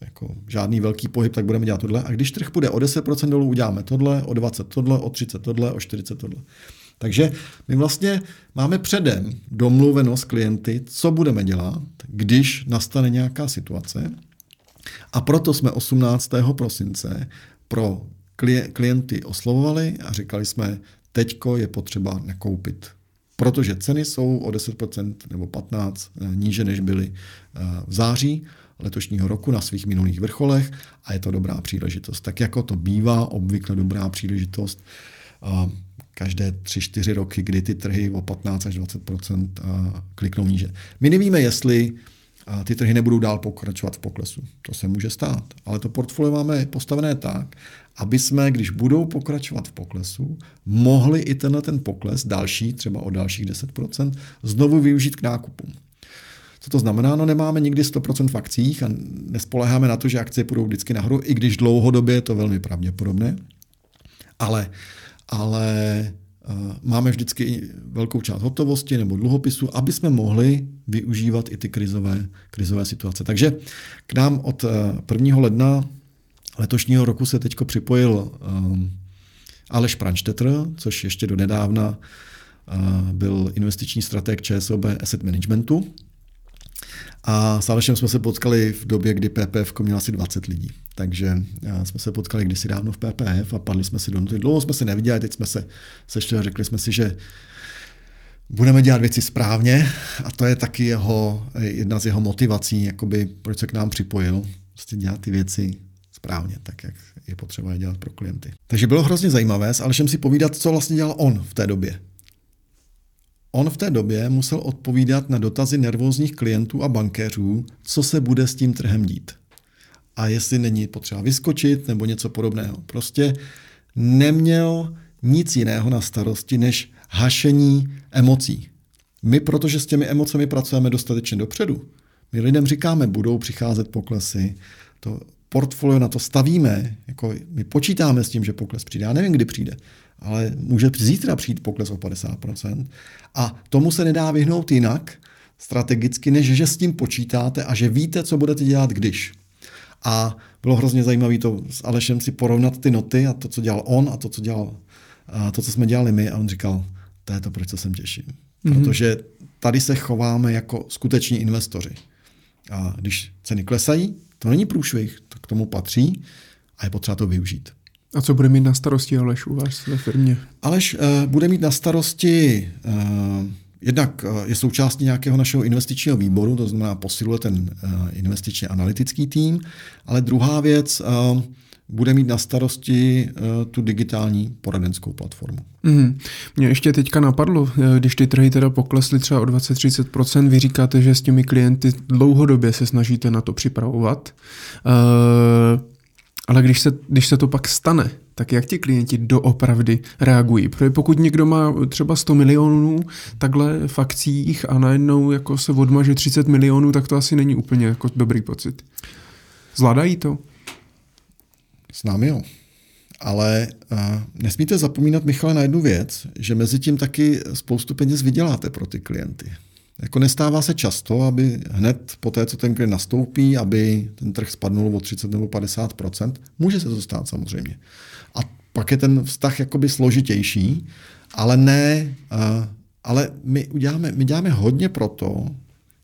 jako žádný velký pohyb, tak budeme dělat tohle. A když trh bude o 10% dolů, uděláme tohle, o 20 tohle, o 30 tohle, o 40 tohle. Takže my vlastně máme předem domluveno s klienty, co budeme dělat, když nastane nějaká situace. A proto jsme 18. prosince pro klienty oslovovali a říkali jsme, teďko je potřeba nakoupit. Protože ceny jsou o 10% nebo 15% eh, níže, než byly eh, v září letošního roku na svých minulých vrcholech a je to dobrá příležitost. Tak jako to bývá obvykle dobrá příležitost každé 3-4 roky, kdy ty trhy o 15 až 20% kliknou níže. My nevíme, jestli ty trhy nebudou dál pokračovat v poklesu. To se může stát. Ale to portfolio máme postavené tak, aby jsme, když budou pokračovat v poklesu, mohli i tenhle ten pokles, další, třeba o dalších 10%, znovu využít k nákupům. Co to znamená? No nemáme nikdy 100% v akcích a nespoleháme na to, že akcie půjdou vždycky nahoru, i když dlouhodobě je to velmi pravděpodobné. Ale, ale uh, máme vždycky velkou část hotovosti nebo dluhopisu, aby jsme mohli využívat i ty krizové, krizové situace. Takže k nám od 1. ledna letošního roku se teď připojil um, Aleš Pranštetr, což ještě do nedávna byl investiční strateg ČSOB Asset Managementu. A s Alešem jsme se potkali v době, kdy PPF měla asi 20 lidí. Takže jsme se potkali kdysi dávno v PPF a padli jsme si do noty. Dlouho jsme se neviděli, teď jsme se sešli a řekli jsme si, že budeme dělat věci správně a to je taky jeho, jedna z jeho motivací, jakoby, proč se k nám připojil. Prostě dělat ty věci správně, tak jak je potřeba je dělat pro klienty. Takže bylo hrozně zajímavé s Alešem si povídat, co vlastně dělal on v té době. On v té době musel odpovídat na dotazy nervózních klientů a bankéřů, co se bude s tím trhem dít. A jestli není potřeba vyskočit nebo něco podobného. Prostě neměl nic jiného na starosti než hašení emocí. My, protože s těmi emocemi pracujeme dostatečně dopředu, my lidem říkáme, budou přicházet poklesy, to portfolio na to stavíme, jako my počítáme s tím, že pokles přijde. Já nevím, kdy přijde, ale může zítra přijít pokles o 50%. A tomu se nedá vyhnout jinak strategicky, než že s tím počítáte a že víte, co budete dělat, když. A bylo hrozně zajímavé to s Alešem si porovnat ty noty a to, co dělal on a to, co, dělal, a to, co jsme dělali my. A on říkal, to je to, proč se sem těším. Mm-hmm. Protože tady se chováme jako skuteční investoři. A když ceny klesají, to není průšvih, to k tomu patří a je potřeba to využít. A co bude mít na starosti Aleš u vás ve firmě? Aleš uh, bude mít na starosti uh, Jednak je součástí nějakého našeho investičního výboru, to znamená posiluje ten investičně analytický tým, ale druhá věc, bude mít na starosti tu digitální poradenskou platformu. Mm. Mě ještě teďka napadlo, když ty trhy teda poklesly třeba o 20-30%, vy říkáte, že s těmi klienty dlouhodobě se snažíte na to připravovat. Uh, ale když se, když se to pak stane, tak jak ti klienti doopravdy reagují? Protože pokud někdo má třeba 100 milionů takhle v akcích a najednou jako se odmaže 30 milionů, tak to asi není úplně jako dobrý pocit. Zvládají to? S námi jo. Ale uh, nesmíte zapomínat, Michale, na jednu věc, že mezi tím taky spoustu peněz vyděláte pro ty klienty. Jako nestává se často, aby hned po té, co ten klient nastoupí, aby ten trh spadnul o 30 nebo 50% Může se to stát samozřejmě. A pak je ten vztah jakoby složitější, ale ne, ale my, uděláme, my děláme hodně proto,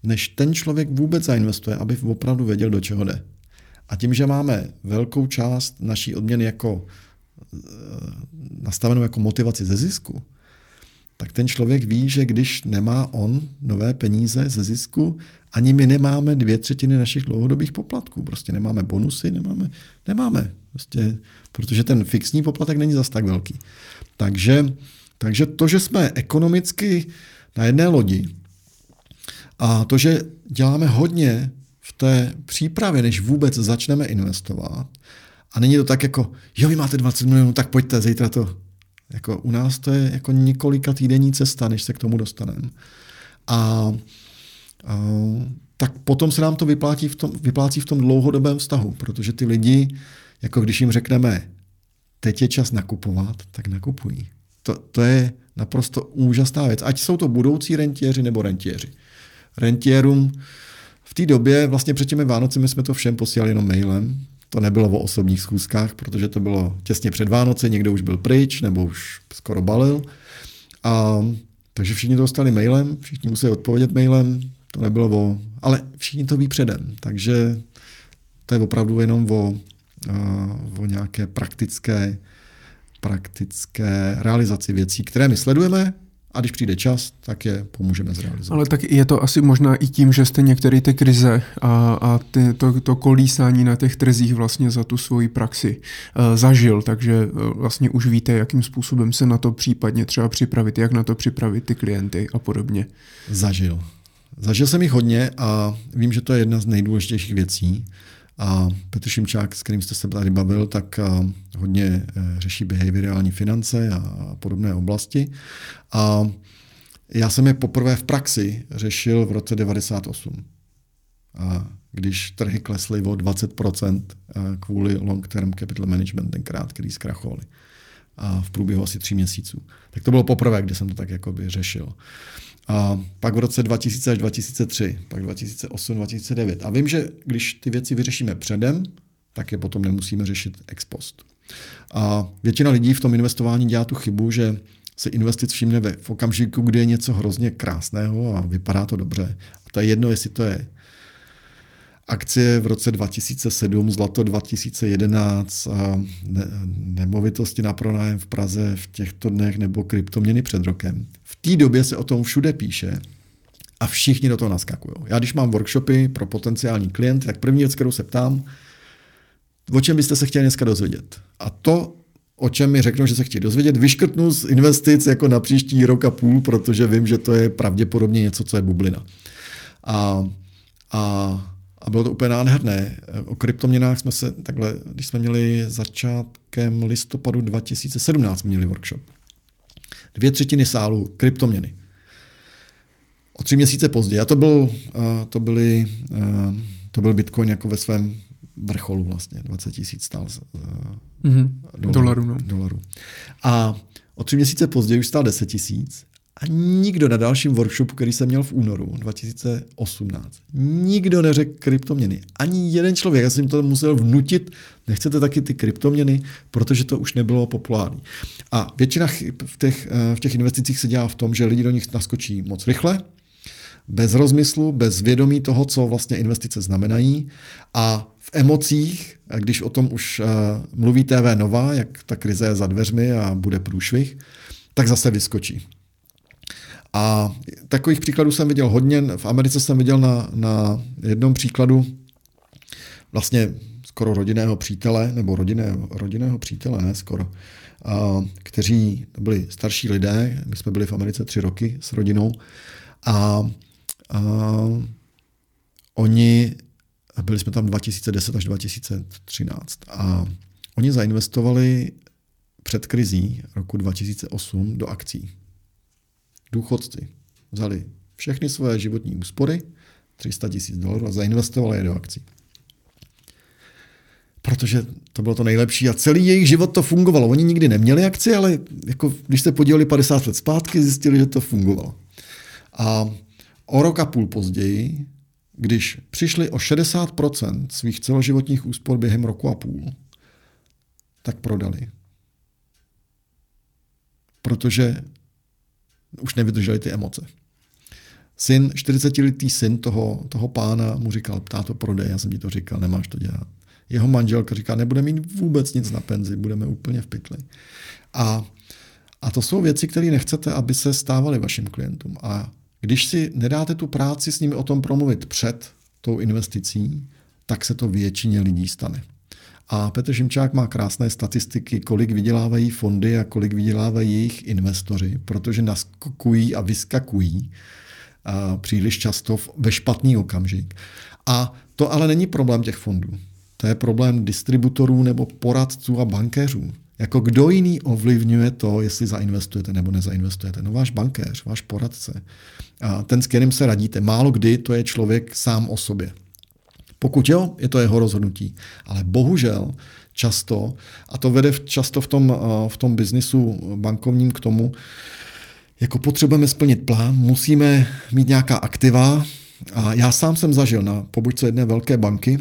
než ten člověk vůbec zainvestuje, aby opravdu věděl, do čeho jde. A tím, že máme velkou část naší odměny jako e, nastavenou jako motivaci ze zisku, tak ten člověk ví, že když nemá on nové peníze ze zisku, ani my nemáme dvě třetiny našich dlouhodobých poplatků. Prostě nemáme bonusy, nemáme, nemáme. Prostě, protože ten fixní poplatek není zas tak velký. Takže, takže to, že jsme ekonomicky na jedné lodi a to, že děláme hodně v té přípravě, než vůbec začneme investovat, a není to tak jako, jo, vy máte 20 milionů, tak pojďte, zítra to jako u nás to je jako několika týdenní cesta, než se k tomu dostaneme. A, a tak potom se nám to vyplácí v, tom, vyplácí v tom dlouhodobém vztahu, protože ty lidi, jako když jim řekneme, teď je čas nakupovat, tak nakupují. To, to je naprosto úžasná věc. Ať jsou to budoucí rentiéři nebo rentiéři. Rentiérům v té době, vlastně před těmi Vánocemi jsme to všem posílali jenom mailem, to nebylo o osobních schůzkách, protože to bylo těsně před Vánoci, někdo už byl pryč nebo už skoro balil. A, takže všichni to dostali mailem, všichni museli odpovědět mailem, to nebylo o... Ale všichni to ví předem, takže to je opravdu jenom o, o nějaké praktické praktické realizaci věcí, které my sledujeme, a když přijde čas, tak je pomůžeme zrealizovat. Ale tak je to asi možná i tím, že jste některé ty krize a, a ty, to, to kolísání na těch trzích vlastně za tu svoji praxi uh, zažil, takže uh, vlastně už víte, jakým způsobem se na to případně třeba připravit, jak na to připravit ty klienty a podobně. Zažil. Zažil jsem jich hodně a vím, že to je jedna z nejdůležitějších věcí. A Petr Šimčák, s kterým jste se tady bavil, tak hodně e, řeší behaviorální finance a podobné oblasti. A já jsem je poprvé v praxi řešil v roce 98. A když trhy klesly o 20% kvůli long-term capital management tenkrát, který zkrachovali a v průběhu asi tří měsíců. Tak to bylo poprvé, kdy jsem to tak jakoby řešil. A pak v roce 2000 až 2003, pak 2008, 2009. A vím, že když ty věci vyřešíme předem, tak je potom nemusíme řešit ex post. A většina lidí v tom investování dělá tu chybu, že se investic všimne v okamžiku, kdy je něco hrozně krásného a vypadá to dobře. A to je jedno, jestli to je akcie v roce 2007, zlato 2011, a ne, nemovitosti na pronájem v Praze v těchto dnech nebo kryptoměny před rokem. V té době se o tom všude píše a všichni do toho naskakují. Já když mám workshopy pro potenciální klient, tak první věc, kterou se ptám, o čem byste se chtěli dneska dozvědět. A to, o čem mi řeknou, že se chtějí dozvědět, vyškrtnu z investic jako na příští rok a půl, protože vím, že to je pravděpodobně něco, co je bublina. A, a a bylo to úplně nádherné. O kryptoměnách jsme se takhle, když jsme měli začátkem listopadu 2017 měli workshop. Dvě třetiny sálu kryptoměny. O tři měsíce později. A to byl, to byly, to byl Bitcoin jako ve svém vrcholu vlastně. 20 tisíc stál mm-hmm. dolarů. No. dolarů. A o tři měsíce později už stál 10 tisíc a nikdo na dalším workshopu, který jsem měl v únoru 2018, nikdo neřekl kryptoměny. Ani jeden člověk. Já jsem to musel vnutit. Nechcete taky ty kryptoměny, protože to už nebylo populární. A většina v těch, eh, v těch investicích se dělá v tom, že lidi do nich naskočí moc rychle, bez rozmyslu, bez vědomí toho, co vlastně investice znamenají a v emocích, když o tom už uh, mluví TV Nova, jak ta krize je za dveřmi a bude průšvih, tak zase vyskočí. A takových příkladů jsem viděl hodně. V Americe jsem viděl na, na jednom příkladu vlastně skoro rodinného přítele, nebo rodinného, rodinného přítele, ne skoro, a, kteří byli starší lidé. My jsme byli v Americe tři roky s rodinou a, a oni, byli jsme tam 2010 až 2013 a oni zainvestovali před krizí roku 2008 do akcí důchodci vzali všechny svoje životní úspory, 300 tisíc dolarů a zainvestovali je do akcí. Protože to bylo to nejlepší a celý jejich život to fungovalo. Oni nikdy neměli akci, ale jako, když se podívali 50 let zpátky, zjistili, že to fungovalo. A o rok a půl později, když přišli o 60% svých celoživotních úspor během roku a půl, tak prodali. Protože už nevydrželi ty emoce. Syn, 40-letý syn toho, toho pána mu říkal, to prodej, já jsem ti to říkal, nemáš to dělat. Jeho manželka říká, nebude mít vůbec nic na penzi, budeme úplně v pytli. A, a to jsou věci, které nechcete, aby se stávaly vašim klientům. A když si nedáte tu práci s nimi o tom promluvit před tou investicí, tak se to většině lidí stane. A Petr Šimčák má krásné statistiky, kolik vydělávají fondy a kolik vydělávají jejich investoři, protože naskakují a vyskakují a příliš často ve špatný okamžik. A to ale není problém těch fondů. To je problém distributorů nebo poradců a bankéřů. Jako kdo jiný ovlivňuje to, jestli zainvestujete nebo nezainvestujete? No váš bankéř, váš poradce. A ten, s kterým se radíte. Málo kdy to je člověk sám o sobě. Pokud jo, je to jeho rozhodnutí. Ale bohužel často, a to vede často v tom, eh, v tom biznisu bankovním k tomu, jako potřebujeme splnit plán, musíme mít nějaká aktiva. A já sám jsem zažil na pobočce jedné velké banky,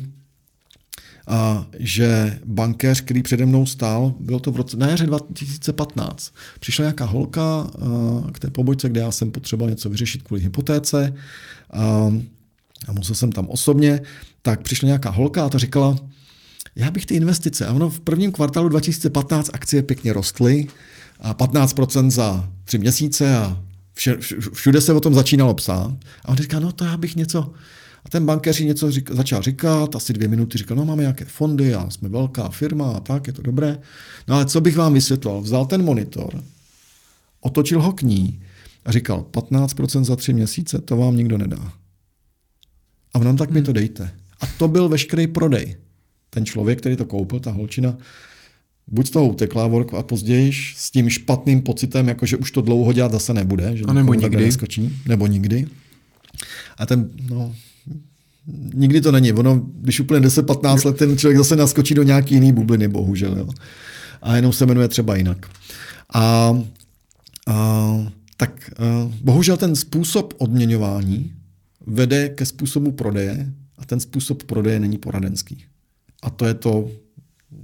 a že bankéř, který přede mnou stál, bylo to v roce, na jaře 2015, přišla nějaká holka eh, k té pobočce, kde já jsem potřeboval něco vyřešit kvůli hypotéce. A, a musel jsem tam osobně tak přišla nějaká holka a ta říkala, já bych ty investice, a ono v prvním kvartálu 2015 akcie pěkně rostly, a 15% za tři měsíce a vše, všude se o tom začínalo psát. A on říká, no to já bych něco, a ten bankéř něco řík, začal říkat, asi dvě minuty říkal, no máme nějaké fondy a jsme velká firma a tak, je to dobré. No ale co bych vám vysvětloval? Vzal ten monitor, otočil ho k ní a říkal, 15% za tři měsíce, to vám nikdo nedá. A on tak mi hmm. to dejte. A to byl veškerý prodej. Ten člověk, který to koupil, ta holčina, buď z toho utekla a později s tím špatným pocitem, jako že už to dlouho dělat zase nebude, že a nebo nikdy. Neskočí, nebo nikdy. A ten, no, nikdy to není. Ono, když úplně 10-15 let, ten člověk zase naskočí do nějaký jiný bubliny, bohužel. Jo. A jenom se jmenuje třeba jinak. A, a tak a, bohužel ten způsob odměňování vede ke způsobu prodeje a ten způsob prodeje není poradenský. A to je to,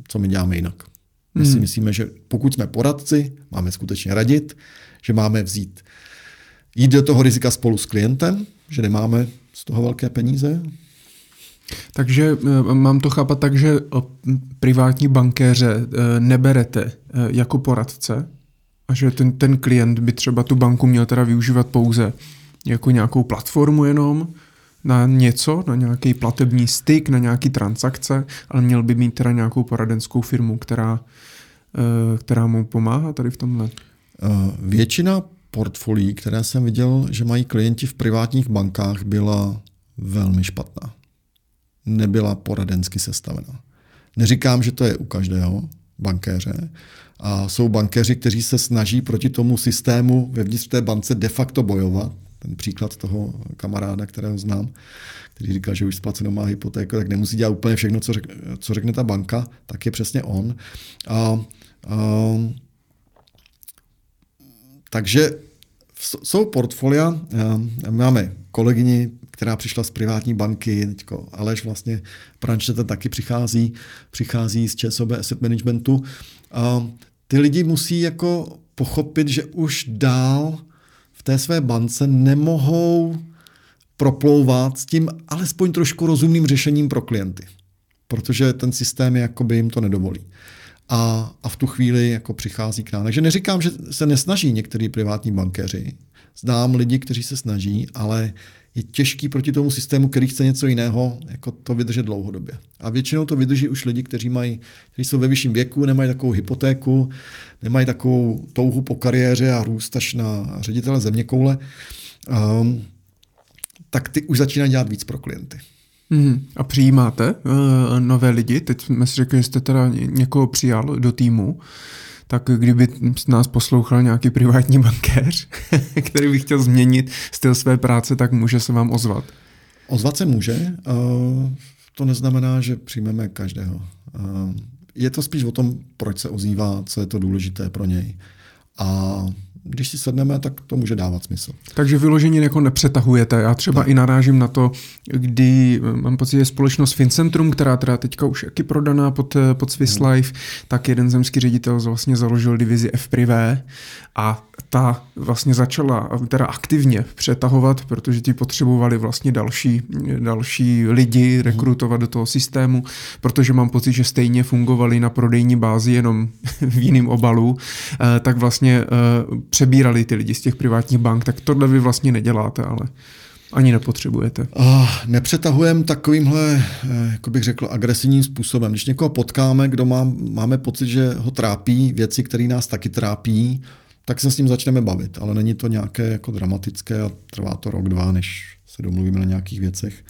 co my děláme jinak. My si hmm. myslíme, že pokud jsme poradci, máme skutečně radit, že máme vzít, jít do toho rizika spolu s klientem, že nemáme z toho velké peníze. Takže eh, mám to chápat tak, že privátní bankéře eh, neberete eh, jako poradce a že ten, ten klient by třeba tu banku měl teda využívat pouze jako nějakou platformu jenom na něco, na nějaký platební styk, na nějaký transakce, ale měl by mít teda nějakou poradenskou firmu, která, která mu pomáhá tady v tomhle. Většina portfolií, které jsem viděl, že mají klienti v privátních bankách, byla velmi špatná. Nebyla poradensky sestavená. Neříkám, že to je u každého bankéře. A jsou bankéři, kteří se snaží proti tomu systému vevnitř té bance de facto bojovat. Ten příklad toho kamaráda, kterého znám, který říkal, že už splaceno má hypotéku, tak nemusí dělat úplně všechno, co řekne, co řekne ta banka, tak je přesně on. A, a, takže jsou portfolia, eh, máme kolegyni, která přišla z privátní banky, teďko Aleš vlastně, Prančete taky přichází, přichází z ČSOB Asset Managementu. A ty lidi musí jako pochopit, že už dál té své bance nemohou proplouvat s tím alespoň trošku rozumným řešením pro klienty. Protože ten systém jakoby jim to nedovolí a, a v tu chvíli jako přichází k nám. Takže neříkám, že se nesnaží některý privátní bankéři. Znám lidi, kteří se snaží, ale je těžký proti tomu systému, který chce něco jiného, jako to vydržet dlouhodobě. A většinou to vydrží už lidi, kteří, mají, kteří jsou ve vyšším věku, nemají takovou hypotéku, nemají takovou touhu po kariéře a růst až na ředitele země koule, um, tak ty už začínají dělat víc pro klienty. Hmm. A přijímáte uh, nové lidi? Teď jsme si řekli, že jste teda někoho přijal do týmu. Tak kdyby nás poslouchal nějaký privátní bankéř, který by chtěl změnit styl své práce, tak může se vám ozvat. Ozvat se může. To neznamená, že přijmeme každého. Je to spíš o tom, proč se ozývá, co je to důležité pro něj. A když si sedneme, tak to může dávat smysl. Takže vyloženě jako nepřetahujete. Já třeba tak. i narážím na to, kdy eh, mám pocit, že společnost Fincentrum, která teda teďka už jaký prodaná pod, eh, pod Swiss hmm. Life, tak jeden zemský ředitel vlastně založil divizi F Privé a ta vlastně začala teda aktivně přetahovat, protože ti potřebovali vlastně další, další lidi mhm. rekrutovat do toho systému, protože mám pocit, že stejně fungovali na prodejní bázi jenom v jiném obalu, eh, tak vlastně přebírali ty lidi z těch privátních bank, tak tohle vy vlastně neděláte, ale ani nepotřebujete. Uh, nepřetahujeme takovýmhle, eh, jako bych řekl, agresivním způsobem. Když někoho potkáme, kdo má, máme pocit, že ho trápí věci, které nás taky trápí, tak se s ním začneme bavit. Ale není to nějaké jako dramatické a trvá to rok, dva, než se domluvíme na nějakých věcech.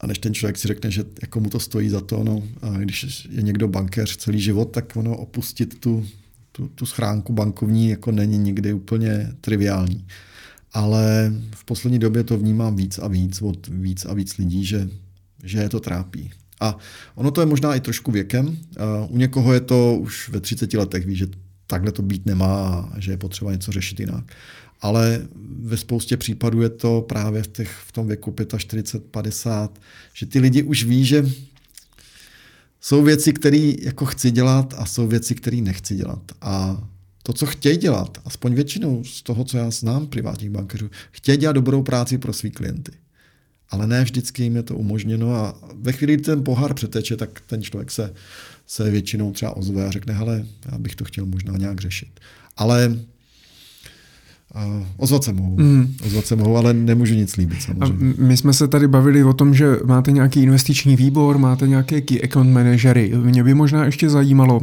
A než ten člověk si řekne, že jako mu to stojí za to, no, a když je někdo bankéř celý život, tak ono opustit tu tu, tu schránku bankovní jako není nikdy úplně triviální. Ale v poslední době to vnímám víc a víc od víc a víc lidí, že, že je to trápí. A ono to je možná i trošku věkem. U někoho je to už ve 30 letech, ví, že takhle to být nemá že je potřeba něco řešit jinak. Ale ve spoustě případů je to právě v, těch, v tom věku 45, 50, že ty lidi už ví, že jsou věci, které jako chci dělat a jsou věci, které nechci dělat. A to, co chtějí dělat, aspoň většinou z toho, co já znám privátních bankéřů, chtějí dělat dobrou práci pro své klienty. ale ne vždycky jim je to umožněno a ve chvíli, kdy ten pohár přeteče, tak ten člověk se, se většinou třeba ozve a řekne, hele, já bych to chtěl možná nějak řešit. Ale Uh, ozvat se mohu, mm. ozvat se mohu, ale nemůžu nic líbit samozřejmě. A my jsme se tady bavili o tom, že máte nějaký investiční výbor, máte nějaké key account manažery. Mě by možná ještě zajímalo,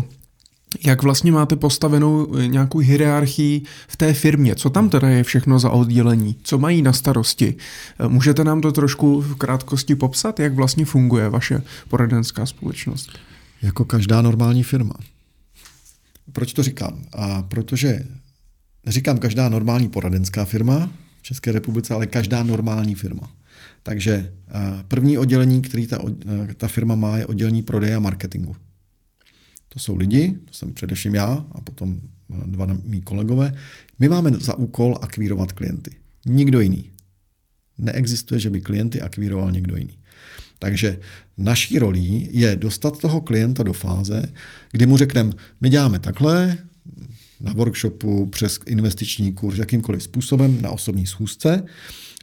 jak vlastně máte postavenou eh, nějakou hierarchii v té firmě? Co tam teda je všechno za oddělení? Co mají na starosti? Eh, můžete nám to trošku v krátkosti popsat, jak vlastně funguje vaše poradenská společnost? Jako každá normální firma. Proč to říkám? A protože neříkám každá normální poradenská firma v České republice, ale každá normální firma. Takže eh, první oddělení, který ta, ta firma má, je oddělení prodeje a marketingu. To jsou lidi, to jsem především já a potom dva mý kolegové. My máme za úkol akvírovat klienty. Nikdo jiný. Neexistuje, že by klienty akvíroval někdo jiný. Takže naší rolí je dostat toho klienta do fáze, kdy mu řekneme, my děláme takhle, na workshopu, přes investiční kurz, jakýmkoliv způsobem, na osobní schůzce.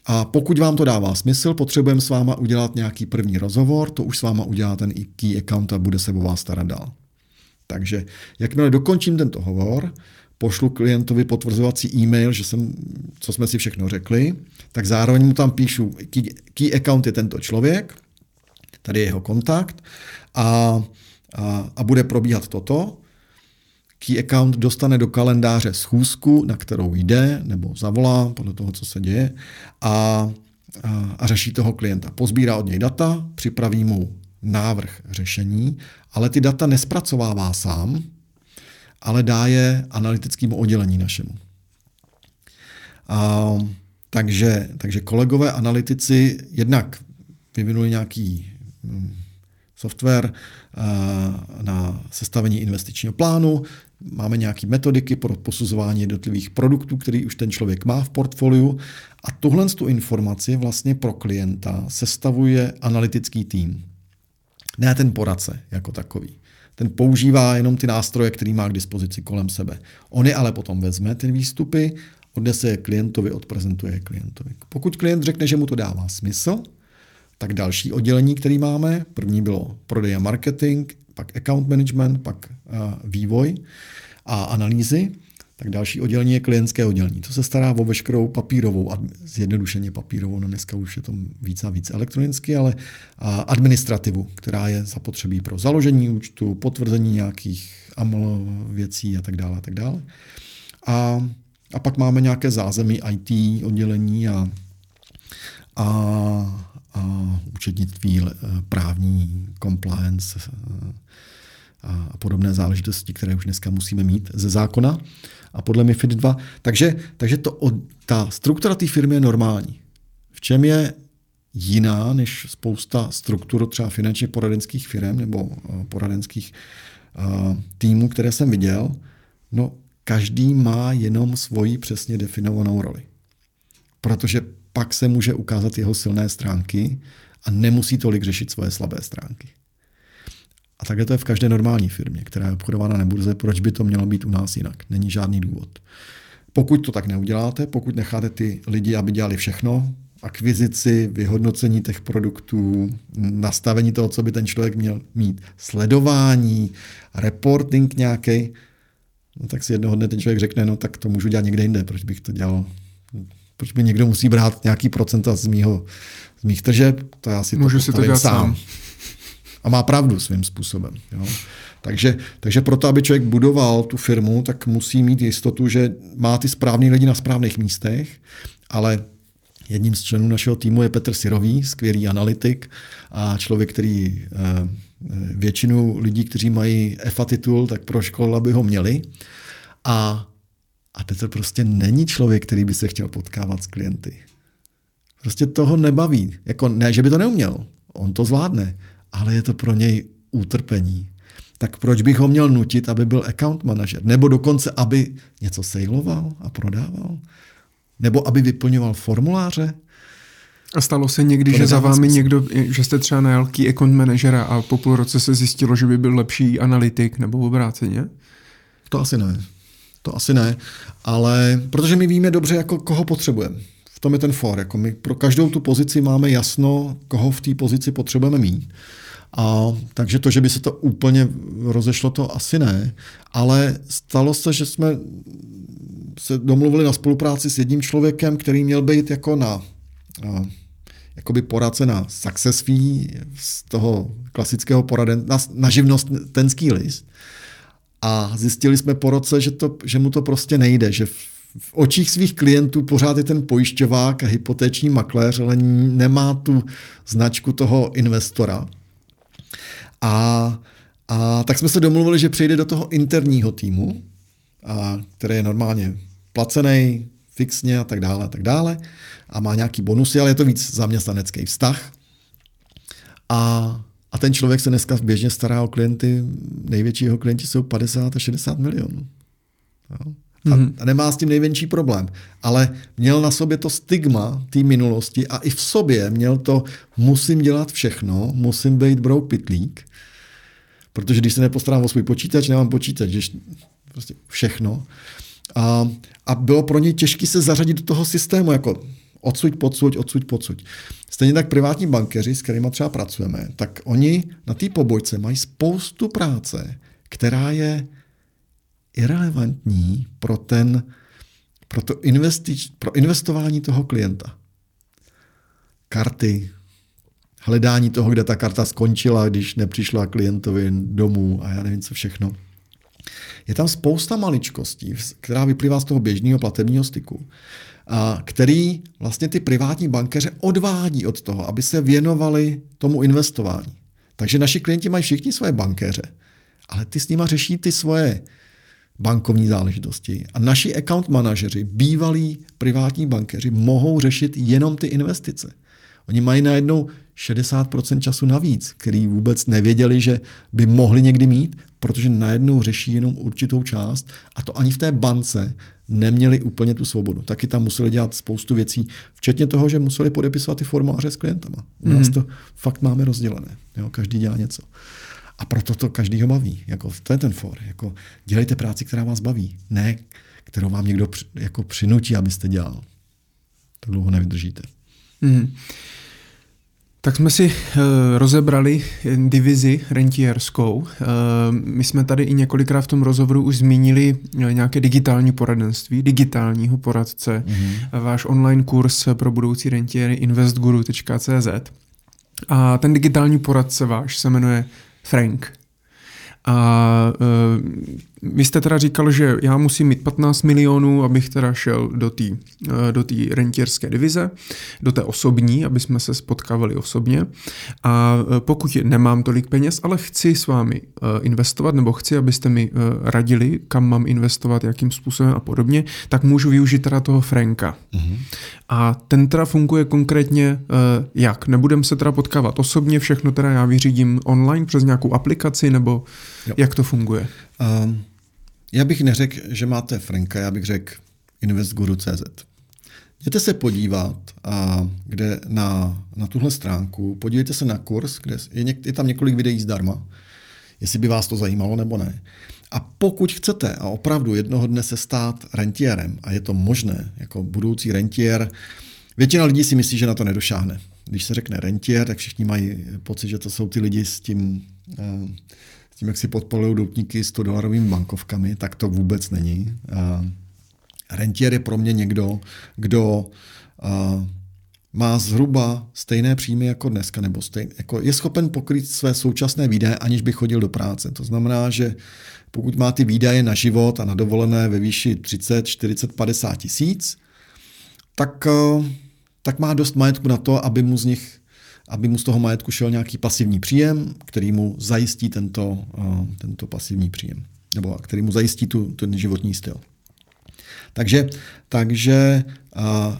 A pokud vám to dává smysl, potřebujeme s váma udělat nějaký první rozhovor, to už s váma udělá ten key account a bude se o vás starat dál. Takže jakmile dokončím tento hovor, pošlu klientovi potvrzovací e-mail, že jsem, co jsme si všechno řekli, tak zároveň mu tam píšu, key, key account je tento člověk, tady je jeho kontakt a, a, a bude probíhat toto. Key account dostane do kalendáře schůzku, na kterou jde, nebo zavolá, podle toho, co se děje, a, a, a řeší toho klienta. Pozbírá od něj data, připraví mu návrh řešení, ale ty data nespracovává sám, ale dá je analytickému oddělení našemu. A, takže, takže kolegové analytici jednak vyvinuli nějaký software na sestavení investičního plánu, máme nějaké metodiky pro posuzování jednotlivých produktů, který už ten člověk má v portfoliu a tuhle tu informaci vlastně pro klienta sestavuje analytický tým. Ne ten poradce jako takový. Ten používá jenom ty nástroje, který má k dispozici kolem sebe. On je ale potom vezme ty výstupy, odnese je klientovi, odprezentuje je klientovi. Pokud klient řekne, že mu to dává smysl, tak další oddělení, který máme, první bylo prodej a marketing, pak account management, pak uh, vývoj a analýzy, tak další oddělení je klientské oddělení. To se stará o veškerou papírovou, zjednodušeně papírovou, no dneska už je to víc a víc elektronicky, ale administrativu, která je zapotřebí pro založení účtu, potvrzení nějakých AML věcí a tak dále. A, tak dále. a, a pak máme nějaké zázemí IT oddělení a, a, a účetnictví, právní compliance, a podobné záležitosti, které už dneska musíme mít ze zákona a podle MIFID 2. Takže, takže to, ta struktura té firmy je normální. V čem je jiná než spousta struktur třeba finančně poradenských firm nebo eh, poradenských uh, týmů, které jsem viděl? No, každý má jenom svoji přesně definovanou roli. Protože pak se může ukázat jeho silné stránky a nemusí tolik řešit svoje slabé stránky. A takhle to je v každé normální firmě, která je obchodována na burze. Proč by to mělo být u nás jinak? Není žádný důvod. Pokud to tak neuděláte, pokud necháte ty lidi, aby dělali všechno, akvizici, vyhodnocení těch produktů, nastavení toho, co by ten člověk měl mít, sledování, reporting nějaký, no tak si jednoho dne ten člověk řekne, no tak to můžu dělat někde jinde, proč bych to dělal, proč by někdo musí brát nějaký procenta z, mýho, z mých tržeb, to já si Můžu to si to dělat sám. sám. A má pravdu svým způsobem. Jo. Takže, takže proto, aby člověk budoval tu firmu, tak musí mít jistotu, že má ty správný lidi na správných místech, ale jedním z členů našeho týmu je Petr Sirový, skvělý analytik a člověk, který eh, většinu lidí, kteří mají EFA titul, tak pro školu, aby ho měli. A, a Petr prostě není člověk, který by se chtěl potkávat s klienty. Prostě toho nebaví. Jako ne, že by to neuměl. On to zvládne ale je to pro něj utrpení. Tak proč bych ho měl nutit, aby byl account manager? Nebo dokonce, aby něco sejloval a prodával? Nebo aby vyplňoval formuláře? A stalo se někdy, to že za vámi smysl. někdo, že jste třeba najal key account manažera a po půl roce se zjistilo, že by byl lepší analytik nebo obráceně? To asi ne. To asi ne, ale protože my víme dobře, jako koho potřebujeme tom je ten for. Jako my pro každou tu pozici máme jasno, koho v té pozici potřebujeme mít. A takže to, že by se to úplně rozešlo, to asi ne. Ale stalo se, že jsme se domluvili na spolupráci s jedním člověkem, který měl být jako na, na jakoby poradce na success fee z toho klasického poraden, na, na živnostenský list. A zjistili jsme po roce, že, to, že mu to prostě nejde, že v, očích svých klientů pořád je ten pojišťovák a hypotéční makléř, ale nemá tu značku toho investora. A, a tak jsme se domluvili, že přejde do toho interního týmu, a, který je normálně placený, fixně a tak dále a tak dále a má nějaký bonusy, ale je to víc zaměstnanecký vztah. A, a ten člověk se dneska běžně stará o klienty, největšího klienti jsou 50 a 60 milionů. Jo? A, mm-hmm. a nemá s tím největší problém. Ale měl na sobě to stigma té minulosti a i v sobě měl to, musím dělat všechno, musím být brouk pitlík, protože když se nepostarám o svůj počítač, nemám počítač, když prostě všechno. A, a bylo pro něj těžké se zařadit do toho systému, jako odsuť, podsuť, odsuť, podsuť. Stejně tak privátní bankeři, s kterými třeba pracujeme, tak oni na té pobojce mají spoustu práce, která je irrelevantní pro ten, pro, to investič, pro investování toho klienta. Karty, hledání toho, kde ta karta skončila, když nepřišla klientovi domů a já nevím co všechno. Je tam spousta maličkostí, která vyplývá z toho běžného platebního styku, který vlastně ty privátní bankeře odvádí od toho, aby se věnovali tomu investování. Takže naši klienti mají všichni svoje bankéře, ale ty s nima řeší ty svoje bankovní záležitosti. A naši account manažeři, bývalí privátní bankéři, mohou řešit jenom ty investice. Oni mají najednou 60% času navíc, který vůbec nevěděli, že by mohli někdy mít, protože najednou řeší jenom určitou část a to ani v té bance neměli úplně tu svobodu. Taky tam museli dělat spoustu věcí, včetně toho, že museli podepisovat ty formuláře s klientama. U nás mm. to fakt máme rozdělené. Jo? Každý dělá něco. A proto to každý ho baví. Jako, to je ten for. Jako, dělejte práci, která vás baví. Ne, kterou vám někdo při, jako přinutí, abyste dělal. To dlouho nevydržíte. Mm. Tak jsme si uh, rozebrali divizi rentierskou. Uh, my jsme tady i několikrát v tom rozhovoru už zmínili uh, nějaké digitální poradenství, digitálního poradce, mm-hmm. váš online kurz pro budoucí rentiéry investguru.cz. A ten digitální poradce váš se jmenuje Frank. A vy jste teda říkal, že já musím mít 15 milionů, abych teda šel do té do tý rentierské divize, do té osobní, aby jsme se spotkávali osobně. A pokud nemám tolik peněz, ale chci s vámi investovat, nebo chci, abyste mi radili, kam mám investovat, jakým způsobem a podobně, tak můžu využít teda toho Franka. Mm-hmm. A ten teda funguje konkrétně jak? Nebudem se teda potkávat osobně, všechno teda já vyřídím online přes nějakou aplikaci, nebo jo. jak to funguje? Um, já bych neřekl, že máte Franka, já bych řekl investguru.cz. Jděte se podívat, a kde na, na tuhle stránku, podívejte se na kurz, kde je, něk, je tam několik videí zdarma, jestli by vás to zajímalo nebo ne. A pokud chcete a opravdu jednoho dne se stát rentiérem, a je to možné, jako budoucí rentiér, většina lidí si myslí, že na to nedošáhne. Když se řekne rentiér, tak všichni mají pocit, že to jsou ty lidi s tím s tím, jak si podpalují doutníky 100 dolarovými bankovkami, tak to vůbec není. Rentier je pro mě někdo, kdo má zhruba stejné příjmy jako dneska, nebo stejn, jako je schopen pokrýt své současné výdaje, aniž by chodil do práce. To znamená, že pokud má ty výdaje na život a na dovolené ve výši 30, 40, 50 tisíc, tak, tak má dost majetku na to, aby mu z nich aby mu z toho majetku šel nějaký pasivní příjem, který mu zajistí tento, uh, tento pasivní příjem, nebo který mu zajistí tu, ten životní styl. Takže, takže uh,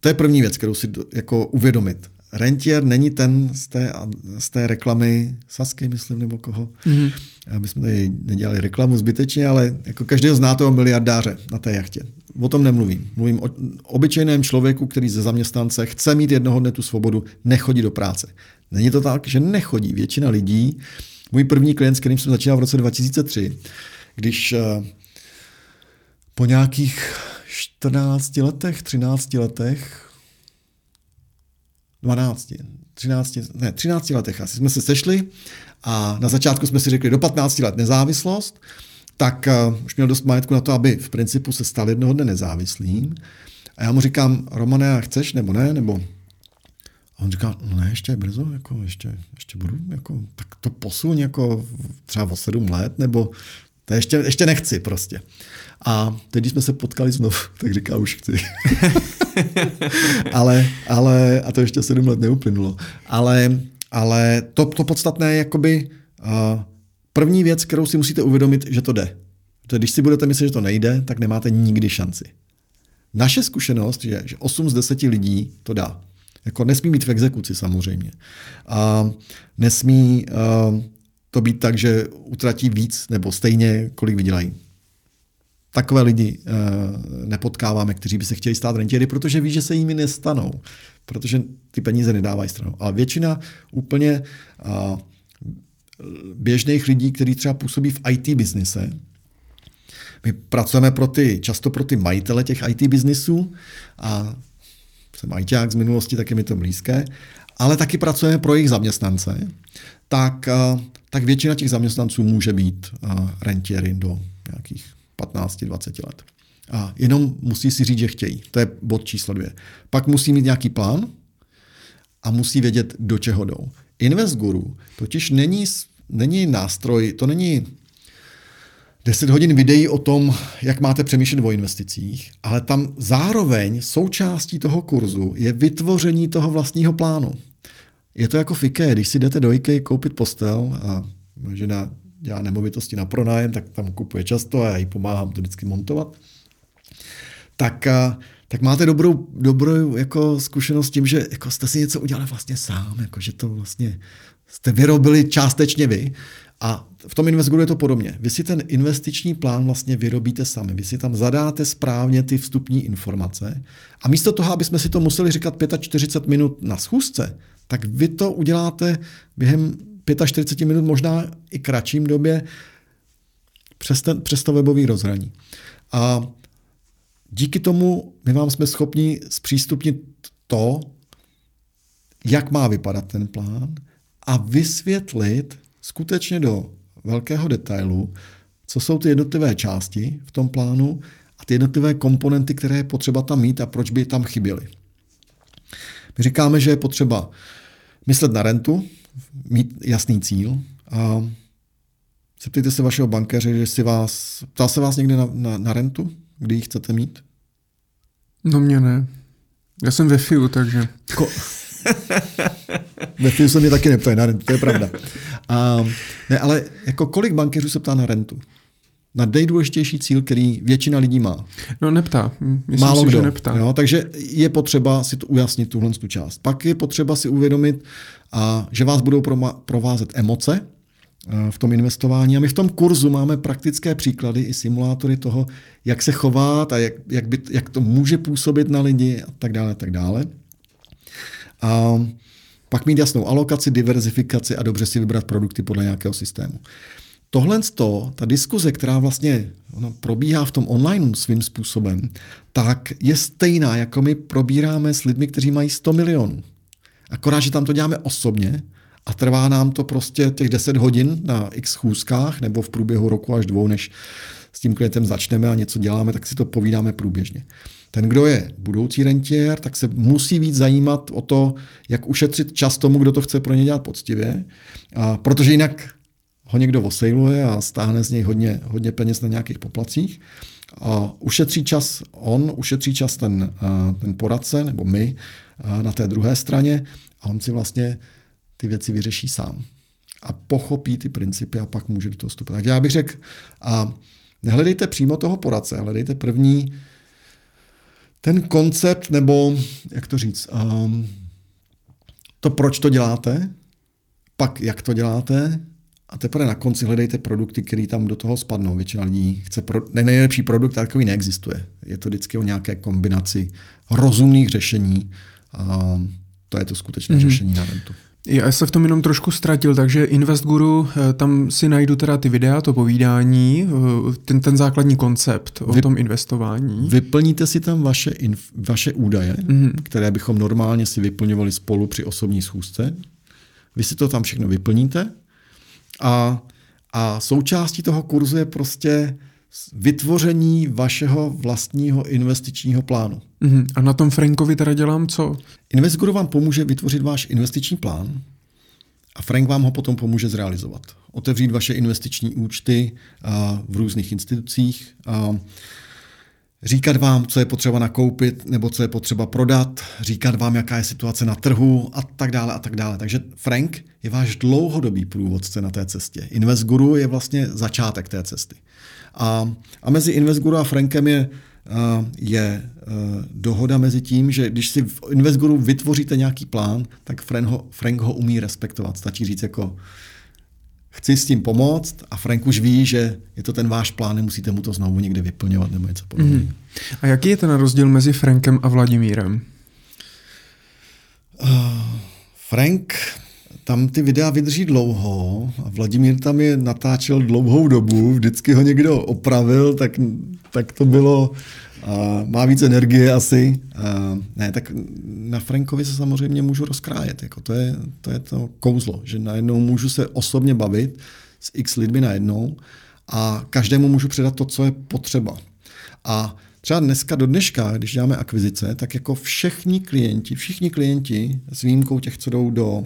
to je první věc, kterou si jako uvědomit. Rentier není ten z té, z té reklamy Sasky, myslím, nebo koho. Mm-hmm. My jsme tady nedělali reklamu zbytečně, ale jako každého zná toho miliardáře na té jachtě. O tom nemluvím. Mluvím o obyčejném člověku, který ze zaměstnance chce mít jednoho dne tu svobodu, nechodí do práce. Není to tak, že nechodí. Většina lidí, můj první klient, s kterým jsem začínal v roce 2003, když eh, po nějakých 14 letech, 13 letech 12, 13, ne, 13 letech asi jsme se sešli a na začátku jsme si řekli do 15 let nezávislost, tak uh, už měl dost majetku na to, aby v principu se stal jednoho dne nezávislým. A já mu říkám, Romane, chceš nebo ne? Nebo a on říká, no ne, ještě je brzo, jako ještě, ještě budu, jako, tak to posuň jako třeba o sedm let, nebo to ještě, ještě nechci prostě. A teď, když jsme se potkali znovu, tak říká, už chci. ale, ale, a to ještě sedm let neuplynulo. Ale, ale to, to podstatné je jakoby uh, první věc, kterou si musíte uvědomit, že to jde. To když si budete myslet, že to nejde, tak nemáte nikdy šanci. Naše zkušenost je, že 8 z 10 lidí to dá. Jako nesmí být v exekuci samozřejmě. A nesmí uh, to být tak, že utratí víc nebo stejně, kolik vydělají. Takové lidi uh, nepotkáváme, kteří by se chtěli stát rentiéry, protože ví, že se jimi nestanou, protože ty peníze nedávají stranou. Ale většina úplně uh, běžných lidí, kteří třeba působí v IT biznise, my pracujeme pro ty, často pro ty majitele těch IT biznisů a jsem ITák z minulosti, tak je mi to blízké, ale taky pracujeme pro jejich zaměstnance, tak, tak většina těch zaměstnanců může být rentieri do nějakých 15-20 let. A jenom musí si říct, že chtějí. To je bod číslo dvě. Pak musí mít nějaký plán a musí vědět, do čeho jdou. InvestGuru totiž není, není nástroj, to není 10 hodin videí o tom, jak máte přemýšlet o investicích, ale tam zároveň součástí toho kurzu je vytvoření toho vlastního plánu. Je to jako v IKEA, když si jdete do IKEA koupit postel a žena dělá nemovitosti na pronájem, tak tam kupuje často a já jí pomáhám to vždycky montovat. Tak, tak máte dobrou, dobrou jako zkušenost tím, že jako jste si něco udělali vlastně sám, jako že to vlastně jste vyrobili částečně vy a v tom InvestGuru je to podobně. Vy si ten investiční plán vlastně vyrobíte sami. Vy si tam zadáte správně ty vstupní informace a místo toho, aby jsme si to museli říkat 45 minut na schůzce, tak vy to uděláte během 45 minut, možná i kratším době, přes, ten, přes to webový rozhraní. A díky tomu my vám jsme schopni zpřístupnit to, jak má vypadat ten plán a vysvětlit skutečně do velkého detailu, co jsou ty jednotlivé části v tom plánu a ty jednotlivé komponenty, které je potřeba tam mít a proč by tam chyběly. My říkáme, že je potřeba myslet na rentu, mít jasný cíl a zeptejte se vašeho bankéře, že si vás, ptá se vás někdy na, na, na rentu, kdy ji chcete mít? No mě ne. Já jsem ve FIU, takže... Ko- ve FIU se mě taky neptají na rentu, to je pravda. A, ne, ale jako kolik bankéřů se ptá na rentu? Na nejdůležitější cíl, který většina lidí má. No neptá. Myslím Málo si, kdo. Že neptá. Jo, takže je potřeba si to ujasnit, tuhle tu část. Pak je potřeba si uvědomit, a, že vás budou provázet emoce v tom investování. A my v tom kurzu máme praktické příklady i simulátory toho, jak se chovat a jak, jak, by, jak to může působit na lidi a tak dále. A tak dále. A pak mít jasnou alokaci, diverzifikaci a dobře si vybrat produkty podle nějakého systému. Tohle, ta diskuze, která vlastně ona probíhá v tom online svým způsobem, tak je stejná, jako my probíráme s lidmi, kteří mají 100 milionů. Akorát, že tam to děláme osobně a trvá nám to prostě těch 10 hodin na x schůzkách nebo v průběhu roku až dvou, než s tím klientem začneme a něco děláme, tak si to povídáme průběžně. Ten, kdo je budoucí rentier, tak se musí víc zajímat o to, jak ušetřit čas tomu, kdo to chce pro ně dělat poctivě, a protože jinak ho někdo osejluje a stáhne z něj hodně, hodně peněz na nějakých poplacích. A ušetří čas on, ušetří čas ten, ten poradce, nebo my na té druhé straně a on si vlastně ty věci vyřeší sám. A pochopí ty principy a pak může do toho vstupovat. Tak já bych řekl, a nehledejte přímo toho poradce, hledejte první ten koncept, nebo jak to říct, um, to, proč to děláte, pak jak to děláte, a teprve na konci hledejte produkty, které tam do toho spadnou. Většina lidí chce pro, ne, nejlepší produkt, takový neexistuje. Je to vždycky o nějaké kombinaci rozumných řešení. A to je to skutečné mm-hmm. řešení na rentu. Já se v tom jenom trošku ztratil, takže InvestGuru, eh, tam si najdu teda ty videa, to povídání, eh, ten, ten základní koncept o Vy, tom investování. Vyplníte si tam vaše, inf, vaše údaje, mm-hmm. které bychom normálně si vyplňovali spolu při osobní schůzce. Vy si to tam všechno vyplníte a, a součástí toho kurzu je prostě vytvoření vašeho vlastního investičního plánu. Mm-hmm. A na tom Frankovi teda dělám co? InvestGuru vám pomůže vytvořit váš investiční plán a Frank vám ho potom pomůže zrealizovat. Otevřít vaše investiční účty v různých institucích, říkat vám, co je potřeba nakoupit nebo co je potřeba prodat, říkat vám, jaká je situace na trhu a tak dále a tak dále. Takže Frank je váš dlouhodobý průvodce na té cestě. InvestGuru je vlastně začátek té cesty. A, a mezi InvestGuru a Frankem je, je dohoda mezi tím, že když si v InvestGuru vytvoříte nějaký plán, tak Frank ho, Frank ho umí respektovat. Stačí říct jako chci s tím pomoct a Frank už ví, že je to ten váš plán, nemusíte mu to znovu někdy vyplňovat nebo něco podobného. Mm. A jaký je ten rozdíl mezi Frankem a Vladimírem? Uh, Frank tam ty videa vydrží dlouho a Vladimír tam je natáčel dlouhou dobu, vždycky ho někdo opravil, tak, tak to bylo, a má víc energie asi. A ne, tak na Frankovi se samozřejmě můžu rozkrájet, jako to, je, to je to kouzlo, že najednou můžu se osobně bavit s x lidmi najednou a každému můžu předat to, co je potřeba. A třeba dneska do dneška, když děláme akvizice, tak jako všichni klienti, všichni klienti s výjimkou těch, co jdou do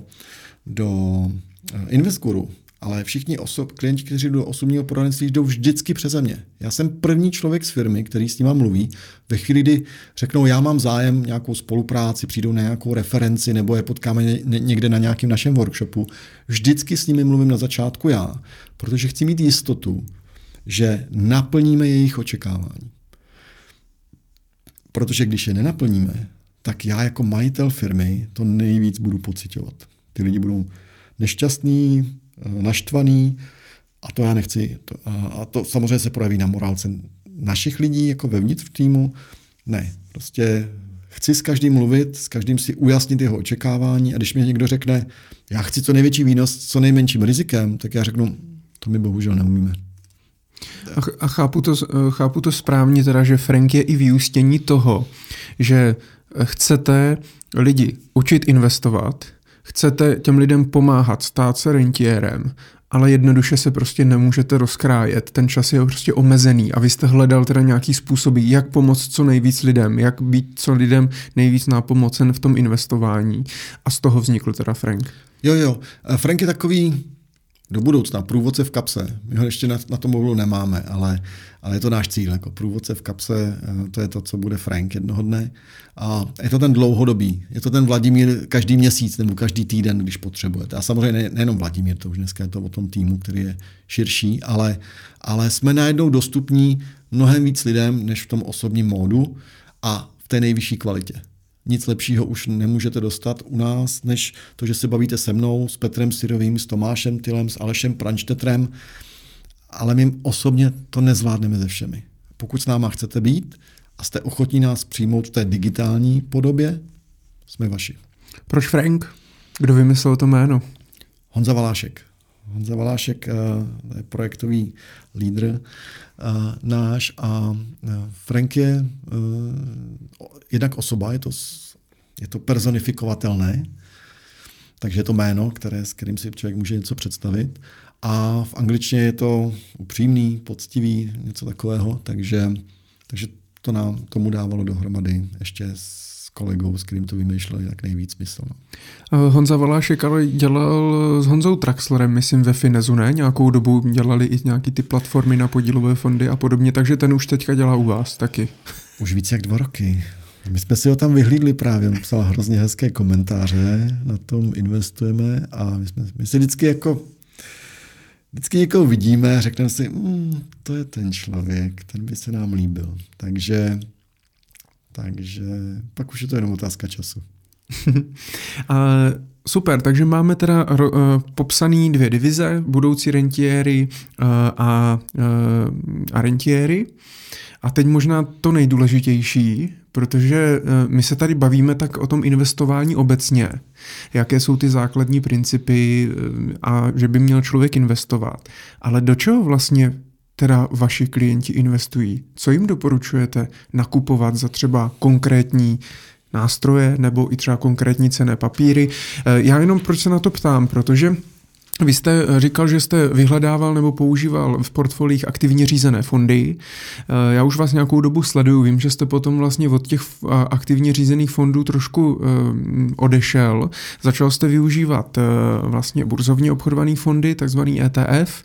do eh, InvestGuru, ale všichni osob, klienti, kteří jdou do osobního poradenství, jdou vždycky přeze mě. Já jsem první člověk z firmy, který s nima mluví. Ve chvíli, kdy řeknou, já mám zájem nějakou spolupráci, přijdou na nějakou referenci nebo je potkáme někde na nějakém našem workshopu, vždycky s nimi mluvím na začátku já, protože chci mít jistotu, že naplníme jejich očekávání. Protože když je nenaplníme, tak já jako majitel firmy to nejvíc budu pocitovat. Ty lidi budou nešťastní, eh, naštvaný a to já nechci. A to samozřejmě se projeví na morálce našich lidí, jako vevnitř v týmu. Ne, prostě chci s každým mluvit, s každým si ujasnit jeho očekávání a když mi někdo řekne, já chci co největší výnos s co nejmenším rizikem, tak já řeknu, to my bohužel neumíme. A chápu to, chápu to správně teda, že Frank je i vyústění toho, že chcete lidi učit investovat, chcete těm lidem pomáhat, stát se rentiérem, ale jednoduše se prostě nemůžete rozkrájet. Ten čas je prostě omezený a vy jste hledal teda nějaký způsoby, jak pomoct co nejvíc lidem, jak být co lidem nejvíc nápomocen v tom investování. A z toho vznikl teda Frank. Jo, jo. Frank je takový do budoucna, průvodce v kapse. My ho ještě na, na tom mobilu nemáme, ale, ale je to náš cíl. Jako průvodce v kapse, eh, to je to, co bude Frank jednoho dne. A je to ten dlouhodobý. Je to ten Vladimír každý měsíc nebo každý týden, když potřebujete. A samozřejmě ne, nejenom Vladimír, to už dneska je to o tom týmu, který je širší, ale, ale jsme najednou dostupní mnohem víc lidem, než v tom osobním módu a v té nejvyšší kvalitě nic lepšího už nemůžete dostat u nás, než to, že se bavíte se mnou, s Petrem Syrovým, s Tomášem Tylem, s Alešem Pranštetrem, ale my osobně to nezvládneme ze všemi. Pokud s náma chcete být a jste ochotní nás přijmout v té digitální podobě, jsme vaši. Proč Frank? Kdo vymyslel to jméno? Honza Valášek. Honza Valášek eh, je projektový lídr eh, náš a eh, Frank je jednak osoba, je to, je to personifikovatelné, takže je to jméno, které, s kterým si člověk může něco představit. A v angličtině je to upřímný, poctivý, něco takového, takže, takže to nám tomu dávalo dohromady ještě s kolegou, s kterým to vymýšleli, jak nejvíc smysl. No. Eh, Honza Valášek ale dělal s Honzou Traxlerem, myslím, ve Finezu, ne? Nějakou dobu dělali i nějaký ty platformy na podílové fondy a podobně, takže ten už teďka dělá u vás taky. Už více jak dva roky. My jsme si ho tam vyhlídli právě, on psal hrozně hezké komentáře, na tom investujeme a my, jsme, my si vždycky jako vždycky někoho vidíme a řekneme si, mm, to je ten člověk, ten by se nám líbil. Takže takže pak už je to jenom otázka času. a, super, takže máme teda ro, uh, popsaný dvě divize, budoucí rentiéry uh, a, uh, a rentiéry. A teď možná to nejdůležitější, protože my se tady bavíme tak o tom investování obecně, jaké jsou ty základní principy a že by měl člověk investovat. Ale do čeho vlastně teda vaši klienti investují? Co jim doporučujete nakupovat za třeba konkrétní nástroje nebo i třeba konkrétní cené papíry? Eh, já jenom proč se na to ptám, protože vy jste eh, říkal, že jste vyhledával nebo používal v portfolích aktivně řízené fondy. Eh, já už vás nějakou dobu sleduju, vím, že jste potom vlastně od těch aktivně řízených fondů trošku eh, odešel. Začal jste využívat vlastně burzovně obchodované fondy, takzvaný ETF.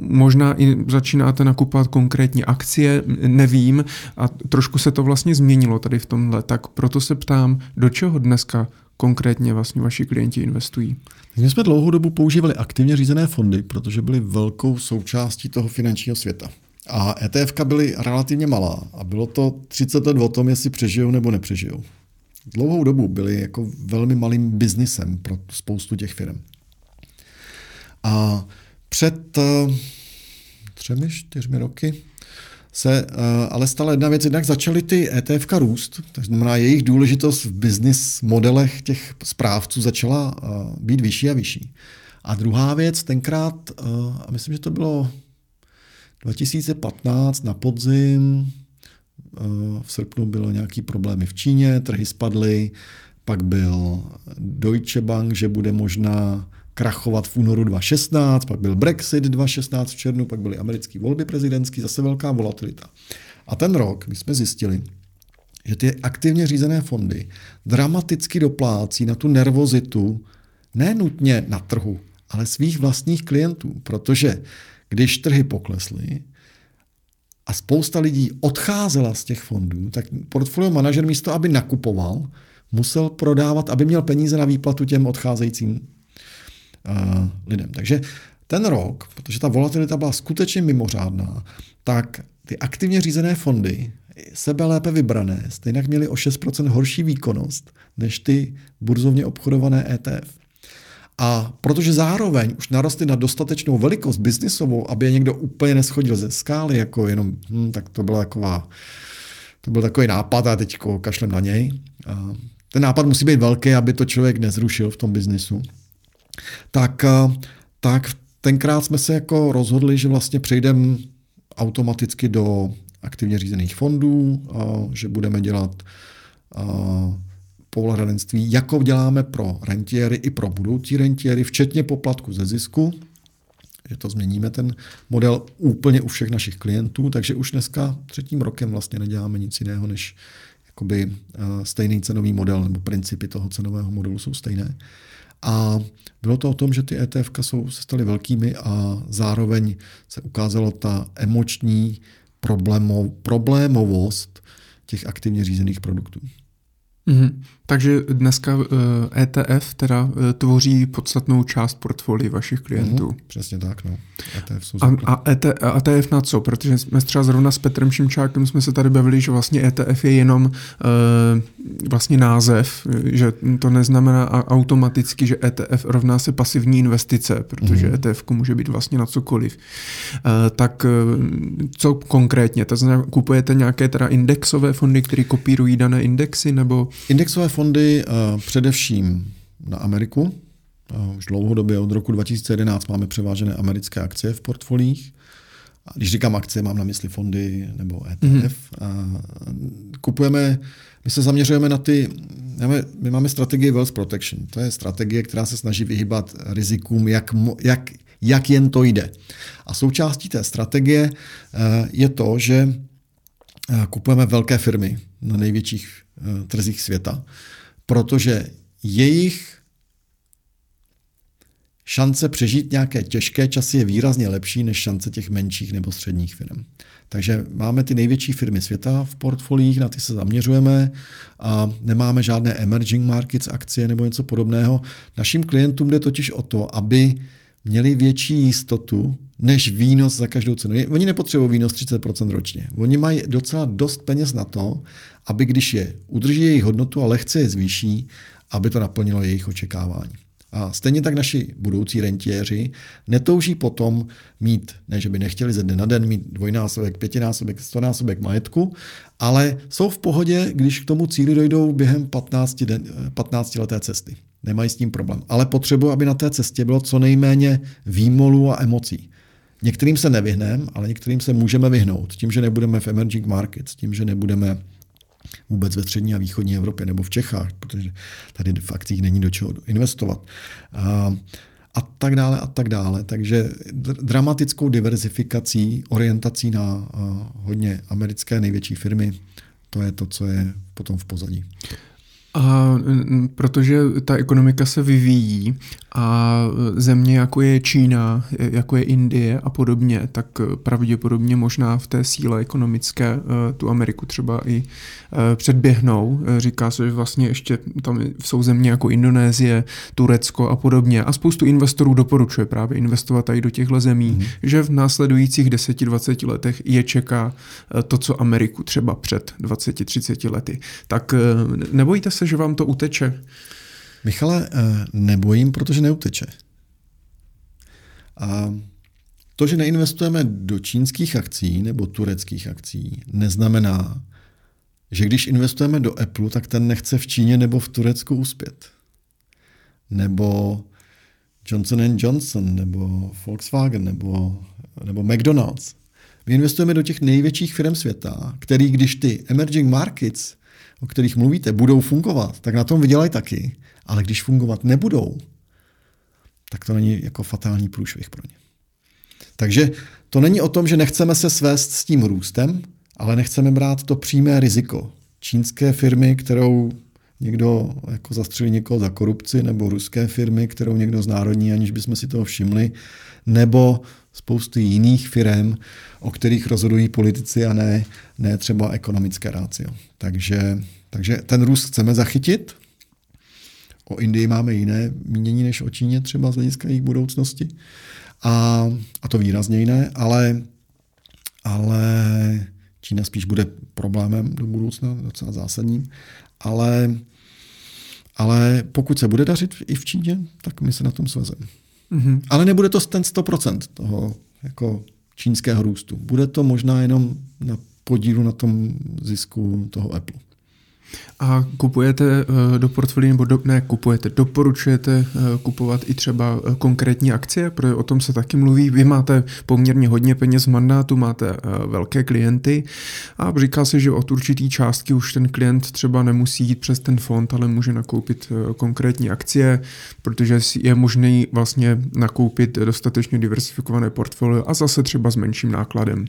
Možná i začínáte nakupovat konkrétní akcie, nevím. A trošku se to vlastně změnilo tady v tomhle. Tak proto se ptám, do čeho dneska konkrétně vlastně vaši klienti investují? My jsme dlouhou dobu používali aktivně řízené fondy, protože byly velkou součástí toho finančního světa. A ETF byly relativně malá a bylo to 30 let o tom, jestli přežijou nebo nepřežijou. Dlouhou dobu byly jako velmi malým biznisem pro spoustu těch firm. A před uh, třemi, čtyřmi roky se uh, ale stala jedna věc, jednak začaly ty ETF růst, to znamená jejich důležitost v business modelech těch správců začala uh, být vyšší a vyšší. A druhá věc, tenkrát, uh, a myslím, že to bylo 2015 na podzim, v srpnu bylo nějaký problémy v Číně, trhy spadly, pak byl Deutsche Bank, že bude možná krachovat v únoru 2016, pak byl Brexit 2016 v červnu, pak byly americké volby prezidentské, zase velká volatilita. A ten rok my jsme zjistili, že ty aktivně řízené fondy dramaticky doplácí na tu nervozitu ne nutně na trhu, ale svých vlastních klientů, protože když trhy poklesly a spousta lidí odcházela z těch fondů, tak portfolio manažer místo, aby nakupoval, musel prodávat, aby měl peníze na výplatu těm odcházejícím uh, lidem. Takže ten rok, protože ta volatilita byla skutečně mimořádná, tak ty aktivně řízené fondy, sebe lépe vybrané, stejně měly o 6% horší výkonnost než ty burzovně obchodované ETF. A protože zároveň už narostly na dostatečnou velikost biznisovou, aby je někdo úplně neschodil ze skály, jako jenom, hm, tak to byla taková, to byl takový nápad a teď kašlem na něj. Ten nápad musí být velký, aby to člověk nezrušil v tom biznisu tak, eh, tak tenkrát jsme se jako rozhodli, že vlastně přejdeme automaticky do aktivně řízených fondů, že budeme dělat povolenství, jako děláme pro rentiéry i pro budoucí rentiéry, včetně poplatku ze zisku, že to změníme ten model úplně u všech našich klientů, takže už dneska třetím rokem vlastně neděláme nic jiného, než jakoby stejný cenový model, nebo principy toho cenového modelu jsou stejné. A bylo to o tom, že ty ETF jsou, se staly velkými a zároveň se ukázalo ta emoční problémov, problémovost těch aktivně řízených produktů. Mm-hmm. Takže dneska ETF eh, e teda eh, tvoří podstatnou část portfolii vašich klientů. Mm, přesně tak, no. ETF jsou a, a, ET, a ETF na co? Protože jsme třeba zrovna s Petrem Šimčákem jsme se tady bavili, že vlastně ETF je jenom uh, vlastně název, že to neznamená automaticky, že ETF rovná se pasivní investice, protože mm. ETF může být vlastně na cokoliv. Uh, tak co konkrétně? To znamená, kupujete nějaké teda indexové fondy, které kopírují dané indexy, nebo? Indexové fondy uh, především na Ameriku. Uh, už dlouhodobě od roku 2011 máme převážené americké akcie v portfolích. A když říkám akcie, mám na mysli fondy nebo ETF. Mm-hmm. Uh, kupujeme, my se zaměřujeme na ty, my máme strategii Wealth Protection. To je strategie, která se snaží vyhybat rizikům, jak, jak, jak jen to jde. A součástí té strategie je to, že kupujeme velké firmy na největších trzích světa protože jejich šance přežít nějaké těžké časy je výrazně lepší než šance těch menších nebo středních firm. Takže máme ty největší firmy světa v portfoliích, na ty se zaměřujeme a nemáme žádné emerging markets akcie nebo něco podobného. Našim klientům jde totiž o to, aby měli větší jistotu než výnos za každou cenu. Oni nepotřebují výnos 30% ročně. Oni mají docela dost peněz na to, aby když je udrží jejich hodnotu a lehce je zvýší, aby to naplnilo jejich očekávání. A stejně tak naši budoucí rentiéři netouží potom mít, ne že by nechtěli ze dne na den mít dvojnásobek, pětinásobek, stonásobek majetku, ale jsou v pohodě, když k tomu cíli dojdou během 15, den, 15 leté cesty. Nemají s tím problém. Ale potřebují, aby na té cestě bylo co nejméně výmolů a emocí. Některým se nevyhneme, ale některým se můžeme vyhnout. Tím, že nebudeme v emerging markets, tím, že nebudeme vůbec ve střední a východní Evropě nebo v Čechách, protože tady v akcích není do čeho investovat. A, a tak dále a tak dále. Takže dramatickou diverzifikací, orientací na hodně americké největší firmy, to je to, co je potom v pozadí. A protože ta ekonomika se vyvíjí a země jako je Čína, jako je Indie a podobně, tak pravděpodobně možná v té síle ekonomické eh, tu Ameriku třeba i eh, předběhnou. Říká se, že vlastně ještě tam jsou země jako Indonésie, Turecko a podobně. A spoustu investorů doporučuje právě investovat tady do těchto zemí, mm. že v následujících 10-20 letech je čeká eh, to, co Ameriku třeba před 20-30 lety. Tak nebojíte se, že vám to uteče? Michale, eh, nebojím, protože neuteče. A to, že neinvestujeme do čínských akcí nebo tureckých akcí, neznamená, že když investujeme do Apple, tak ten nechce v Číně nebo v Turecku uspět. Nebo Johnson Johnson, nebo Volkswagen, nebo, nebo McDonald's. My investujeme do těch největších firm světa, který, když ty emerging markets o kterých mluvíte, budou fungovat, tak na tom vydělají taky. Ale když fungovat nebudou, tak to není jako fatální průšvih pro ně. Takže to není o tom, že nechceme se svést s tím růstem, ale nechceme brát to přímé riziko. Čínské firmy, kterou někdo jako zastřelí někoho za korupci, nebo ruské firmy, kterou někdo znárodní, aniž bychom si toho všimli, nebo spousty jiných firm, o kterých rozhodují politici a ne, ne třeba ekonomické rácio. Takže, takže ten růst chceme zachytit. O Indii máme jiné mínění než o Číně třeba z hlediska jejich budoucnosti. A, a to výrazně jiné, ale, ale Čína spíš bude problémem do budoucna, docela zásadním. Ale, ale pokud se bude dařit i v Číně, tak my se na tom svezeme. Mm-hmm. Ale nebude to ten 100% toho jako čínského růstu. Bude to možná jenom na podílu na tom zisku toho Apple. A kupujete eh, do portfolí, nebo do, ne kupujete, doporučujete eh, kupovat i třeba eh, konkrétní akcie, protože o tom se taky mluví. Vy máte poměrně hodně peněz v mandátu, máte velké klienty a říká se, že od určitý částky už ten klient třeba nemusí jít přes ten fond, ale může nakoupit konkrétní akcie, protože je možné vlastně nakoupit dostatečně diversifikované portfolio a zase třeba s menším nákladem.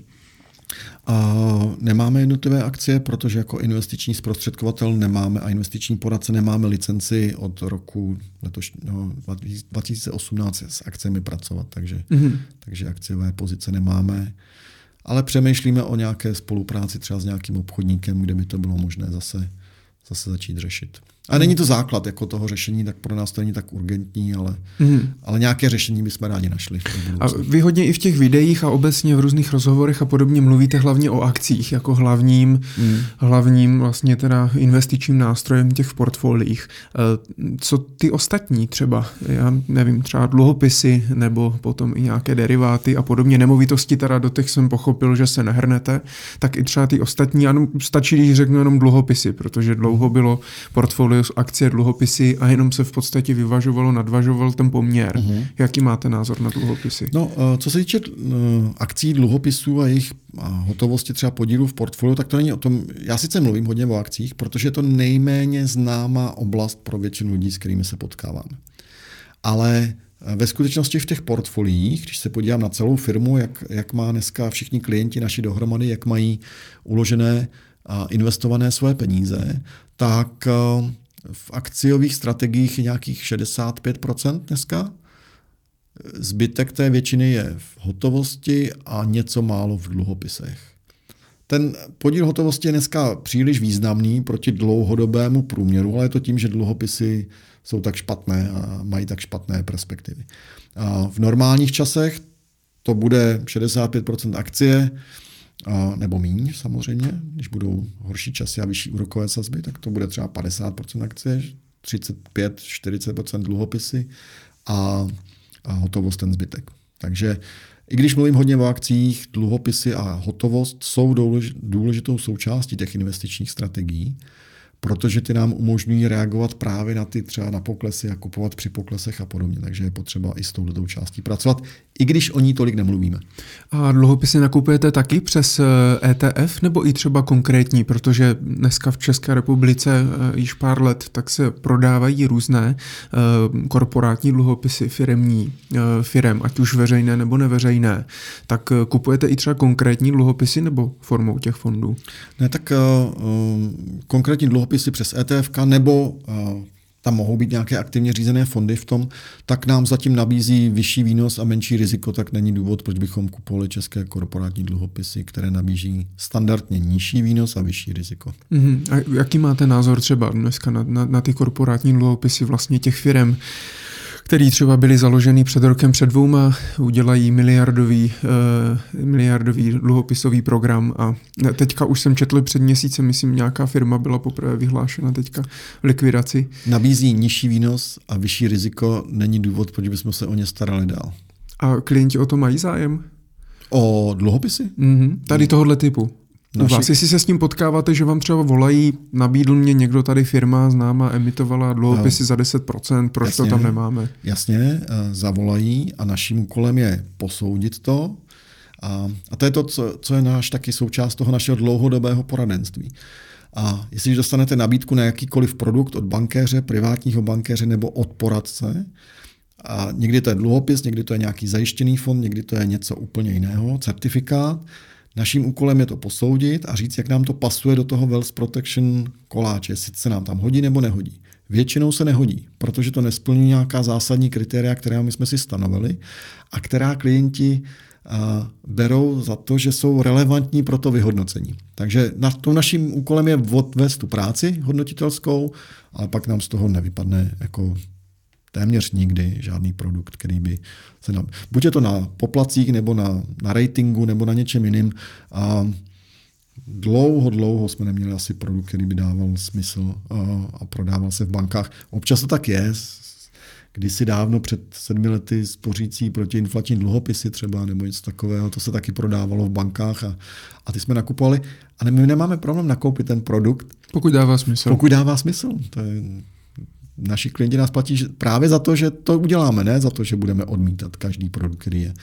A nemáme jednotlivé akcie, protože jako investiční zprostředkovatel nemáme a investiční poradce nemáme licenci od roku letoš, no, 2018 s akcemi pracovat, takže, mm-hmm. takže akciové pozice nemáme. Ale přemýšlíme o nějaké spolupráci třeba s nějakým obchodníkem, kde by to bylo možné zase, zase začít řešit. A není to základ jako toho řešení, tak pro nás to není tak urgentní, ale, mm. ale nějaké řešení bychom rádi našli. A vy hodně i v těch videích a obecně v různých rozhovorech a podobně mluvíte hlavně o akcích jako hlavním, mm. hlavním vlastně teda investičním nástrojem těch v portfoliích. E, co ty ostatní třeba, já nevím, třeba dluhopisy nebo potom i nějaké deriváty a podobně, nemovitosti teda do těch jsem pochopil, že se nehrnete, tak i třeba ty ostatní, ano, stačí, když řeknu jenom dluhopisy, protože dlouho bylo portfolio akcie, dluhopisy a jenom se v podstatě vyvažovalo, nadvažoval ten poměr. Uh-huh. Jaký máte názor na dluhopisy? No, eh, co se týče eh, akcí, dluhopisů a jejich hotovosti třeba podílu v portfoliu, tak to není o tom, já sice mluvím hodně o akcích, protože je to nejméně známá oblast pro většinu lidí, s kterými se potkáváme. Ale eh, ve skutečnosti v těch portfoliích, když se podívám na celou firmu, jak, jak má dneska všichni klienti naši dohromady, jak mají uložené a investované svoje peníze, tak v akciových strategiích je nějakých 65% dneska. Zbytek té většiny je v hotovosti a něco málo v dluhopisech. Ten podíl hotovosti je dneska příliš významný proti dlouhodobému průměru, ale je to tím, že dluhopisy jsou tak špatné a mají tak špatné perspektivy. A v normálních časech to bude 65% akcie, a, nebo míň samozřejmě, když budou horší časy a vyšší úrokové sazby, tak to bude třeba 50% akcie, 35-40 dluhopisy a, a hotovost ten zbytek. Takže i když mluvím hodně o akcích, dluhopisy a hotovost jsou důležitou součástí těch investičních strategií, protože ty nám umožňují reagovat právě na ty třeba na poklesy a kupovat při poklesech a podobně. Takže je potřeba i s touto částí pracovat, i když o ní tolik nemluvíme. A dluhopisy nakupujete taky přes ETF eh, e nebo i třeba konkrétní, protože dneska v České republice eh, již pár let tak se prodávají různé eh, korporátní dluhopisy firemní, firem, ať už veřejné nebo neveřejné. Tak kupujete i třeba konkrétní dluhopisy nebo formou těch fondů? Ne, tak konkrétní dluhopisy dluhopisy přes ETF nebo uh, tam mohou být nějaké aktivně řízené fondy v tom, tak nám zatím nabízí vyšší výnos a menší riziko, tak není důvod, proč bychom kupovali české korporátní dluhopisy, které nabíží standardně nižší výnos a vyšší riziko. Mm-hmm. A jaký máte názor třeba dneska na, na, na ty korporátní dluhopisy vlastně těch firm? Který třeba byly založeny před rokem, před dvouma, udělají miliardový, uh, miliardový dluhopisový program a teďka už jsem četl před měsícem, myslím, nějaká firma byla poprvé vyhlášena teďka likvidaci. Nabízí nižší výnos a vyšší riziko, není důvod, proč bychom se o ně starali dál. A klienti o to mají zájem? O dluhopisy? Mm-hmm. Tady tohohle typu. Naši... Vás, jestli se s tím potkáváte, že vám třeba volají, nabídl mě někdo tady firma známa, emitovala dluhopisy no. za 10%, proč jasně, to tam nemáme? Jasně, eh, zavolají a naším úkolem je posoudit to. A, a to je to, co, co je náš taky součást toho našeho dlouhodobého poradenství. A jestli dostanete nabídku na jakýkoliv produkt od bankéře, privátního bankéře nebo od poradce, a někdy to je dluhopis, někdy to je nějaký zajištěný fond, někdy to je něco úplně jiného, certifikát, Naším úkolem je to posoudit a říct, jak nám to pasuje do toho Wealth Protection koláče, jestli se nám tam hodí nebo nehodí. Většinou se nehodí, protože to nesplní nějaká zásadní kritéria, která my jsme si stanovili a která klienti berou za to, že jsou relevantní pro to vyhodnocení. Takže na tom naším úkolem je odvést tu práci hodnotitelskou, ale pak nám z toho nevypadne jako téměř nikdy žádný produkt, který by se na, buď je to na poplacích, nebo na, na ratingu, nebo na něčem jiným. A dlouho, dlouho jsme neměli asi produkt, který by dával smysl a, a prodával se v bankách. Občas to tak je, kdysi dávno před sedmi lety spořící protiinflační dluhopisy třeba nebo něco takového, to se taky prodávalo v bankách a, a ty jsme nakupovali. A my nemáme problém nakoupit ten produkt. Pokud dává smysl. Pokud dává smysl. To je, naši klienti nás platí právě za to, že to uděláme, ne za to, že budeme odmítat každý produkt, který je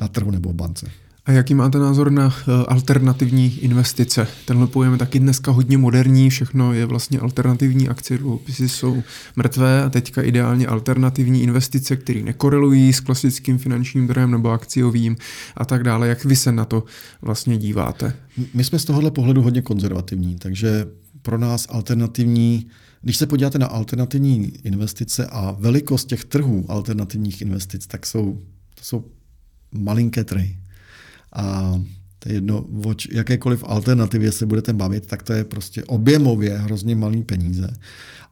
na trhu nebo v bance. A jaký máte názor na eh, alternativní investice? Tenhle pojem je taky dneska hodně moderní, všechno je vlastně alternativní akcie, dluhopisy jsou mrtvé a teďka ideálně alternativní investice, které nekorelují s klasickým finančním trhem nebo akciovým a tak dále. Jak vy se na to vlastně díváte? My jsme z tohohle pohledu hodně konzervativní, takže pro nás alternativní když se podíváte na alternativní investice a velikost těch trhů alternativních investic, tak jsou, to jsou malinké trhy. A to je jedno, o jakékoliv alternativě se budete bavit, tak to je prostě objemově hrozně malý peníze.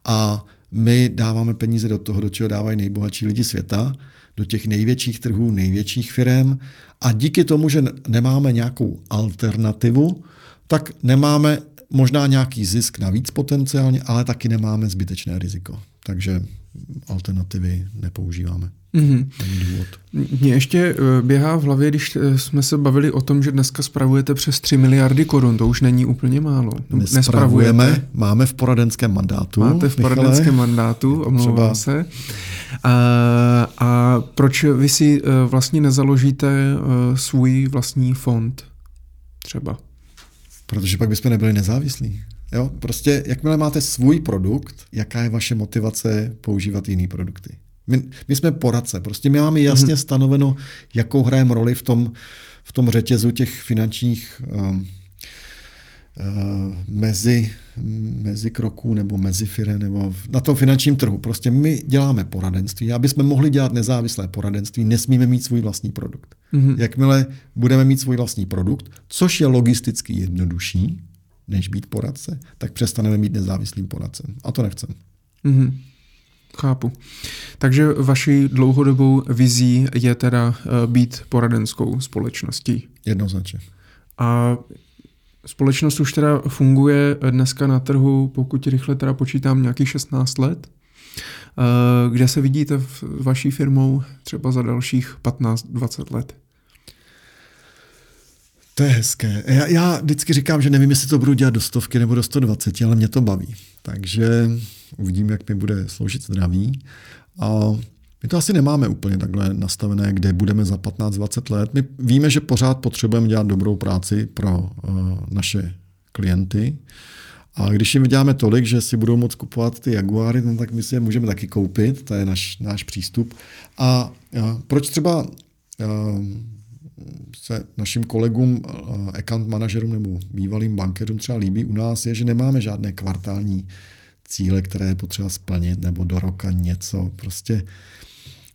A my dáváme peníze do toho, do čeho dávají nejbohatší lidi světa, do těch největších trhů, největších firm. A díky tomu, že nemáme nějakou alternativu, tak nemáme možná nějaký zisk navíc potenciálně, ale taky nemáme zbytečné riziko. Takže alternativy nepoužíváme. Mm-hmm. Není důvod. Mně ještě eh, běhá v hlavě, když eh, jsme se bavili o tom, že dneska spravujete přes 3 miliardy korun, to už není úplně málo. Nespravujeme, máme v poradenském mandátu. Máte v Michale. poradenském mandátu, omlouvám Třeba... se. A, a proč vy si eh, vlastně nezaložíte svůj vlastní fond třeba? Protože pak bychom nebyli nezávislí. Jo? Prostě jakmile máte svůj produkt, jaká je vaše motivace používat jiný produkty? My, my jsme poradce, prostě my máme jasně mm-hmm. stanoveno, jakou hrajeme roli v tom, v tom řetězu těch finančních um, uh, mezi, mezi kroků nebo mezi firem nebo na tom finančním trhu. Prostě my děláme poradenství. Aby jsme mohli dělat nezávislé poradenství, nesmíme mít svůj vlastní produkt. Mm-hmm. Jakmile budeme mít svůj vlastní produkt, což je logisticky jednodušší, než být poradce, tak přestaneme být nezávislým poradcem. A to nechcem. Mm-hmm. Chápu. Takže vaší dlouhodobou vizí je teda eh, být poradenskou společností. Jednoznačně. A společnost už teda funguje dneska na trhu, pokud rychle teda počítám, nějakých 16 let? Kde se vidíte v vaší firmou třeba za dalších 15-20 let? To je hezké. Já, já vždycky říkám, že nevím, jestli to budu dělat do stovky nebo do 120, ale mě to baví. Takže uvidím, jak mi bude sloužit zdraví. A my to asi nemáme úplně takhle nastavené, kde budeme za 15-20 let. My víme, že pořád potřebujeme dělat dobrou práci pro uh, naše klienty. A když jim děláme tolik, že si budou moct kupovat ty Jaguary, no, tak my si je můžeme taky koupit, to je naš, náš přístup. A uh, proč třeba uh, se našim kolegům, account manažerům nebo bývalým bankerům třeba líbí u nás, je, že nemáme žádné kvartální cíle, které je potřeba splnit, nebo do roka něco. Prostě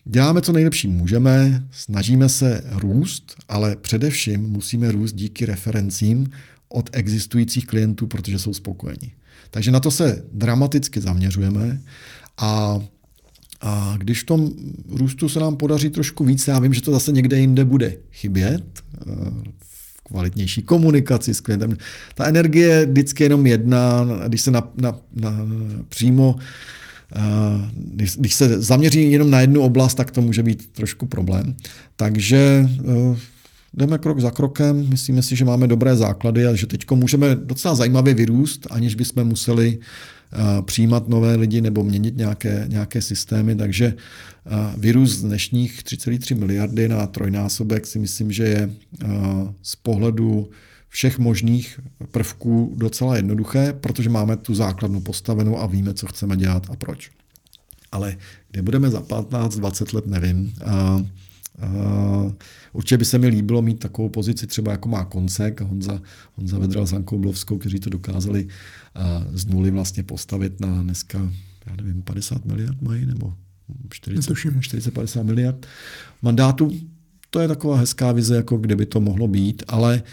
děláme, co nejlepší můžeme, snažíme se růst, ale především musíme růst díky referencím od existujících klientů, protože jsou spokojení. Takže na to se dramaticky zaměřujeme a a když v tom růstu se nám podaří trošku víc, já vím, že to zase někde jinde bude chybět, eh, v kvalitnější komunikaci s klientem. Ta energie je vždycky jenom jedna, když se na, na, na, přímo když, když se zaměří jenom na jednu oblast, tak to může být trošku problém. Takže eh, jdeme krok za krokem, myslíme si, že máme dobré základy a že teď můžeme docela zajímavě vyrůst, aniž bychom museli přijímat nové lidi nebo měnit nějaké, nějaké systémy, takže vyrůst z dnešních 3,3 miliardy na trojnásobek si myslím, že je z pohledu všech možných prvků docela jednoduché, protože máme tu základnu postavenou a víme, co chceme dělat a proč. Ale kde budeme za 15-20 let, nevím. Uh, určitě by se mi líbilo mít takovou pozici třeba jako má Koncek a Honza, Honza Vedral s Ankou Blovskou, kteří to dokázali uh, z nuly vlastně postavit na dneska, já nevím, 50 miliard mají nebo 40-50 miliard mandátu. To je taková hezká vize, jako kde by to mohlo být, ale uh,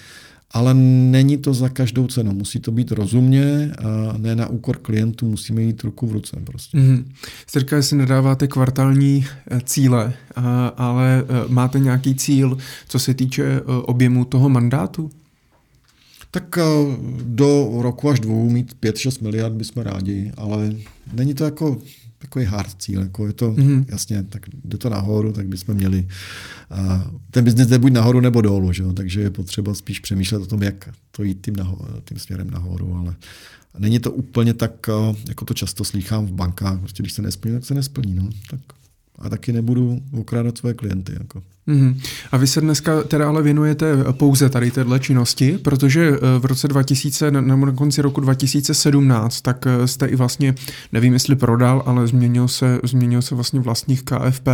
ale není to za každou cenu. Musí to být rozumně a ne na úkor klientů, musíme jít ruku v ruce. Prostě. Mm-hmm. Jste říkal, že si nedáváte kvartální eh, cíle, ale eh, máte nějaký cíl, co se týče eh, objemu toho mandátu? Tak do roku až dvou mít 5-6 miliard bychom rádi, ale není to jako takový hard cíl. Jako je to, mm-hmm. jasně, tak jde to nahoru, tak bychom měli. A ten biznis jde buď nahoru nebo dolů, že? takže je potřeba spíš přemýšlet o tom, jak to jít tím, nahoru, tím směrem nahoru, ale není to úplně tak, jako to často slýchám v bankách, prostě když se nesplní, tak se nesplní. No. Tak a taky nebudu okrádat své klienty. Jako. Mm-hmm. A vy se dneska teda ale věnujete pouze tady téhle činnosti, protože eh, v roce 2000, na konci roku 2017, tak eh, jste i vlastně, nevím jestli prodal, ale změnil se, změnil se vlastně vlastních KFP.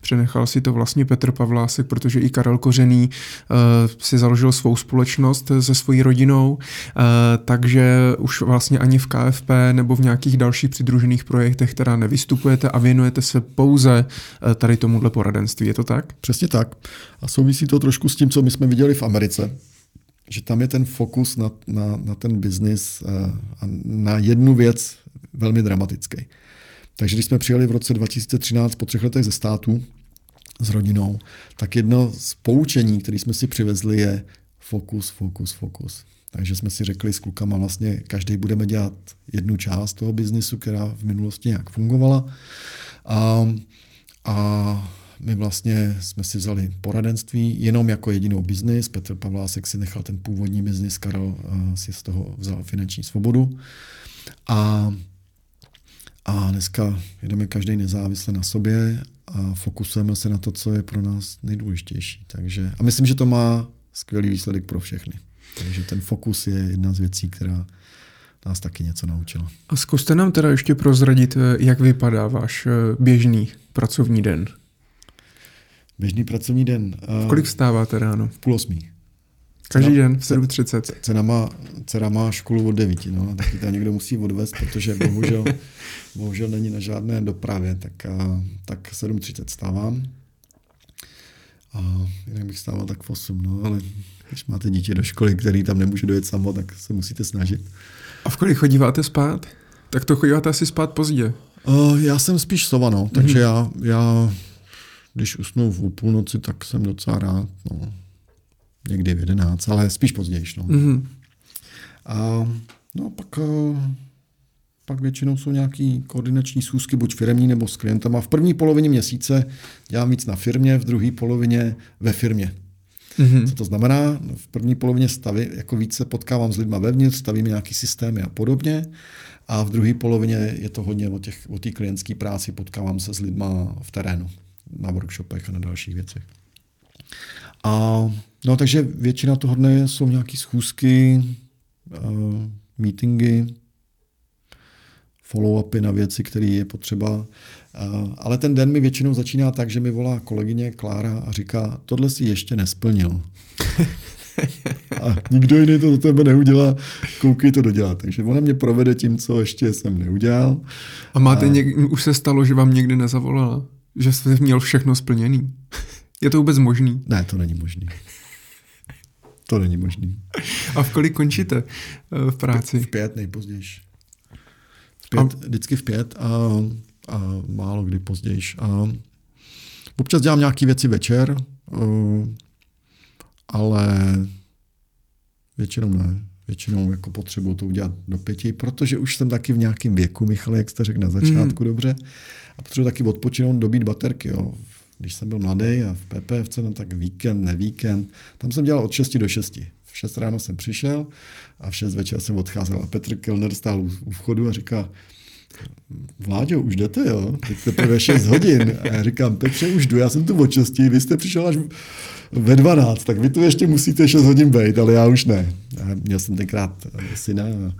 Přenechal si to vlastně Petr Pavlásek, protože i Karel Kořený uh, si založil svou společnost se svojí rodinou, uh, takže už vlastně ani v KFP nebo v nějakých dalších přidružených projektech teda nevystupujete a věnujete se pouze uh, tady tomuhle poradenství. Je to tak? Přesně Přesně tak. A souvisí to trošku s tím, co my jsme viděli v Americe, že tam je ten fokus na, na, na ten biznis eh, a na jednu věc velmi dramatický. Takže když jsme přijeli v roce 2013 po třech letech ze státu s rodinou, tak jedno z poučení, které jsme si přivezli, je fokus, fokus, fokus. Takže jsme si řekli s klukama vlastně, každý budeme dělat jednu část toho biznisu, která v minulosti nějak fungovala. A, a my vlastně jsme si vzali poradenství jenom jako jedinou biznis. Petr Pavlásek si nechal ten původní biznis, Karel eh, si z toho vzal finanční svobodu. A, a dneska jedeme každý nezávisle na sobě a fokusujeme se na to, co je pro nás nejdůležitější. Takže, a myslím, že to má skvělý výsledek pro všechny. Takže ten fokus je jedna z věcí, která nás taky něco naučila. A zkuste nám teda ještě prozradit, eh, jak vypadá váš eh, běžný pracovní den. Běžný pracovní den. V kolik vstáváte ráno? V půl osmí. Každý cena, den v 7.30. Cena má, dcera má školu od 9, no, taky tam někdo musí odvést, protože bohužel, bohužel není na žádné dopravě, tak, a, tak 7.30 stávám. A jinak bych stával tak v 8, no, ale když máte dítě do školy, který tam nemůže dojet samo, tak se musíte snažit. A v kolik chodíváte spát? Tak to chodíváte asi spát pozdě. Uh, já jsem spíš sova, no, takže mm-hmm. já, já když usnu v půlnoci, tak jsem docela rád. No. Někdy v jedenáct, ale spíš později. No. Mm-hmm. A no pak uh, pak většinou jsou nějaký koordinační schůzky, buď firmní nebo s klientama. V první polovině měsíce dělám víc na firmě, v druhé polovině ve firmě. Mm-hmm. Co to znamená? V první polovině stavy jako více potkávám s lidma vevnitř, stavíme nějaký systémy a podobně. A v druhé polovině je to hodně o té o klientské práci, potkávám se s lidma v terénu, na workshopech a na dalších věcech. A, no takže většina toho dne jsou nějaké schůzky, uh, meetingy, follow-upy na věci, které je potřeba. Uh, ale ten den mi většinou začíná tak, že mi volá kolegyně Klára a říká, tohle si ještě nesplnil. a nikdo jiný to do tebe neudělá, koukej to dodělat. Takže ona mě provede tím, co ještě jsem neudělal. A máte a... Něk- už se stalo, že vám někdy nezavolala? Že jste měl všechno splněný? Je to vůbec možný? Ne, to není možný. To není možný. A v kolik končíte eh, v práci? V pět nejpozději. V pět, a... Vždycky v pět a, a málo kdy později. A občas dělám nějaké věci večer, eh, ale většinou ne. Většinou jako potřebuji to udělat do pěti, protože už jsem taky v nějakém věku, Michal, jak jste řekl na začátku mm. dobře, a potřebuji taky odpočinout, dobít baterky. Jo. Když jsem byl mladý a v PPFC, no tak víkend, ne víkend, tam jsem dělal od 6 do 6. V 6 ráno jsem přišel a v 6 večer jsem odcházel. A Petr Kellner stál u vchodu a říká, Vláďo, už jdete, jo? Teď teprve 6 hodin. A já říkám, Petře, už jdu, já jsem tu od 6, vy jste přišel až ve 12, tak vy tu ještě musíte 6 hodin být, ale já už ne. Já měl jsem tenkrát syna a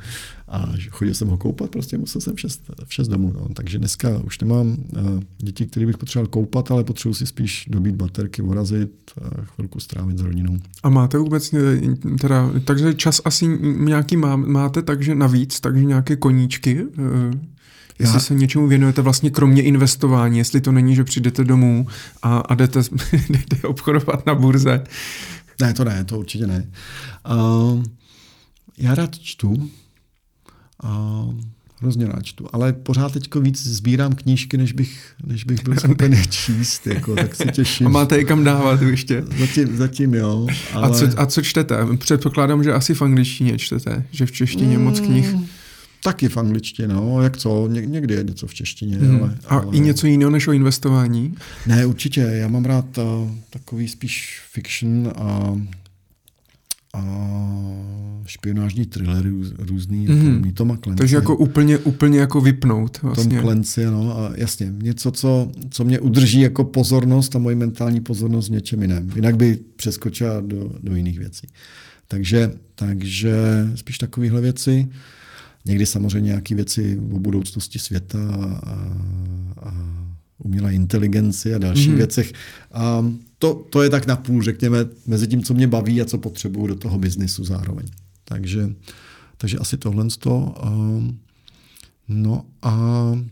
chodil jsem ho koupat, prostě musel jsem v 6, v 6 domů. No. Takže dneska už nemám eh, děti, které bych potřeboval koupat, ale potřebuji si spíš dobít baterky, urazit, a chvilku strávit s rodinou. A máte vůbec, eh, teda, takže čas asi nějaký má, máte, takže navíc, takže nějaké koníčky? Eh, jestli Já... se něčemu věnujete vlastně kromě investování, jestli to není, že přijdete domů a, a jdete, jdete obchodovat na burze. Ne, to ne, to určitě ne. Uh, já rád čtu, a hrozně rád čtu, ale pořád teď víc sbírám knížky, než bych, než bych byl schopen je číst, jako, tak se těším. A máte je kam dávat ještě? Zatím, zatím jo. Ale... A, co, a co čtete? Předpokládám, že asi v angličtině čtete, že v češtině mm, moc knih. Taky v angličtině, no, jak co, Ně, někdy je něco v češtině. Hmm. Ale, a ale... i něco jiného než o investování? Ne, určitě, já mám rád uh, takový spíš fiction a a špionážní thrillery různý, mm-hmm. jako Toma Clancy. Takže jako úplně, úplně jako vypnout vlastně. Tom Clancy, no a jasně, něco, co, co mě udrží jako pozornost a moji mentální pozornost v něčem jiném. Jinak by přeskočila do, do jiných věcí. Takže, takže spíš takovéhle věci. Někdy samozřejmě nějaké věci o budoucnosti světa a, a umělé inteligenci a dalších mm. věcech. A to, to je tak napůl, řekněme, mezi tím, co mě baví a co potřebuju do toho biznisu zároveň. Takže, takže asi tohle z toho. No a...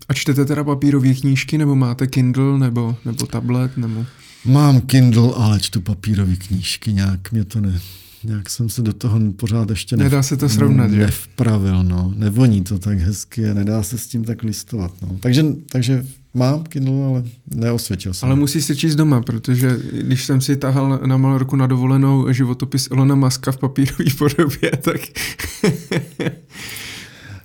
A čtete teda papírové knížky, nebo máte Kindle, nebo, nebo tablet, nebo... Mám Kindle, ale čtu papírové knížky, nějak mě to ne, nějak jsem se do toho pořád ještě nedá se to srovnat, nevpravil. No. Nevoní to tak hezky a nedá se s tím tak listovat. No. Takže, takže mám Kindle, ale neosvědčil jsem. Ale musí se číst doma, protože když jsem si tahal na Malorku na dovolenou životopis Ilona Maska v papírové podobě, tak...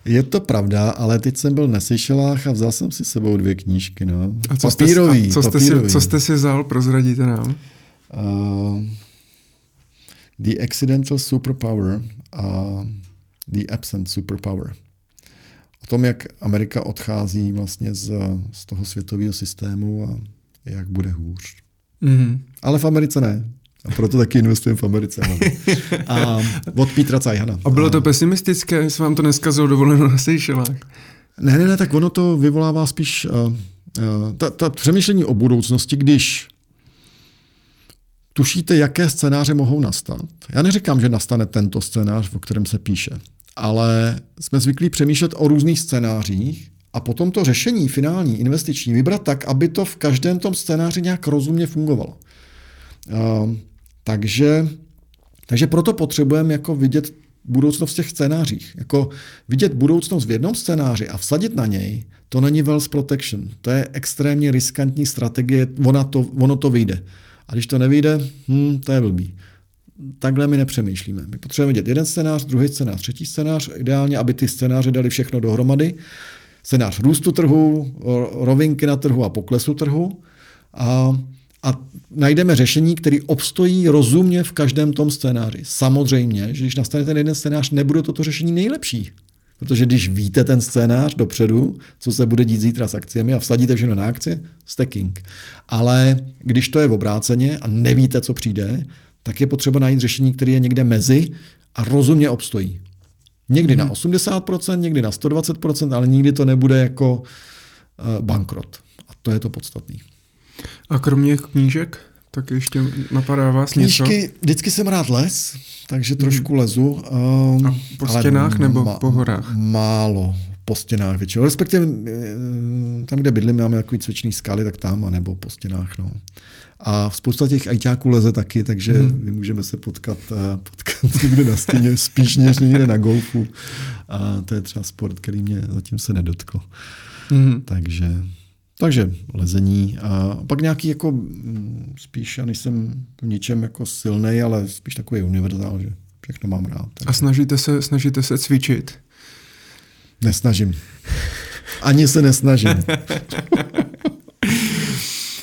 Je to pravda, ale teď jsem byl na Seychelách a vzal jsem si sebou dvě knížky. No. A co papírový, jste, a co, papírový. Jste si, co jste si vzal, prozradíte nám? Uh, The Accidental Superpower a The Absent Superpower. Tom, jak Amerika odchází vlastně z, z toho světového systému a jak bude hůř. Mm-hmm. Ale v Americe ne. A proto taky investujeme v Americe. A od Petra Cajhana. A bylo to pesimistické, jestli vám to neskazilo dovoleno na Seychelách? Ne, ne, ne, tak ono to vyvolává spíš uh, uh, ta, ta přemýšlení o budoucnosti, když tušíte, jaké scénáře mohou nastat. Já neříkám, že nastane tento scénář, o kterém se píše, ale jsme zvyklí přemýšlet o různých scénářích a potom to řešení finální, investiční, vybrat tak, aby to v každém tom scénáři nějak rozumně fungovalo. Uh, takže, takže proto potřebujeme jako vidět budoucnost v těch scénářích. Jako vidět budoucnost v jednom scénáři a vsadit na něj, to není wealth protection. To je extrémně riskantní strategie, ona to, ono to vyjde. A když to nevyjde, hm, to je blbý. Takhle my nepřemýšlíme. My potřebujeme dělat jeden scénář, druhý scénář, třetí scénář, ideálně, aby ty scénáře dali všechno dohromady. Scénář růstu trhu, rovinky na trhu a poklesu trhu. A, a najdeme řešení, které obstojí rozumně v každém tom scénáři. Samozřejmě, že když nastane ten jeden scénář, nebude toto řešení nejlepší. Protože když víte ten scénář dopředu, co se bude dít zítra s akciemi a vsadíte všechno na akci, stacking. Ale když to je v obráceně a nevíte, co přijde, tak je potřeba najít řešení, které je někde mezi a rozumně obstojí. Někdy hmm. na 80%, mhm. někdy na 120%, ale nikdy to nebude jako uh, bankrot. A to je to podstatné. A kromě knížek, tak ještě napadá vás Knížky, něco? vždycky jsem rád les, takže trošku hmm. lezu. Um, a po stěnách nebo ma, po horách? Málo po stěnách většinou. Respektive eh, tam, kde bydlím, máme takový cvičný skaly, tak tam, anebo po stěnách. No. A spousta těch ajťáků leze taky, takže hmm. my můžeme se potkat, eh, potkat někde na stěně, spíš než někde na golfu. A to je třeba sport, který mě zatím se nedotkl. Hmm. Takže, takže lezení. A pak nějaký jako mm, spíš, já nejsem v ničem jako silný, ale spíš takový univerzál, že všechno mám rád. Takže. A snažíte se, snažíte se cvičit? Nesnažím. Ani se nesnažím.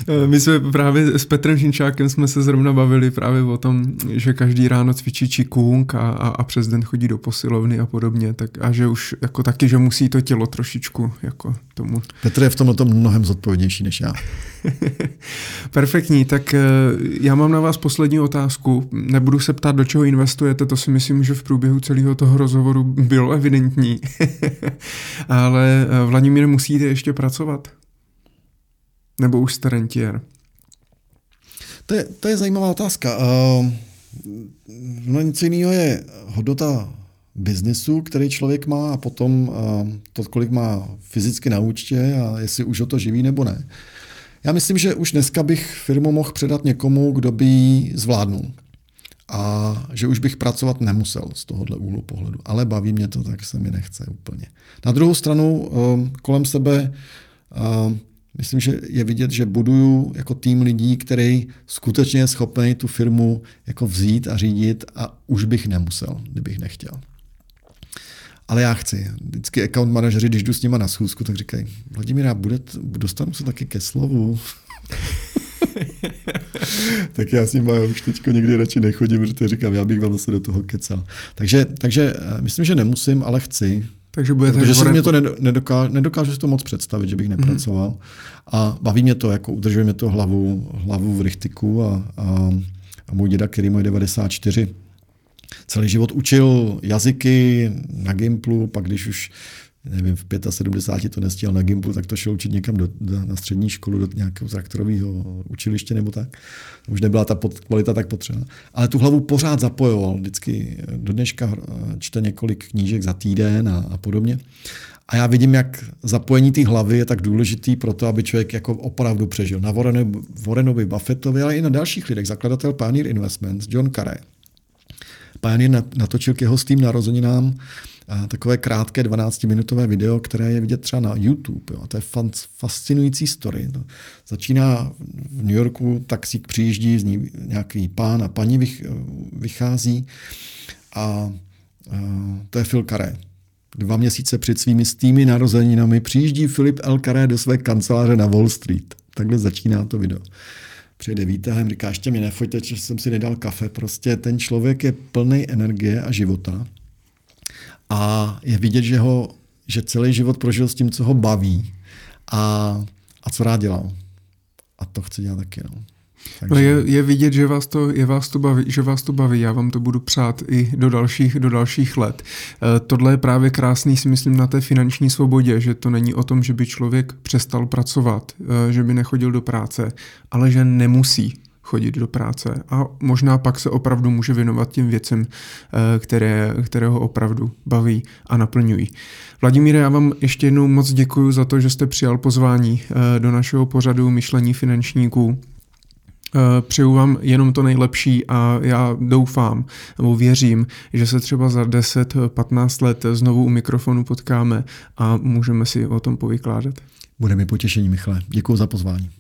Eh, my jsme právě s Petrem Žinčákem jsme se zrovna bavili právě o tom, že každý ráno cvičí čikung a, a, a přes den chodí do posilovny a podobně, tak a že už jako taky, že musí to tělo trošičku jako tomu. Petr je v tomhle tom mnohem zodpovědnější než já. Perfektní, tak eh, já mám na vás poslední otázku. Nebudu se ptát, do čeho investujete, to si myslím, že v průběhu celého toho rozhovoru bylo evidentní. Ale eh, Vladimír, musíte ještě pracovat? Nebo už jste rentier? To je, to je zajímavá otázka. Uh, no něco jiného je hodnota biznesu, který člověk má a potom uh, to, kolik má fyzicky na účtě a jestli už o to živí nebo ne. Já myslím, že už dneska bych firmu mohl předat někomu, kdo by ji zvládnul. A že už bych pracovat nemusel z tohohle úhlu pohledu. Ale baví mě to, tak se mi nechce úplně. Na druhou stranu uh, kolem sebe uh, Myslím, že je vidět, že buduju jako tým lidí, který skutečně je schopný tu firmu jako vzít a řídit a už bych nemusel, kdybych nechtěl. Ale já chci. Vždycky account manažeři, když jdu s nima na schůzku, tak říkají, Vladimíra, bude, dostanu se taky ke slovu. tak já s nimi už teď někdy radši nechodím, protože říkám, já bych vám zase do toho kecal. Takže, takže eh, myslím, že nemusím, ale chci. Takže budete Protože se mě to nedokáže, nedokáže si to moc představit, že bych mhm. nepracoval. Mm-hmm. A baví mě to, jako udržuje mě to hlavu, hlavu v rychtiku a, a, a můj děda, který má 94, celý život učil jazyky na Gimplu, pak když už nevím, v 75 to nestihl na Gimplu, tak to šel učit někam do, do, na střední školu, do nějakého traktorového učiliště nebo tak. Už nebyla ta pod, kvalita tak potřeba. Ale tu hlavu pořád zapojoval. Vždycky do dneška eh, čte několik knížek za týden a, a podobně. A já vidím, jak zapojení té hlavy je tak důležitý pro to, aby člověk jako opravdu přežil. Na Warrenovi, Warrenovi Buffettovi, ale i na dalších lidech. Zakladatel Pioneer Investments, John Carey. Pioneer natočil k jeho stým narozeninám takové krátké 12-minutové video, které je vidět třeba na YouTube. Jo. To je fascinující story. To začíná v New Yorku, taxík přijíždí, z ní nějaký pán a paní vychází a to je Phil Carey. Dva měsíce před svými stými narozeninami přijíždí Filip L. Carey do své kanceláře na Wall Street. Takhle začíná to video přijede výtahem, říká, ještě mi nefoďte, že jsem si nedal kafe. Prostě ten člověk je plný energie a života a je vidět, že, ho, že celý život prožil s tím, co ho baví a, a co rád dělal. A to chci dělat taky. No. Takže... No je, je vidět, že vás, to, je vás to baví, že vás to baví. Já vám to budu přát i do dalších, do dalších let. E, tohle je právě krásný, si myslím, na té finanční svobodě, že to není o tom, že by člověk přestal pracovat, e, že by nechodil do práce, ale že nemusí chodit do práce a možná pak se opravdu může věnovat těm věcem, eh, které, které ho opravdu baví a naplňují. Vladimíre, já vám ještě jednou moc děkuji za to, že jste přijal pozvání eh, do našeho pořadu Myšlení finančníků. Eh, přeju vám jenom to nejlepší a já doufám nebo věřím, že se třeba za 10-15 let znovu u mikrofonu potkáme a můžeme si o tom povykládat. Bude mi potěšení, Michale. Děkuji za pozvání.